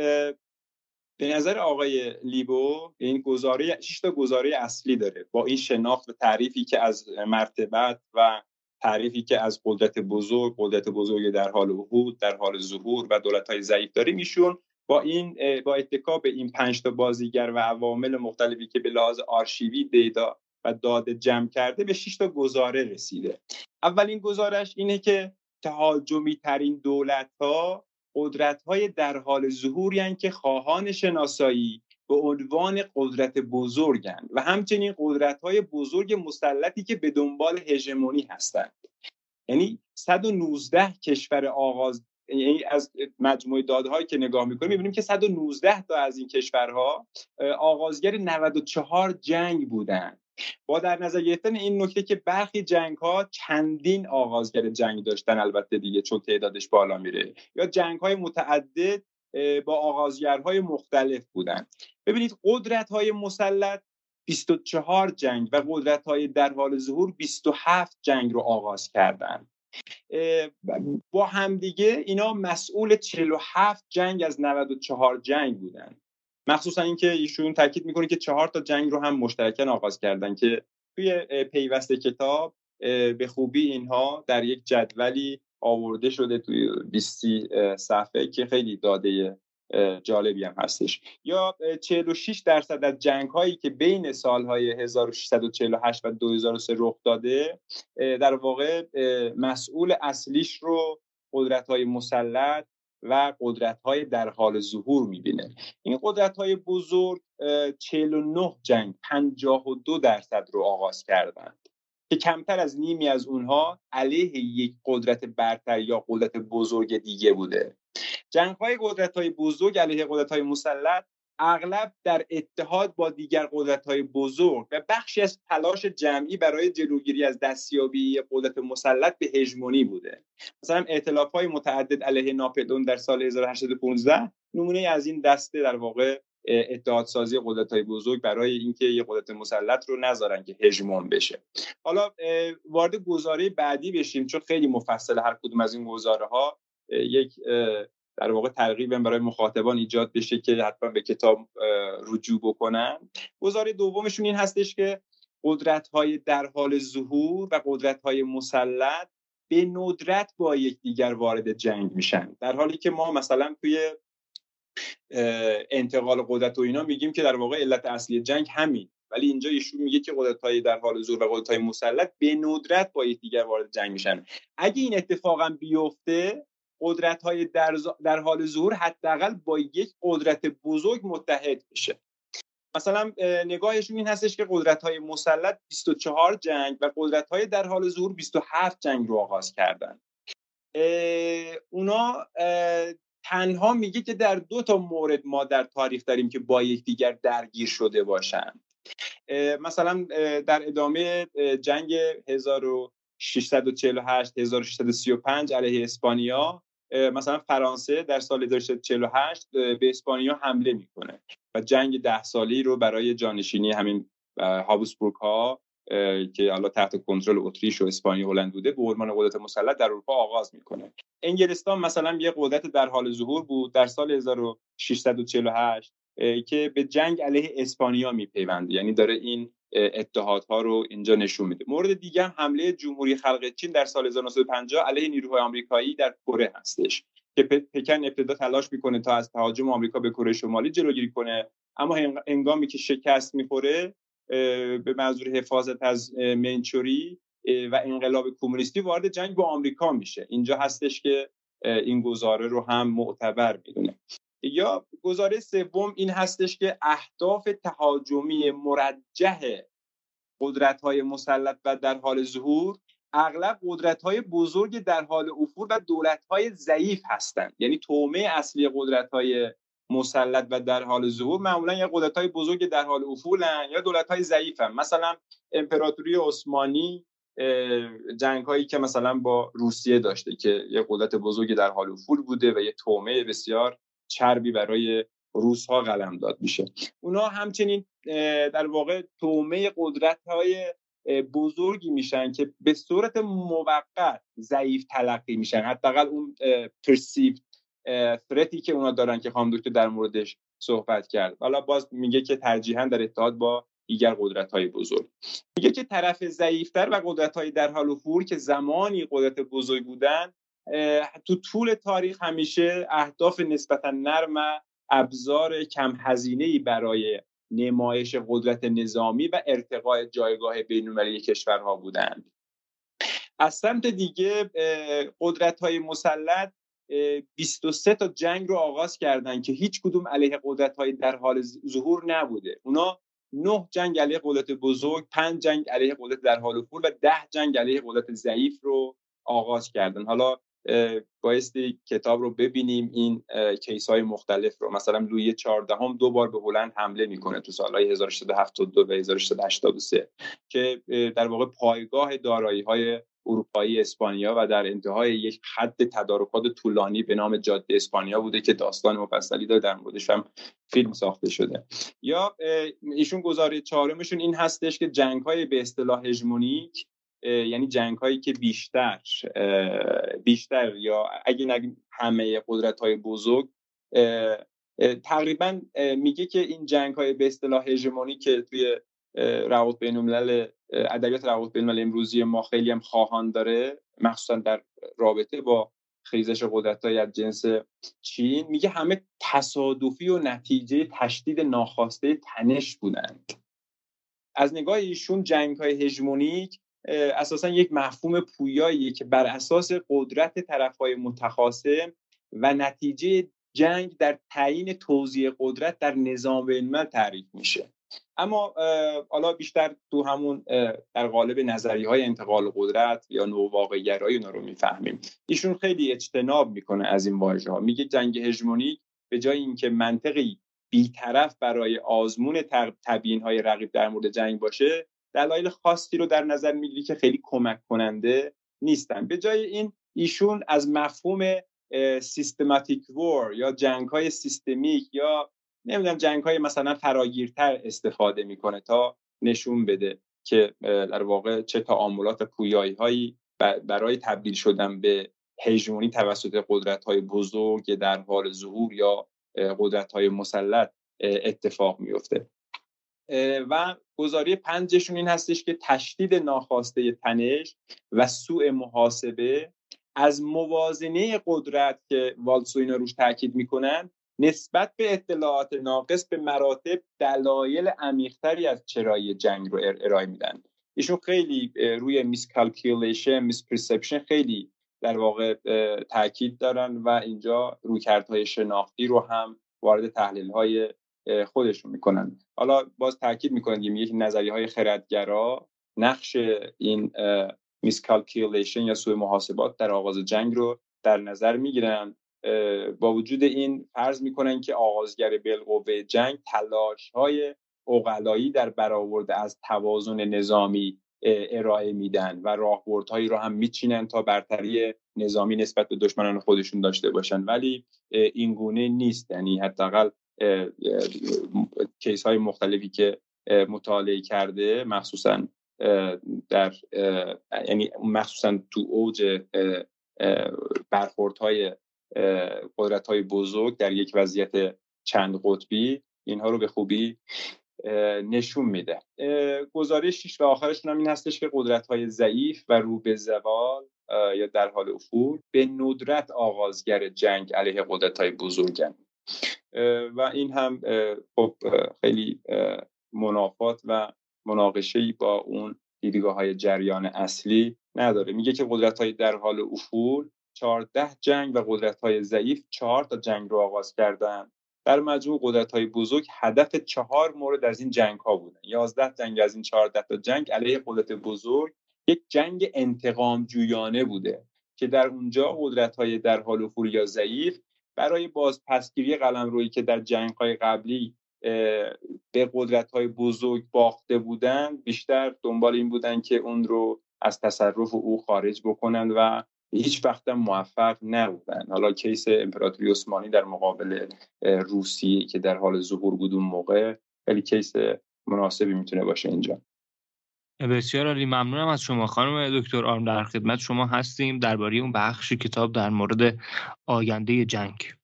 به نظر آقای لیبو این گزاره شش تا گزاره اصلی داره. با این شناخت و تعریفی که از مرتبت و تعریفی که از قدرت بزرگ قدرت بزرگ در حال وجود در حال ظهور و دولت های ضعیف داریم ایشون با این با اتکا به این پنج تا بازیگر و عوامل مختلفی که به لحاظ آرشیوی دیتا و داده جمع کرده به 6 تا گزاره رسیده. اولین گزارش اینه که تهاجمی ترین دولت ها قدرت های در حال ظهوری که خواهان شناسایی به عنوان قدرت بزرگند و همچنین قدرت های بزرگ مسلطی که به دنبال هژمونی هستند. یعنی 119 کشور آغاز یعنی از مجموعه دادهایی که نگاه می‌کنیم می‌بینیم که 119 تا از این کشورها آغازگر 94 جنگ بودند با در نظر گرفتن این نکته که برخی جنگ ها چندین آغازگر جنگ داشتن البته دیگه چون تعدادش بالا میره. یا جنگ های متعدد با آغازگرهای مختلف بودن. ببینید قدرت های مسلط 24 جنگ و قدرت های در حال ظهور 27 جنگ رو آغاز کردند با همدیگه اینا مسئول 47 جنگ از 94 جنگ بودن. مخصوصا اینکه ایشون تاکید می‌کنه که چهار تا جنگ رو هم مشترکن آغاز کردن که توی پیوست کتاب به خوبی اینها در یک جدولی آورده شده توی 20 صفحه که خیلی داده جالبی هم هستش. یا 46 درصد از جنگ هایی که بین سالهای 1648 و 2003 رخ داده در واقع مسئول اصلیش رو قدرت های مسلط و قدرت های در حال ظهور می‌بینه. این قدرت های بزرگ 49 جنگ 52 درصد رو آغاز کردند. که کمتر از نیمی از اونها علیه یک قدرت برتر یا قدرت بزرگ دیگه بوده. جنگ های قدرت های بزرگ علیه قدرت های مسلط اغلب در اتحاد با دیگر قدرت های بزرگ و بخشی از تلاش جمعی برای جلوگیری از دستیابی قدرت مسلط به هژمونی بوده. مثلا ائتلاف های متعدد علیه ناپلئون در سال 1815 نمونه از این دسته در واقع اتحادسازی قدرت های بزرگ برای اینکه یه قدرت مسلط رو نذارن که هژمون بشه. حالا وارد گزاره بعدی بشیم چون خیلی مفصل هر کدوم از این گزاره ها یک در واقع ترغیب برای مخاطبان ایجاد بشه که حتما به کتاب رجوع بکنن. گزاره دومشون این هستش که قدرت های در حال ظهور و قدرت های مسلط به ندرت با یکدیگر وارد جنگ میشن. در حالی که ما مثلا توی انتقال قدرت و اینا میگیم که در واقع علت اصلی جنگ همین. ولی اینجا ایشون میگه که قدرت در حال زور و قدرت های مسلط به ندرت با یکدیگر وارد جنگ میشن. اگه این اتفاقا بیفته قدرت های در, در حال ظهور حداقل با یک قدرت بزرگ متحد بشه مثلا نگاهشون این هستش که قدرت های مسلط 24 جنگ و قدرت های در حال ظهور 27 جنگ رو آغاز کردن. اونا تنها میگه که در دو تا مورد ما در تاریخ داریم که با یکدیگر درگیر شده باشن مثلا در ادامه جنگ 1648 1635 علیه اسپانیا. مثلا فرانسه در سال 1648 به اسپانیا حمله می‌کنه و جنگ ده سالی رو برای جانشینی همین هابسبورگ ها که حالا تحت کنترل اتریش و اسپانیا هلند بوده به عنوان قدرت مسلط در اروپا آغاز می‌کنه. انگلستان مثلا یه قدرت در حال ظهور بود در سال 1648 که به جنگ علیه اسپانیا میپیونده یعنی داره این اتحادها رو اینجا نشون میده. مورد دیگه هم حمله جمهوری خلق چین در سال 1950 علیه نیروهای آمریکایی در کره هستش که پکن ابتدا تلاش می‌کنه تا از تهاجم آمریکا به کره شمالی جلوگیری کنه اما هنگامی که شکست می‌خوره به منظور حفاظت از منچوری و انقلاب کمونیستی وارد جنگ با آمریکا میشه. اینجا هستش که این گزاره رو هم معتبر می‌دونه. یا گزاره سوم این هستش که اهداف تهاجمی مرجح قدرت های مسلط و در حال ظهور اغلب قدرت های بزرگ در حال افول و دولت های ضعیف هستند یعنی تومه اصلی قدرت های مسلط و در حال ظهور معمولا یا قدرت های بزرگ در حال افولن یا دولت های ضعیف هم. مثلا امپراتوری عثمانی جنگ هایی که مثلا با روسیه داشته که یه قدرت بزرگ در حال افول بوده و یه تومه بسیار چربی برای روس ها قلم داد میشه. اونا همچنین در واقع تومه قدرت های بزرگی میشن که به صورت موقت ضعیف تلقی میشن. حداقل اون پرسیو فرتی که اونا دارن که خانم دکتر در موردش صحبت کرد. حالا باز میگه که ترجیحا در اتحاد با دیگر قدرت های بزرگ. میگه که طرف ضعیفتر و قدرت های در حال حضور که زمانی قدرت بزرگ بودن تو طول تاریخ همیشه اهداف نسبتا نرم ابزار کم هزینه برای نمایش قدرت نظامی و ارتقاء جایگاه بین‌المللی کشورها بودند. از سمت دیگه قدرت های مسلط 23 تا جنگ رو آغاز کردن که هیچ کدوم علیه قدرت های در حال ظهور نبوده. اونا نه جنگ علیه قدرت بزرگ پنج جنگ علیه قدرت در حال ظهور و ده جنگ علیه قدرت ضعیف رو آغاز کردن. حالا بایستی کتاب رو ببینیم این کیس های مختلف رو. مثلا لوی 14 هم دو بار به هلند حمله می‌کنه تو سالهای 1672 و 1683 که در واقع پایگاه دارایی های اروپایی اسپانیا و در انتهای یک حد تدارکات طولانی به نام جاده اسپانیا بوده که داستان مفصلی داره در موردش هم فیلم ساخته شده. یا ایشون گزاره چهارمشون این هستش که جنگ های به اصطلاح هژمونیک یعنی جنگ هایی که بیشتر بیشتر یا اگه نگیم همه قدرت های بزرگ تقریبا میگه که این جنگ های به اصطلاح هژمونی که توی روابط بین الملل ادبیات روابط بین الملل امروزی ما خیلی هم خواهان داره مخصوصا در رابطه با خیزش قدرت های از جنس چین میگه همه تصادفی و نتیجه تشدید ناخواسته تنش بودند. از نگاه ایشون جنگ های هژمونیک اساسا یک مفهوم پویاییه که بر اساس قدرت طرفهای متخاصم و نتیجه جنگ در تعیین توزیع قدرت در نظام بین تعریف میشه. اما حالا بیشتر تو همون در قالب نظری های انتقال قدرت یا نوواقع گرایی رو می‌فهمیم. ایشون خیلی اجتناب می‌کنه از این واژه ها میگه جنگ هژمونیک به جای اینکه منطقی بیطرف برای آزمون تبیین های رقیب در مورد جنگ باشه دلایل خاصی رو در نظر می‌گیری که خیلی کمک کننده نیستن. به جای این ایشون از مفهوم سیستماتیک وور یا جنگ های سیستمیک یا نمی‌دونم جنگ های مثلا فراگیرتر استفاده می‌کنه تا نشون بده که در واقع چه تعاملات پویایی هایی برای تبدیل شدن به هژمونی توسط قدرت های بزرگ در حال ظهور یا قدرت های مسلط اتفاق میفته و گزاری پنجشون این هستش که تشدید ناخواسته تنش و سوء محاسبه از موازنه قدرت که والسو اینا روش تاکید می‌کنن نسبت به اطلاعات ناقص به مراتب دلایل عمیقتری از چرایی جنگ رو ارائه میدن. ایشون خیلی روی miscalculation misperception خیلی در واقع تاکید دارن و اینجا رویکردهای شناختی رو هم وارد تحلیل های خودشون می‌کنن. حالا باز تاکید می‌کنیم یک نظریه های خردگرا نقش این miscalculation یا سوء محاسبات در آغاز جنگ رو در نظر می‌گیرن. با وجود این فرض می‌کنن که آغازگر بالقوه جنگ تلاش های اقلایی در برآورده از توازن نظامی ارائه میدن و راهبردهایی رو هم میچینن تا برتری نظامی نسبت به دشمنان خودشون داشته باشن. ولی این گونه نیست. یعنی حداقل کیس های مختلفی که مطالعه کرده مخصوصا در یعنی مخصوصا تو اوج برخوردهای قدرت های بزرگ در یک وضعیت چند قطبی اینها رو به خوبی نشون میده. گزارش شیش و آخرشون هم این هستش که قدرت های ضعیف و رو به زوال یا در حال افول به ندرت آغازگر جنگ علیه قدرت های بزرگن. و این هم خب خیلی منافات و مناقشه با اون دیدگاه های جریان اصلی نداره. میگه که قدرت های در حال افول 14 جنگ و قدرت های ضعیف چهار تا جنگ رو آغاز کردن. در مجموع قدرت های بزرگ هدف چهار مورد از این جنگ ها بودن. 11 جنگ از این 14 تا جنگ علیه قدرت بزرگ یک جنگ انتقام جویانه بوده که در اونجا قدرت های در حال افول یا ضعیف برای بازپسگیری روی که در جنگ های قبلی به قدرت های بزرگ باخته بودن بیشتر دنبال این بودن که اون رو از تصرف او خارج بکنن و هیچ وقت موفق نبودن. حالا کیس امپراتوری عثمانی در مقابل روسیه که در حال ظهور بود اون موقع خیلی کیس مناسبی می‌تونه باشه اینجا. بسیار عالی. ممنونم از شما خانم دکتر آرم در خدمت شما هستیم درباره اون بخش کتاب در مورد آینده جنگ.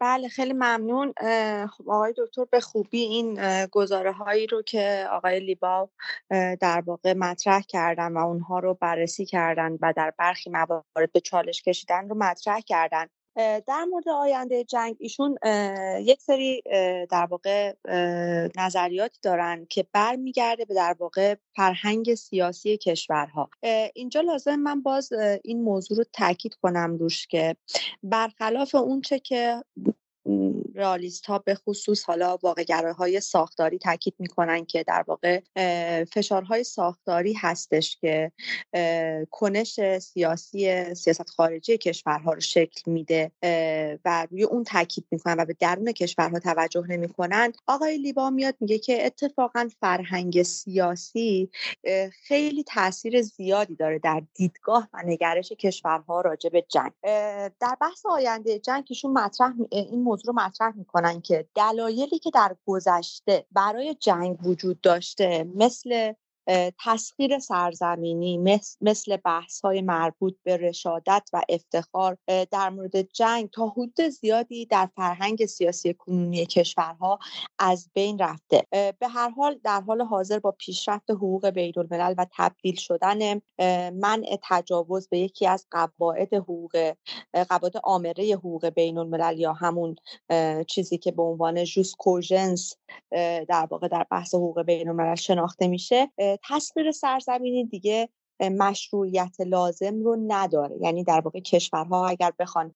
بله خیلی ممنون. خب آقای دکتر به خوبی این گزاره هایی رو که آقای لیباو در واقع مطرح کردن و اونها رو بررسی کردن و در برخی موارد به چالش کشیدن رو مطرح کردن. در مورد آینده جنگ ایشون یک سری در واقع نظریاتی دارن که برمیگرده به در واقع فرهنگ سیاسی کشورها. اینجا لازم من باز این موضوع رو تاکید کنم روش که برخلاف اونچه که رالیست ها به خصوص حالا واقع های ساختاری تاکید می‌کنن که در واقع فشارهای ساختاری هستش که کنش سیاسی سیاست خارجی کشورها رو شکل میده و روی اون تاکید می‌کنن و به درون کشورها توجه نمی‌کنن. آقای لیبا میاد میگه که اتفاقا فرهنگ سیاسی خیلی تاثیر زیادی داره در دیدگاه و نگرش کشورها راجع به جنگ. در بحث آینده جنگ ایشون مطرح این موضوع رو مطرح می‌کنن که دلایلی که در گذشته برای جنگ وجود داشته مثل تسخیر سرزمینی مثل بحث های مربوط به رشادت و افتخار در مورد جنگ تا حدود زیادی در فرهنگ سیاسی کنونی کشورها از بین رفته. به هر حال در حال حاضر با پیشرفت حقوق بین الملل و تبدیل شدن منع تجاوز به یکی از قواعد حقوق قواعد آمره حقوق بین الملل یا همون چیزی که به عنوان جوس کوژنس در واقع در بحث حقوق بین الملل شناخته میشه تصویر سرزمینی دیگه مشروعیت لازم رو نداره. یعنی در واقع کشورها اگر بخوان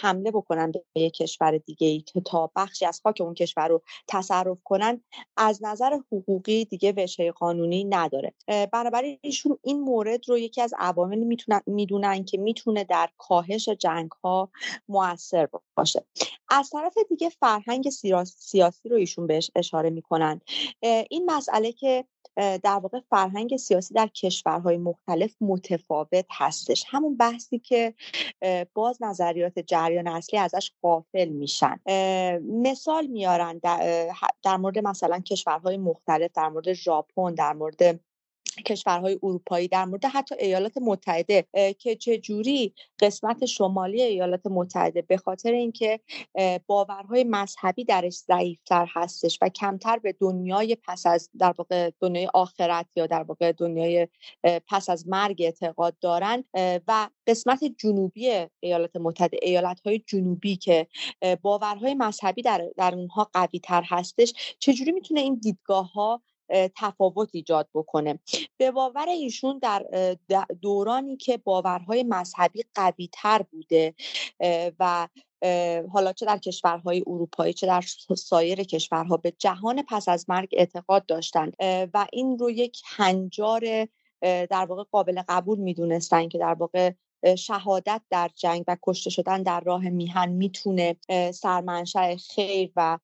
حمله بکنن به یک کشور دیگه ای که تا بخشی از خاک اون کشور رو تصرف کنن از نظر حقوقی دیگه وشه قانونی نداره. بنابراین ایشون این مورد رو یکی از می‌تونن می‌دونن که می‌تونه در کاهش جنگ ها موثر باشه. از طرف دیگه فرهنگ سیاسی رو ایشون بهش اشاره می‌کنن. این مسئله که در واقع فرهنگ سیاسی در کشورهای مختلف متفاوت هستش. همون بحثی که باز نظریات جریان اصلی ازش غافل میشن. مثال میارن در, در مورد مثلا کشورهای مختلف در مورد ژاپن در مورد کشورهای اروپایی در مورد حتی ایالات متحده که چجوری قسمت شمالی ایالات متحده به خاطر اینکه باورهای مذهبی درش ضعیفتر هستش و کمتر به دنیای پس از در واقع دنیای آخرت یا در واقع دنیای پس از مرگ اعتقاد دارن و قسمت جنوبی ایالات متحده ایالت های جنوبی که باورهای مذهبی در, در اونها قوی تر هستش چجوری می‌تونه این دیدگاه ها تفاوت ایجاد بکنه. به باور ایشون در دورانی که باورهای مذهبی قوی تر بوده و حالا چه در کشورهای اروپایی چه در سایر کشورها به جهان پس از مرگ اعتقاد داشتن. و این رو یک هنجار در واقع قابل قبول می‌دونستن که در واقع شهادت در جنگ و کشته شدن در راه میهن می‌تونه سرمنشأ خیر و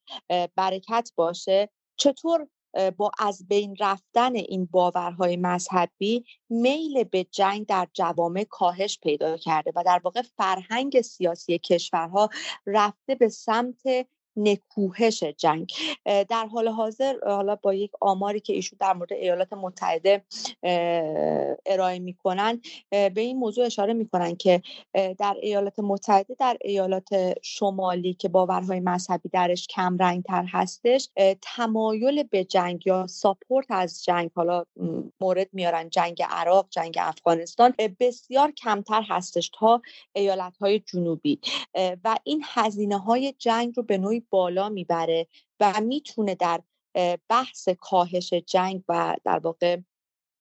برکت باشه. چطور با از بین رفتن این باورهای مذهبی میل به جنگ در جوامع کاهش پیدا کرده و در واقع فرهنگ سیاسی کشورها رفته به سمت نکوهش جنگ. در حال حاضر حالا با یک آماری که ایشون در مورد ایالات متحده ارائه می‌کنن به این موضوع اشاره می‌کنن که در ایالات متحده در ایالات شمالی که باورهای مذهبی درش کم رنگ تر هستش تمایل به جنگ یا ساپورت از جنگ حالا مورد میارن جنگ عراق جنگ افغانستان بسیار کمتر هستش تا ایالت های جنوبی و این هزینه های جنگ رو به نوعی بالا می‌بره و می‌تونه در بحث کاهش جنگ و در واقع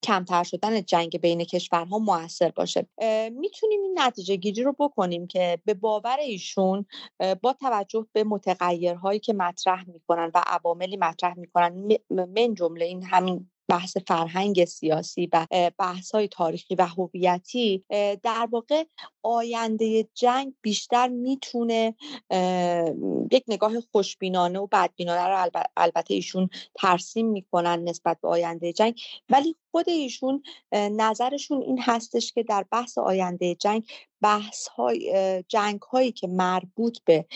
کمتر شدن جنگ بین کشورها موثر باشه. می‌تونیم این نتیجه گیری رو بکنیم که به باور ایشون با توجه به متغیرهایی که مطرح می‌کنن و عواملی مطرح می‌کنن من جمله این همین بحث فرهنگ سیاسی و بحث های تاریخی و هویتی در واقع آینده جنگ بیشتر می‌تونه یک نگاه خوشبینانه و بدبینانه رو البته ایشون ترسیم می‌کنن نسبت به آینده جنگ. ولی خود ایشون نظرشون این هستش که در بحث آینده جنگ بحث های جنگ هایی که مربوط به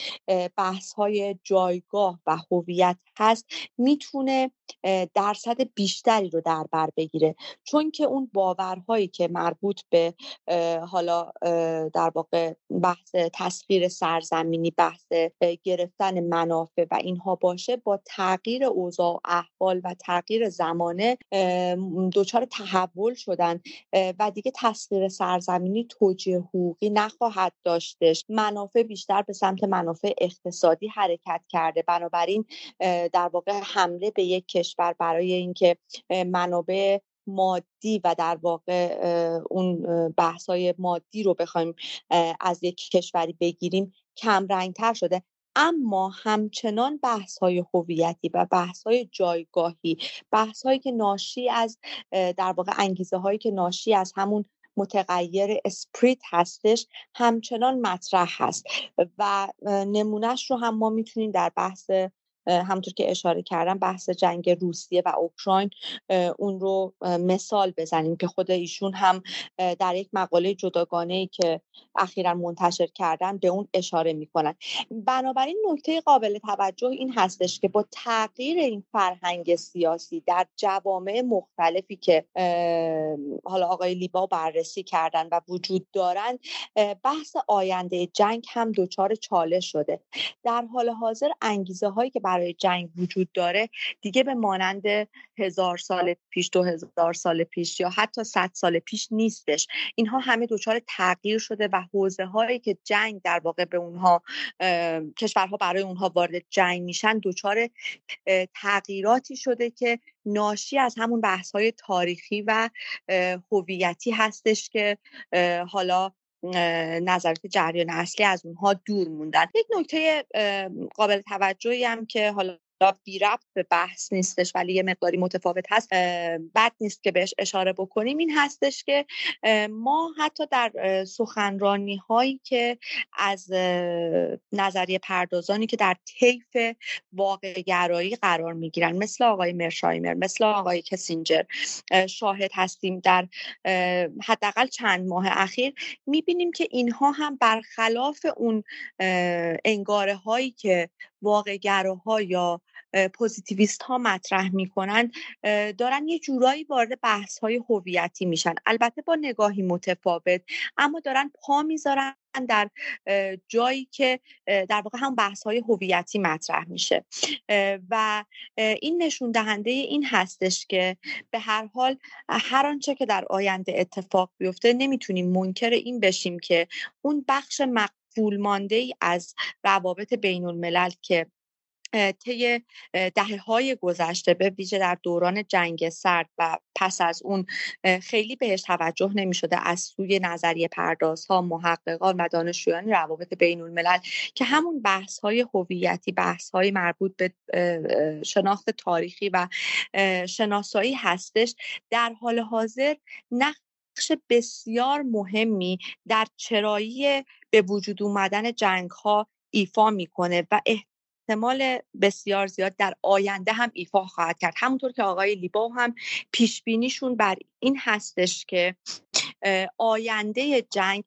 بحث های جایگاه و هویت هست می‌تونه درصد بیشتری رو در بر بگیره. چون که اون باورهایی که مربوط به حالا در واقع بحث تسخیر سرزمینی بحث گرفتن منافع و اینها باشه با تغییر اوضاع احوال و تغییر زمانه دچار تحول شدن و دیگه تسخیر سرزمینی توجیه حقوقی نخواهد داشتش. منافع بیشتر به سمت منافع اقتصادی حرکت کرده. بنابراین در واقع حمله به یک کشور برای اینکه منابع مادی و در واقع اون بحث های مادی رو بخوایم از یک کشوری بگیریم کم رنگتر شده. اما همچنان بحث های هویتی و بحث های جایگاهی بحث هایی که ناشی از در واقع انگیزه هایی که ناشی از همون متغیر اسپریت هستش همچنان مطرح هست و نمونهش رو هم ما می‌تونیم در بحث همطور که اشاره کردم بحث جنگ روسیه و اوکراین اون رو مثال بزنیم که خود ایشون هم در یک مقاله جداگانه ای که اخیرا منتشر کردن به اون اشاره می‌کنن. بنابراین نکته قابل توجه این هستش که با تغییر این فرهنگ سیاسی در جوامع مختلفی که حالا آقای لیبا بررسی کردن و وجود دارند بحث آینده جنگ هم دچار چالش شده. در حال حاضر انگیزه هایی که برای جنگ وجود داره دیگه به مانند هزار سال پیش دو هزار سال پیش یا حتی صد سال پیش نیستش. اینها همه دچار تغییر شده و حوزه هایی که جنگ در واقع به اونها کشورها برای اونها وارد جنگ میشن دچار تغییراتی شده که ناشی از همون بحث های تاریخی و هویتی هستش که حالا نظرات جریان اصلی از اونها دور موندن. یک نکته قابل توجهی هم که حالا بی ربط به بحث نیستش ولی یه مقداری متفاوت هست بد نیست که بهش اشاره بکنیم. این هستش که ما حتی در سخنرانی هایی که از نظریه پردازانی که در طیف واقع گرایی قرار می‌گیرن مثل آقای مرشایمر مثل آقای کسینجر شاهد هستیم در حداقل چند ماه اخیر می‌بینیم که اینها هم برخلاف اون انگاره هایی که واقع گراها یا پوزیتیویست ها مطرح می‌کنن دارن یه جورایی وارد بحث های هویتی میشن. البته با نگاهی متفاوت اما دارن پا می‌ذارن در جایی که در واقع هم بحث های هویتی مطرح میشه. و این نشون دهنده این هستش که به هر حال هر آنچه که در آینده اتفاق بیفته نمی‌تونیم منکر این بشیم که اون بخش مقبول مانده ای از روابط بین الملل که طی دهه های گذشته به ویژه در دوران جنگ سرد و پس از اون خیلی بهش توجه نمی شده از سوی نظریه پردازها محققان و دانشجویان روابط بین الملل که همون بحث های هویتی بحث های مربوط به شناخت تاریخی و شناسایی هستش در حال حاضر نقش بسیار مهمی در چرایی به وجود اومدن جنگ ها ایفا می‌کنه و احتمال بسیار زیاد در آینده هم ایفا خواهد کرد. همونطور که آقای لیبا هم پیش بینیشون بر این هستش که آینده جنگ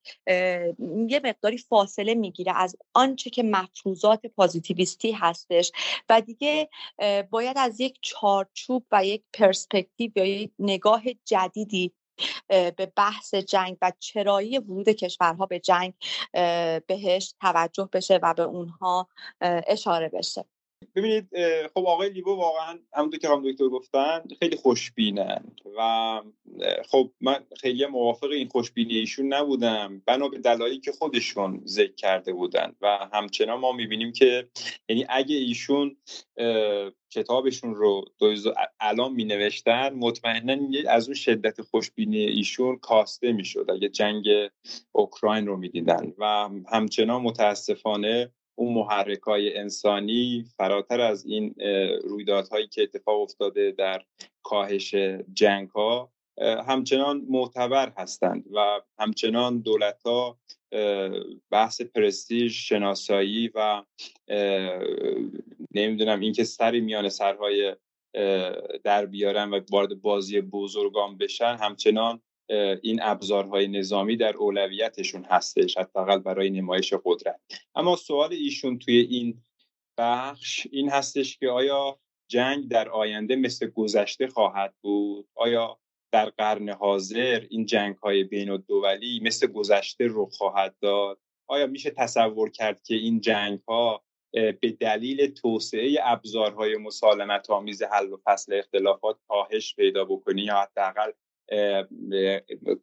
یه مقداری فاصله می‌گیره از آنچه که مفروضات پازیتیویستی هستش و دیگه باید از یک چارچوب و یک پرسپکتیو یا یک نگاه جدیدی به بحث جنگ و چرایی ورود کشورها به جنگ بهش توجه بشه و به اونها اشاره بشه. ببینید خب آقای لیبو واقعا همونطور که هم دکتر گفتن خیلی خوشبینن و خب من خیلی موافق این خوشبینی ایشون نبودم. بنا به دلایلی که خودشون ذکر کرده بودن و همچنان ما می‌بینیم که یعنی اگه ایشون کتابشون رو الان می نوشتن مطمئنا از اون شدت خوشبینی ایشون کاسته می‌شد اگه جنگ اوکراین رو می‌دیدن. و همچنان متاسفانه اون محرک های انسانی فراتر از این رویدادهایی که اتفاق افتاده در کاهش جنگ ها همچنان معتبر هستند و همچنان دولت ها بحث پرستیژ شناسایی و نمی‌دونم اینکه سری میان سرهای در بیارن و وارد بازی بزرگان بشن همچنان این ابزارهای نظامی در اولویتشون هستش حداقل برای نمایش قدرت. اما سوال ایشون توی این بخش این هستش که آیا جنگ در آینده مثل گذشته خواهد بود؟ آیا در قرن حاضر این جنگ های بین الدولی مثل گذشته رو خواهد داد؟ آیا میشه تصور کرد که این جنگ ها به دلیل توسعه ابزارهای مسالمت آمیز حل و فصل اختلافات کاهش پیدا بکنی یا حداقل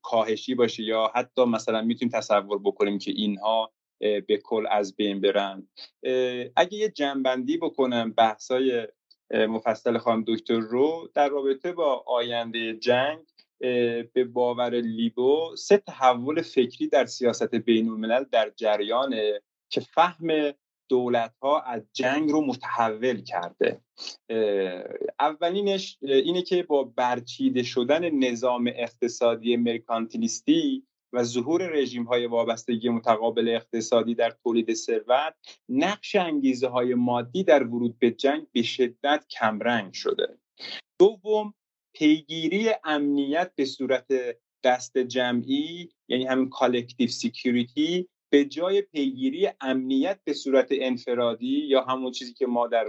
کاهشی باشه یا حتی مثلا می‌تونیم تصور بکنیم که اینها به کل از بین برن. اگه یه جنبندی بکنم بحثای مفصل خانم دکتر رو در رابطه با آینده جنگ به باور لیبو سه تحول فکری در سیاست بین الملل در جریانه که فهم دولت ها از جنگ رو متحول کرده. اولینش اینه که با برچیده شدن نظام اقتصادی مرکانتیلیستی و ظهور رژیم های وابستگی متقابل اقتصادی در تولید ثروت نقش انگیزه های مادی در ورود به جنگ به شدت کمرنگ شده. دوم پیگیری امنیت به صورت دست جمعی یعنی همین collective security به جای پیگیری امنیت به صورت انفرادی یا همون چیزی که ما در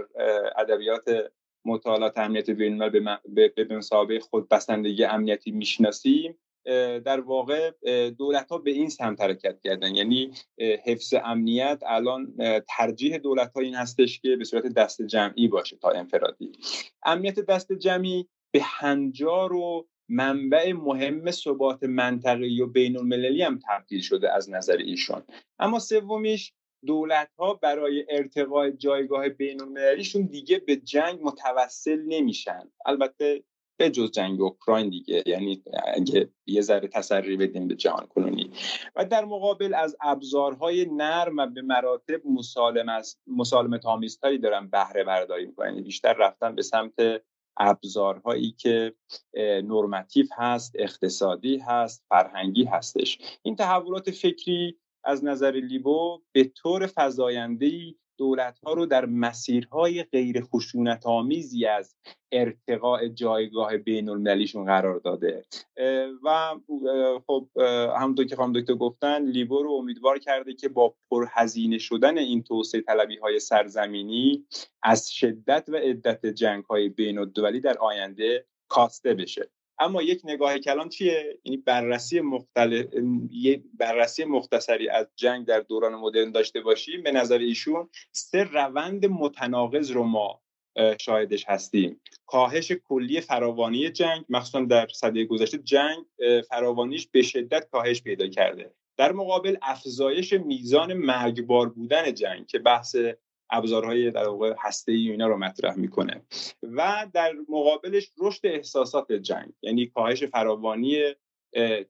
ادبیات مطالعات امنیت بین به, مسابقه خود بسندگی امنیتی می‌شناسیم در واقع دولت ها به این سمت حرکت کردن. یعنی حفظ امنیت الان ترجیح دولت ها این هستش که به صورت دست جمعی باشه تا انفرادی. امنیت دست جمعی به هنجار و منبع مهم ثبات منطقی و بین المللی هم تبدیل شده از نظر ایشون اما سومیش دولت ها برای ارتقاء جایگاه بین المللیشون دیگه به جنگ متوسل نمیشن. البته به جز جنگ اوکراین دیگه یعنی اگه یه ذره تسری بدیم به جهان کنونی و در مقابل از ابزارهای نرم و به مراتب مسالم مسالمت آمیزتری دارن بهره برداری می‌کنن یعنی بیشتر رفتن به سمت ابزارهایی که نرمتیو هست اقتصادی هست فرهنگی هستش. این تحولات فکری از نظر لیبو به طور فضاینده‌ای دولت ها رو در مسیرهای غیر خشونت آمیزی از ارتقاء جایگاه بین المللیشون قرار داده. و خب همونطور که خانم دکتر گفتن لیبو رو امیدوار کرده که با پرهزینه شدن این توسعه طلبی های سرزمینی از شدت و عدت جنگ های بین الدولی در آینده کاسته بشه. اما یک نگاه کلان چیه؟ یعنی بررسی مختلف بررسی مختصری از جنگ در دوران مدرن داشته باشیم. به نظر ایشون سه روند متناقض رو ما شاهدش هستیم. کاهش کلی فراوانی جنگ مخصوصا در صده گذشته جنگ فراوانیش به شدت کاهش پیدا کرده. در مقابل افزایش میزان مرگبار بودن جنگ که بحث ابزارهای در واقع هسته ای اینا رو مطرح می‌کنه. و در مقابلش رشد احساسات جنگ یعنی کاهش فراوانی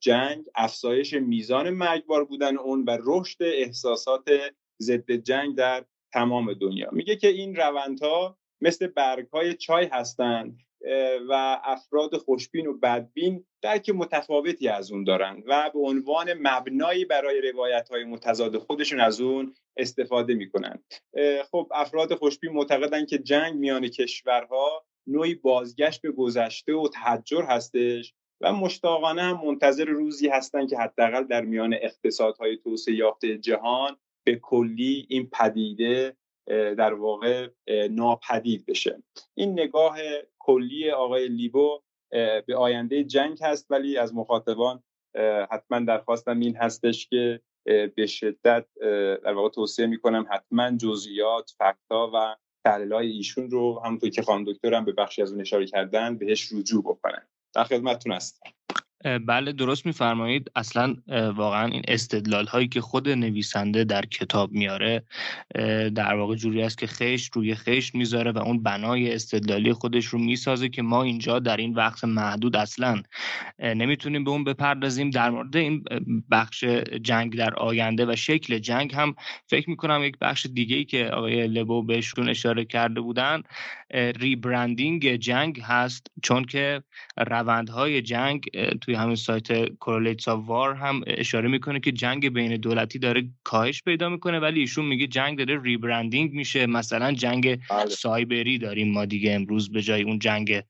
جنگ افزایش میزان مرگبار بودن اون و رشد احساسات ضد جنگ در تمام دنیا. میگه که این روندها مثل برگ های چای هستند و افراد خوشبین و بدبین درک متفاوتی از اون دارن و به عنوان مبنایی برای روایت های متضاد خودشون از اون استفاده می‌کنن. خب افراد خوشبین معتقدن که جنگ میان کشورها نوعی بازگشت به گذشته و تحجر هستش و مشتاقانه هم منتظر روزی هستن که حداقل در میان اقتصادهای توسعه یافته جهان به کلی این پدیده در واقع ناپدید بشه. این نگاه کلی آقای لیبو به آینده جنگ هست ولی از مخاطبان حتما درخواستم این هستش که به شدت در واقع توصیه می‌کنم حتما جزئیات فکتا و تحلیل های ایشون رو همونطور که خانم دکترم به بخشی از اون اشاره کردن بهش رجوع بکنن. در خدمتتون هستم. بله درست میفرمایید. اصلا واقعا این استدلال هایی که خود نویسنده در کتاب میاره در واقع جوری است که خشت روی خشت می‌ذاره و اون بنای استدلالی خودش رو می‌سازه که ما اینجا در این وقت محدود اصلا نمی‌تونیم به اون بپردازیم. در مورد این بخش جنگ در آینده و شکل جنگ هم فکر می‌کنم یک بخش دیگه ای که آقای لبو بهشون اشاره کرده بودن. rebranding جنگ هست چون که روندهای جنگ توی همین سایت Correlates of War هم اشاره می‌کنه که جنگ بین دولتی داره کاهش پیدا می‌کنه ولی ایشون میگه جنگ داره rebranding میشه. مثلا جنگ بله. سایبری داریم ما دیگه امروز به جای اون جنگ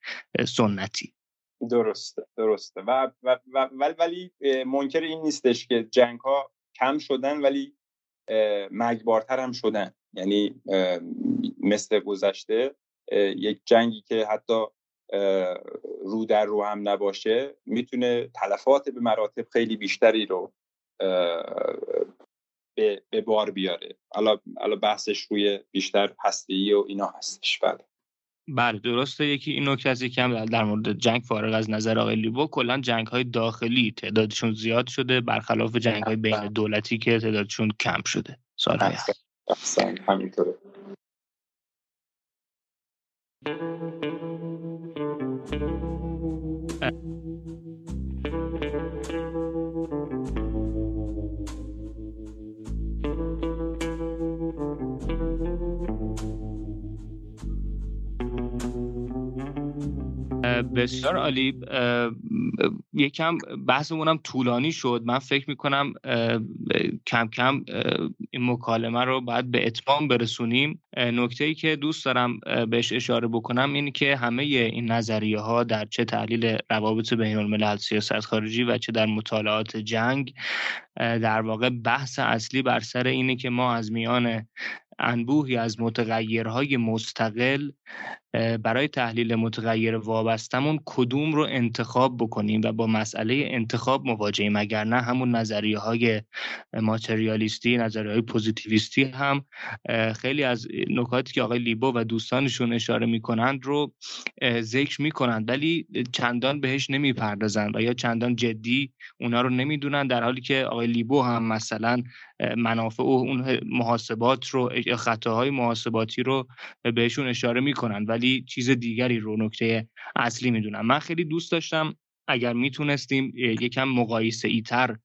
سنتی. درسته درسته. و, و, و ولی منکر این نیستش که جنگ ها کم شدن ولی مرگبارتر هم شدن. یعنی مثل گذشته یک جنگی که حتی رو در رو هم نباشه می‌تونه تلفات به مراتب خیلی بیشتری رو به, بار بیاره. حالا بحثش روی بیشتر هستی و اینا هستش. بله. بله درسته. یکی این نکته از یکم در مورد جنگ فارغ از نظر آقای لیبو کلا جنگ های داخلی تعدادشون زیاد شده برخلاف جنگ های بین بله. دولتی که تعدادشون کم شده. سالهای همینطوره. Thank you. بسیار عالی. یکم بحثمون هم طولانی شد. من فکر می‌کنم کم کم این مکالمه رو باید به اتمام برسونیم. نکته ای که دوست دارم بهش اشاره بکنم اینه که همه این نظریه ها در چه تحلیل روابط بین الملل سیاست خارجی و چه در مطالعات جنگ در واقع بحث اصلی بر سر اینه که ما از میان انبوهی از متغیرهای مستقل برای تحلیل متغیر وابستمون کدوم رو انتخاب بکنیم و با مسئله انتخاب مواجهیم اگر نه همون نظریه های ماتریالیستی نظریه های پوزیتیویستی هم خیلی از نکاتی که آقای لیبو و دوستانشون اشاره می‌کنند رو ذکر می‌کنند ولی چندان بهش نمی‌پردازند و یا چندان جدی اونا رو نمی‌دونن در حالی که آقای لیبو هم مثلا منافع و اون محاسبات رو خطاهای محاسباتی رو بهشون اشاره می‌کنن ولی چیز دیگری رو نکته اصلی می‌دونم. من خیلی دوست داشتم اگر می‌تونستیم یکم مقایسه ای تر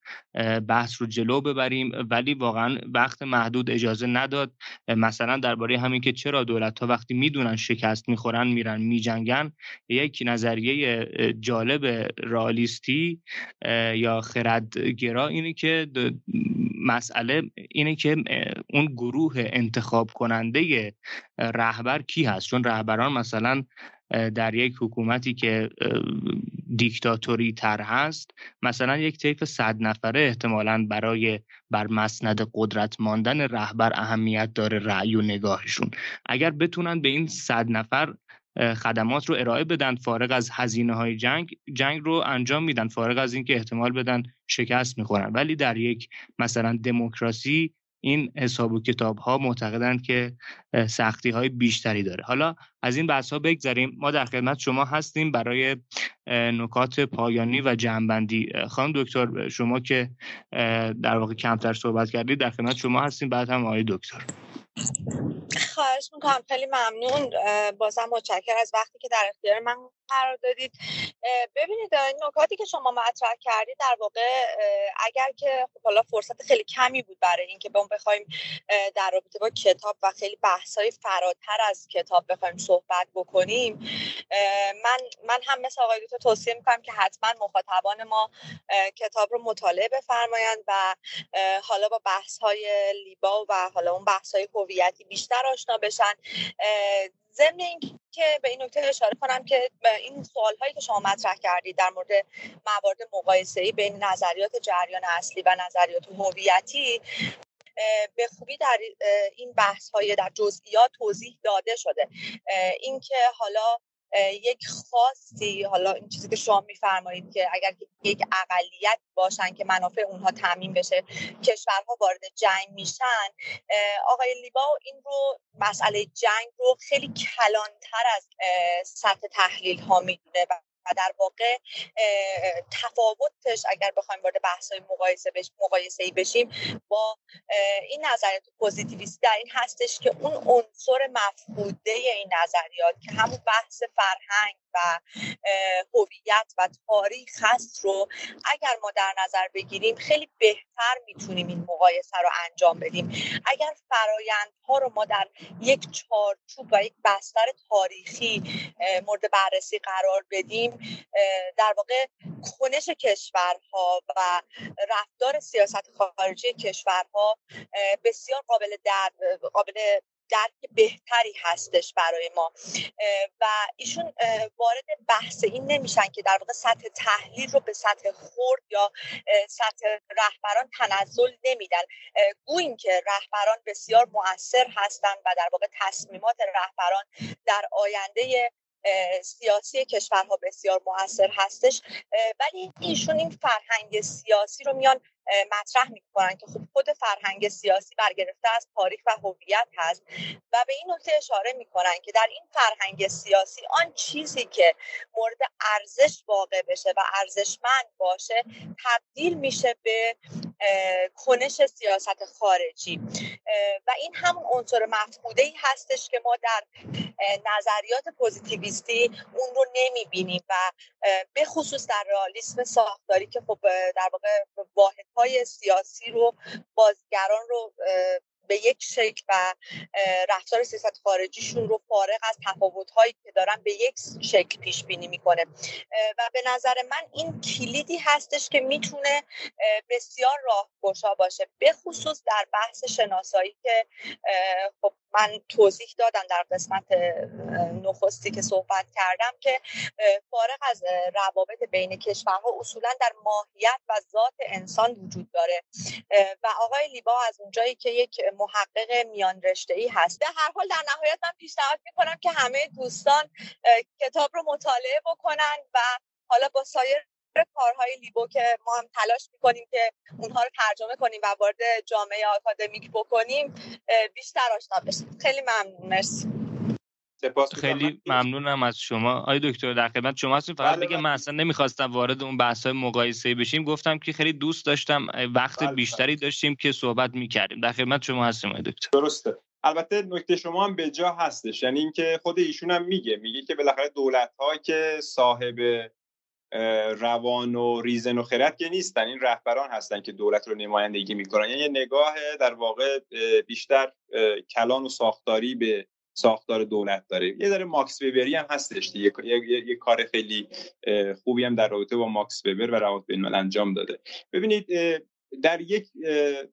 بحث رو جلو ببریم ولی واقعا وقت محدود اجازه نداد. مثلا درباره همین که چرا دولت ها وقتی می‌دونن شکست می‌خورن میرن میجنگن یک نظریه جالب رالیستی یا خردگرا اینه که مسئله اینه که اون گروه انتخاب کننده رهبر کی هست؟ چون رهبران مثلا در یک حکومتی که دیکتاتوری تر هست مثلا یک طیف صد نفره احتمالا برای بر مسند قدرت ماندن رهبر اهمیت داره رأی و نگاهشون. اگر بتونن به این صد نفر خدمات رو ارائه بدن فارغ از هزینه های جنگ جنگ رو انجام میدن فارغ از اینکه احتمال بدن شکست می‌خورن. ولی در یک مثلا دموکراسی این حساب و کتاب ها معتقدند که سختی های بیشتری داره. حالا از این بحث ها بگذاریم ما در خدمت شما هستیم برای نکات پایانی و جنبندی خانم دکتر شما که در واقع کمتر صحبت کردید در خدمت شما هستیم. بعد هم آقای دکتر. خواهش می‌کنم. خیلی ممنون. بازم متشکر از وقتی که در اختیار من قرار دادید. ببینید این نکاتی که شما مطرح کردید در واقع اگر که خب حالا فرصت خیلی کمی بود برای اینکه ما بخوایم در رابطه با کتاب و خیلی بحث های فراتر از کتاب بخوایم صحبت بکنیم من من هم مثل آقای دکتر توصیه می‌کنم که حتما مخاطبان ما کتاب رو مطالعه بفرمایند و حالا با بحث های لیبا و حالا اون بحث های هویتی بیشتر آشنا بشن. ضمن اینکه به این نکته اشاره کنم که این سوال هایی که شما مطرح کردید در مورد موارد مقایسه ای بین نظریات جریان اصلی و نظریات هویتی به خوبی در این بحث های در جزئیات توضیح داده شده. اینکه حالا یک خاصی حالا این چیزی که شما میفرمایید که اگر یک اقلیت باشن که منافع اونها تعمین بشه کشورها وارد جنگ میشن آقای لیبا این رو مسئله جنگ رو خیلی کلانتر از سطح تحلیل ها می‌دونه. و در واقع تفاوتش اگر بخوایم وارد بحث های مقایسه بش مقایسه ای بشیم با این نظریات پوزیتیویستی در این هستش که اون عنصر مفقوده این نظریات که همون بحث فرهنگ و هویت و تاریخ هست رو اگر ما در نظر بگیریم خیلی بهتر می‌تونیم این مقایسه رو انجام بدیم. اگر فرایندها رو ما در یک چارچوب و یک بستر تاریخی مورد بررسی قرار بدیم در واقع کنش کشورها و رفتار سیاست خارجی کشورها بسیار قابل در قابل درک بهتری هستش برای ما. و ایشون وارد بحث این نمیشن که در واقع سطح تحلیل رو به سطح خورد یا سطح رهبران تنزل نمیدن. گوییم که رهبران بسیار مؤثر هستند و در واقع تصمیمات رهبران در آینده سیاسی کشورها بسیار موثر هستش ولی ایشون این فرهنگ سیاسی رو میان مطرح می‌کنن که خب خود فرهنگ سیاسی برگرفته از تاریخ و هویت هست و به این نکته اشاره می‌کنن که در این فرهنگ سیاسی آن چیزی که مورد ارزش واقع بشه و ارزشمند باشه تبدیل میشه به کنش سیاست خارجی. و این همون عنصر مفقوده ای هستش که ما در نظریات پوزیتیویستی اون رو نمی‌بینیم و به خصوص در رئالیسم ساختاری که خب در واقع واحد های سیاسی رو بازیگران رو به یک شکل و رفتار سیاست خارجیشون رو فارغ از تفاوت هایی که دارن به یک شکل پیش بینی می‌کنه و به نظر من این کلیدی هستش که می‌تونه بسیار راهگشا باشه. به خصوص در بحث شناسایی که خب من توضیح دادم در قسمت نخستی که صحبت کردم که فارغ از روابط بین کشورها اصولا در ماهیت و ذات انسان وجود داره. و آقای لیبا از اونجایی که یک محقق میان رشته ای هست. در هر حال در نهایت من پیشنهاد می‌کنم که همه دوستان کتاب رو مطالعه بکنن و حالا با سایر کارهای لیبو که ما هم تلاش می‌کنیم که اونها رو ترجمه کنیم و وارد جامعه آکادمیک بکنیم بیشتر آشنا بشیم. خیلی ممنون. مرسی. خیلی ممنونم از شما. آقای دکتر در خدمت شما هستیم. فقط بله، بگم من اصلا نمی‌خواستم وارد اون بحث های مقایسه بشیم. گفتم که خیلی دوست داشتم وقت بله، بیشتری بله. داشتیم که صحبت می‌کردیم. در خدمت شما هستیم آقای دکتر. درسته. البته نکته شما هم به جا هستش. یعنی اینکه خود ایشون هم میگه. میگه که بالاخره دولت ها که صاحب روان و ریزن و خرد که نیستن. این رهبران هستن که دولت رو نمایندگی می‌کنن. یعنی یه نگاه در واقع بیشتر کلان و ساختاری به ساختار دولت داره. یه داره ماکس وبری هم هستش یه،, یه،, کار خیلی خوبی هم در رابطه با ماکس وبر و روابط بین انجام داده. ببینید در یک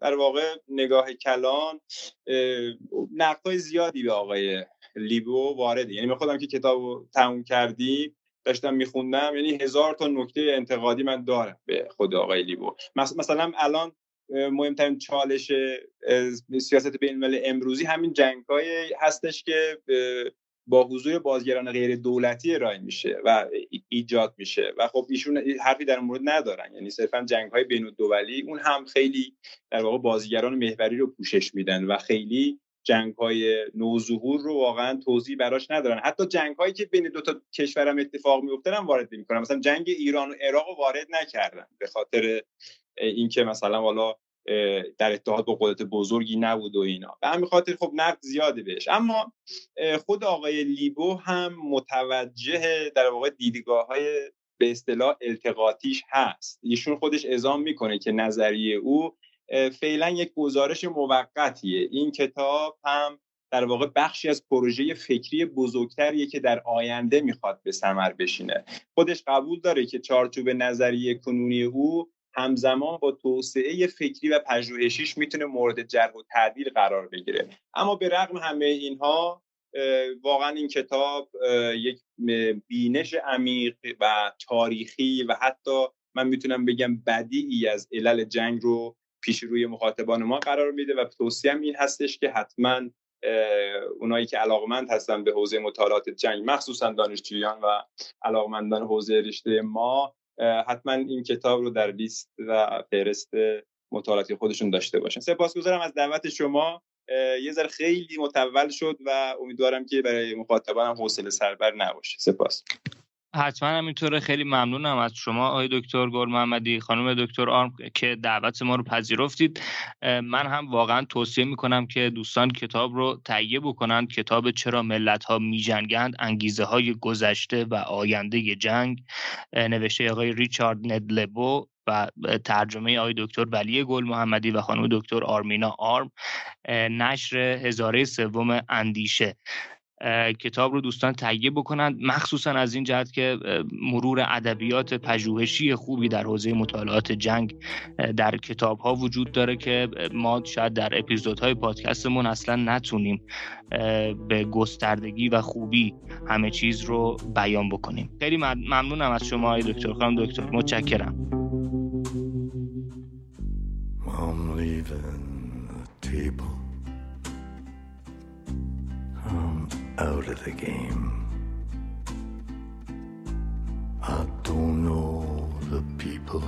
در واقع نگاه کلان نقدهای زیادی به آقای لیبو وارده. یعنی من خودم که کتاب تموم کردیم داشتم میخوندم یعنی هزار تا نکته انتقادی من دارم به خود آقای لیبو. مثلا الان مهمترین چالش سیاست بین امروزی همین جنگ هستش که با حضور بازیگران غیر دولتی ارائه میشه و ایجاد میشه و خب ایشون حرفی در مورد ندارن. یعنی صرفا جنگ های بین الدولی اون هم خیلی در واقع بازیگران محوری رو پوشش میدن و خیلی جنگ های نوظهور رو واقعا توضیح براش ندارن. حتی جنگ هایی که بین دو تا کشورم اتفاق میفته هم وارد نمی‌کنن. مثلا جنگ ایران و عراق رو وارد نکردن به خاطر اینکه مثلا والا در اتحاد با قدرت بزرگی نبود و اینا. به همین خاطر خب نقد زیاده بهش. اما خود آقای لیبو هم متوجه در واقع دیدگاه های به اصطلاح التقاطیش هست. ایشون خودش اعزام می‌کنه که نظریه او فعلا یک گزارش موقتیه. این کتاب هم در واقع بخشی از پروژه فکری بزرگتریه که در آینده می‌خواد به ثمر بشینه. خودش قبول داره که چارچوب نظریه کنونی او همزمان با توسعه فکری و پژوهشیش می‌تونه مورد جرح و تعدیل قرار بگیره. اما به رغم همه اینها واقعا این کتاب یک بینش عمیق و تاریخی و حتی من می‌تونم بگم بدیعی از علل جنگ رو پیش روی مخاطبان ما قرار میده و توصیه این هستش که حتما اونایی که علاقمند هستن به حوزه مطالعات جنگ مخصوصا دانشجویان و علاقمندان حوزه رشته ما حتما این کتاب رو در لیست و فهرست مطالعاتی خودشون داشته باشن. سپاسگزارم از دعوت شما. یه ذره خیلی متول شد و امیدوارم که برای مخاطبانم حوصله سربر نباشه. سپاس. حتما همینطوره خیلی ممنونم از شما آقای دکتر گل محمدی خانم دکتر آرم که دعوت ما رو پذیرفتید. من هم واقعا توصیه می‌کنم که دوستان کتاب رو تهیه بکنند. کتاب چرا ملت ها میجنگند؟ انگیزه های گذشته و آینده جنگ. نوشته آقای ریچارد ندلبو و ترجمه آقای دکتر ولی گل محمدی و خانم دکتر آرمینا آرم. نشر هزاره سوم اندیشه. کتاب رو دوستان تهیه بکنند مخصوصا از این جهت که مرور ادبیات پژوهشی خوبی در حوزه مطالعات جنگ در کتاب ها وجود داره که ما شاید در اپیزودهای پادکستمون اصلا نتونیم به گستردگی و خوبی همه چیز رو بیان بکنیم. خیلی ممنونم از شما دکتر خانم دکتر. متشکرم. Out of the game. I don't know the people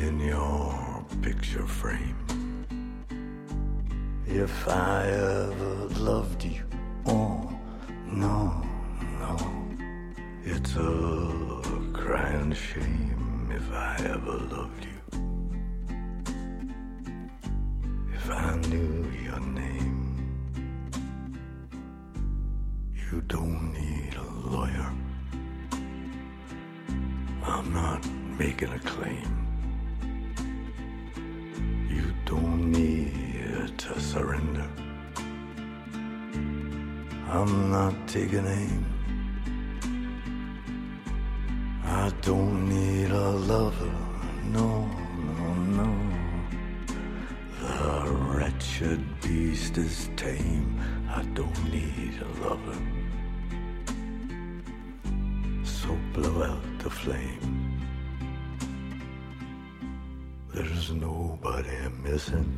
in your picture frame. If I ever loved you, oh, no, no. It's a crying shame if I ever loved you. If I knew your name. You don't need a lawyer. I'm not making a claim. You don't need to surrender. I'm not taking aim. I don't need a lover, no, no, no. The wretched beast is tame. I don't need a lover. So blow out the flame. There's nobody missing.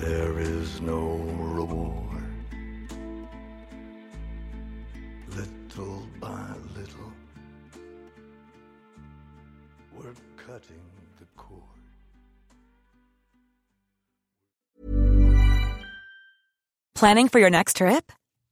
There is no reward. Little by little, we're cutting the cord. Planning for your next trip?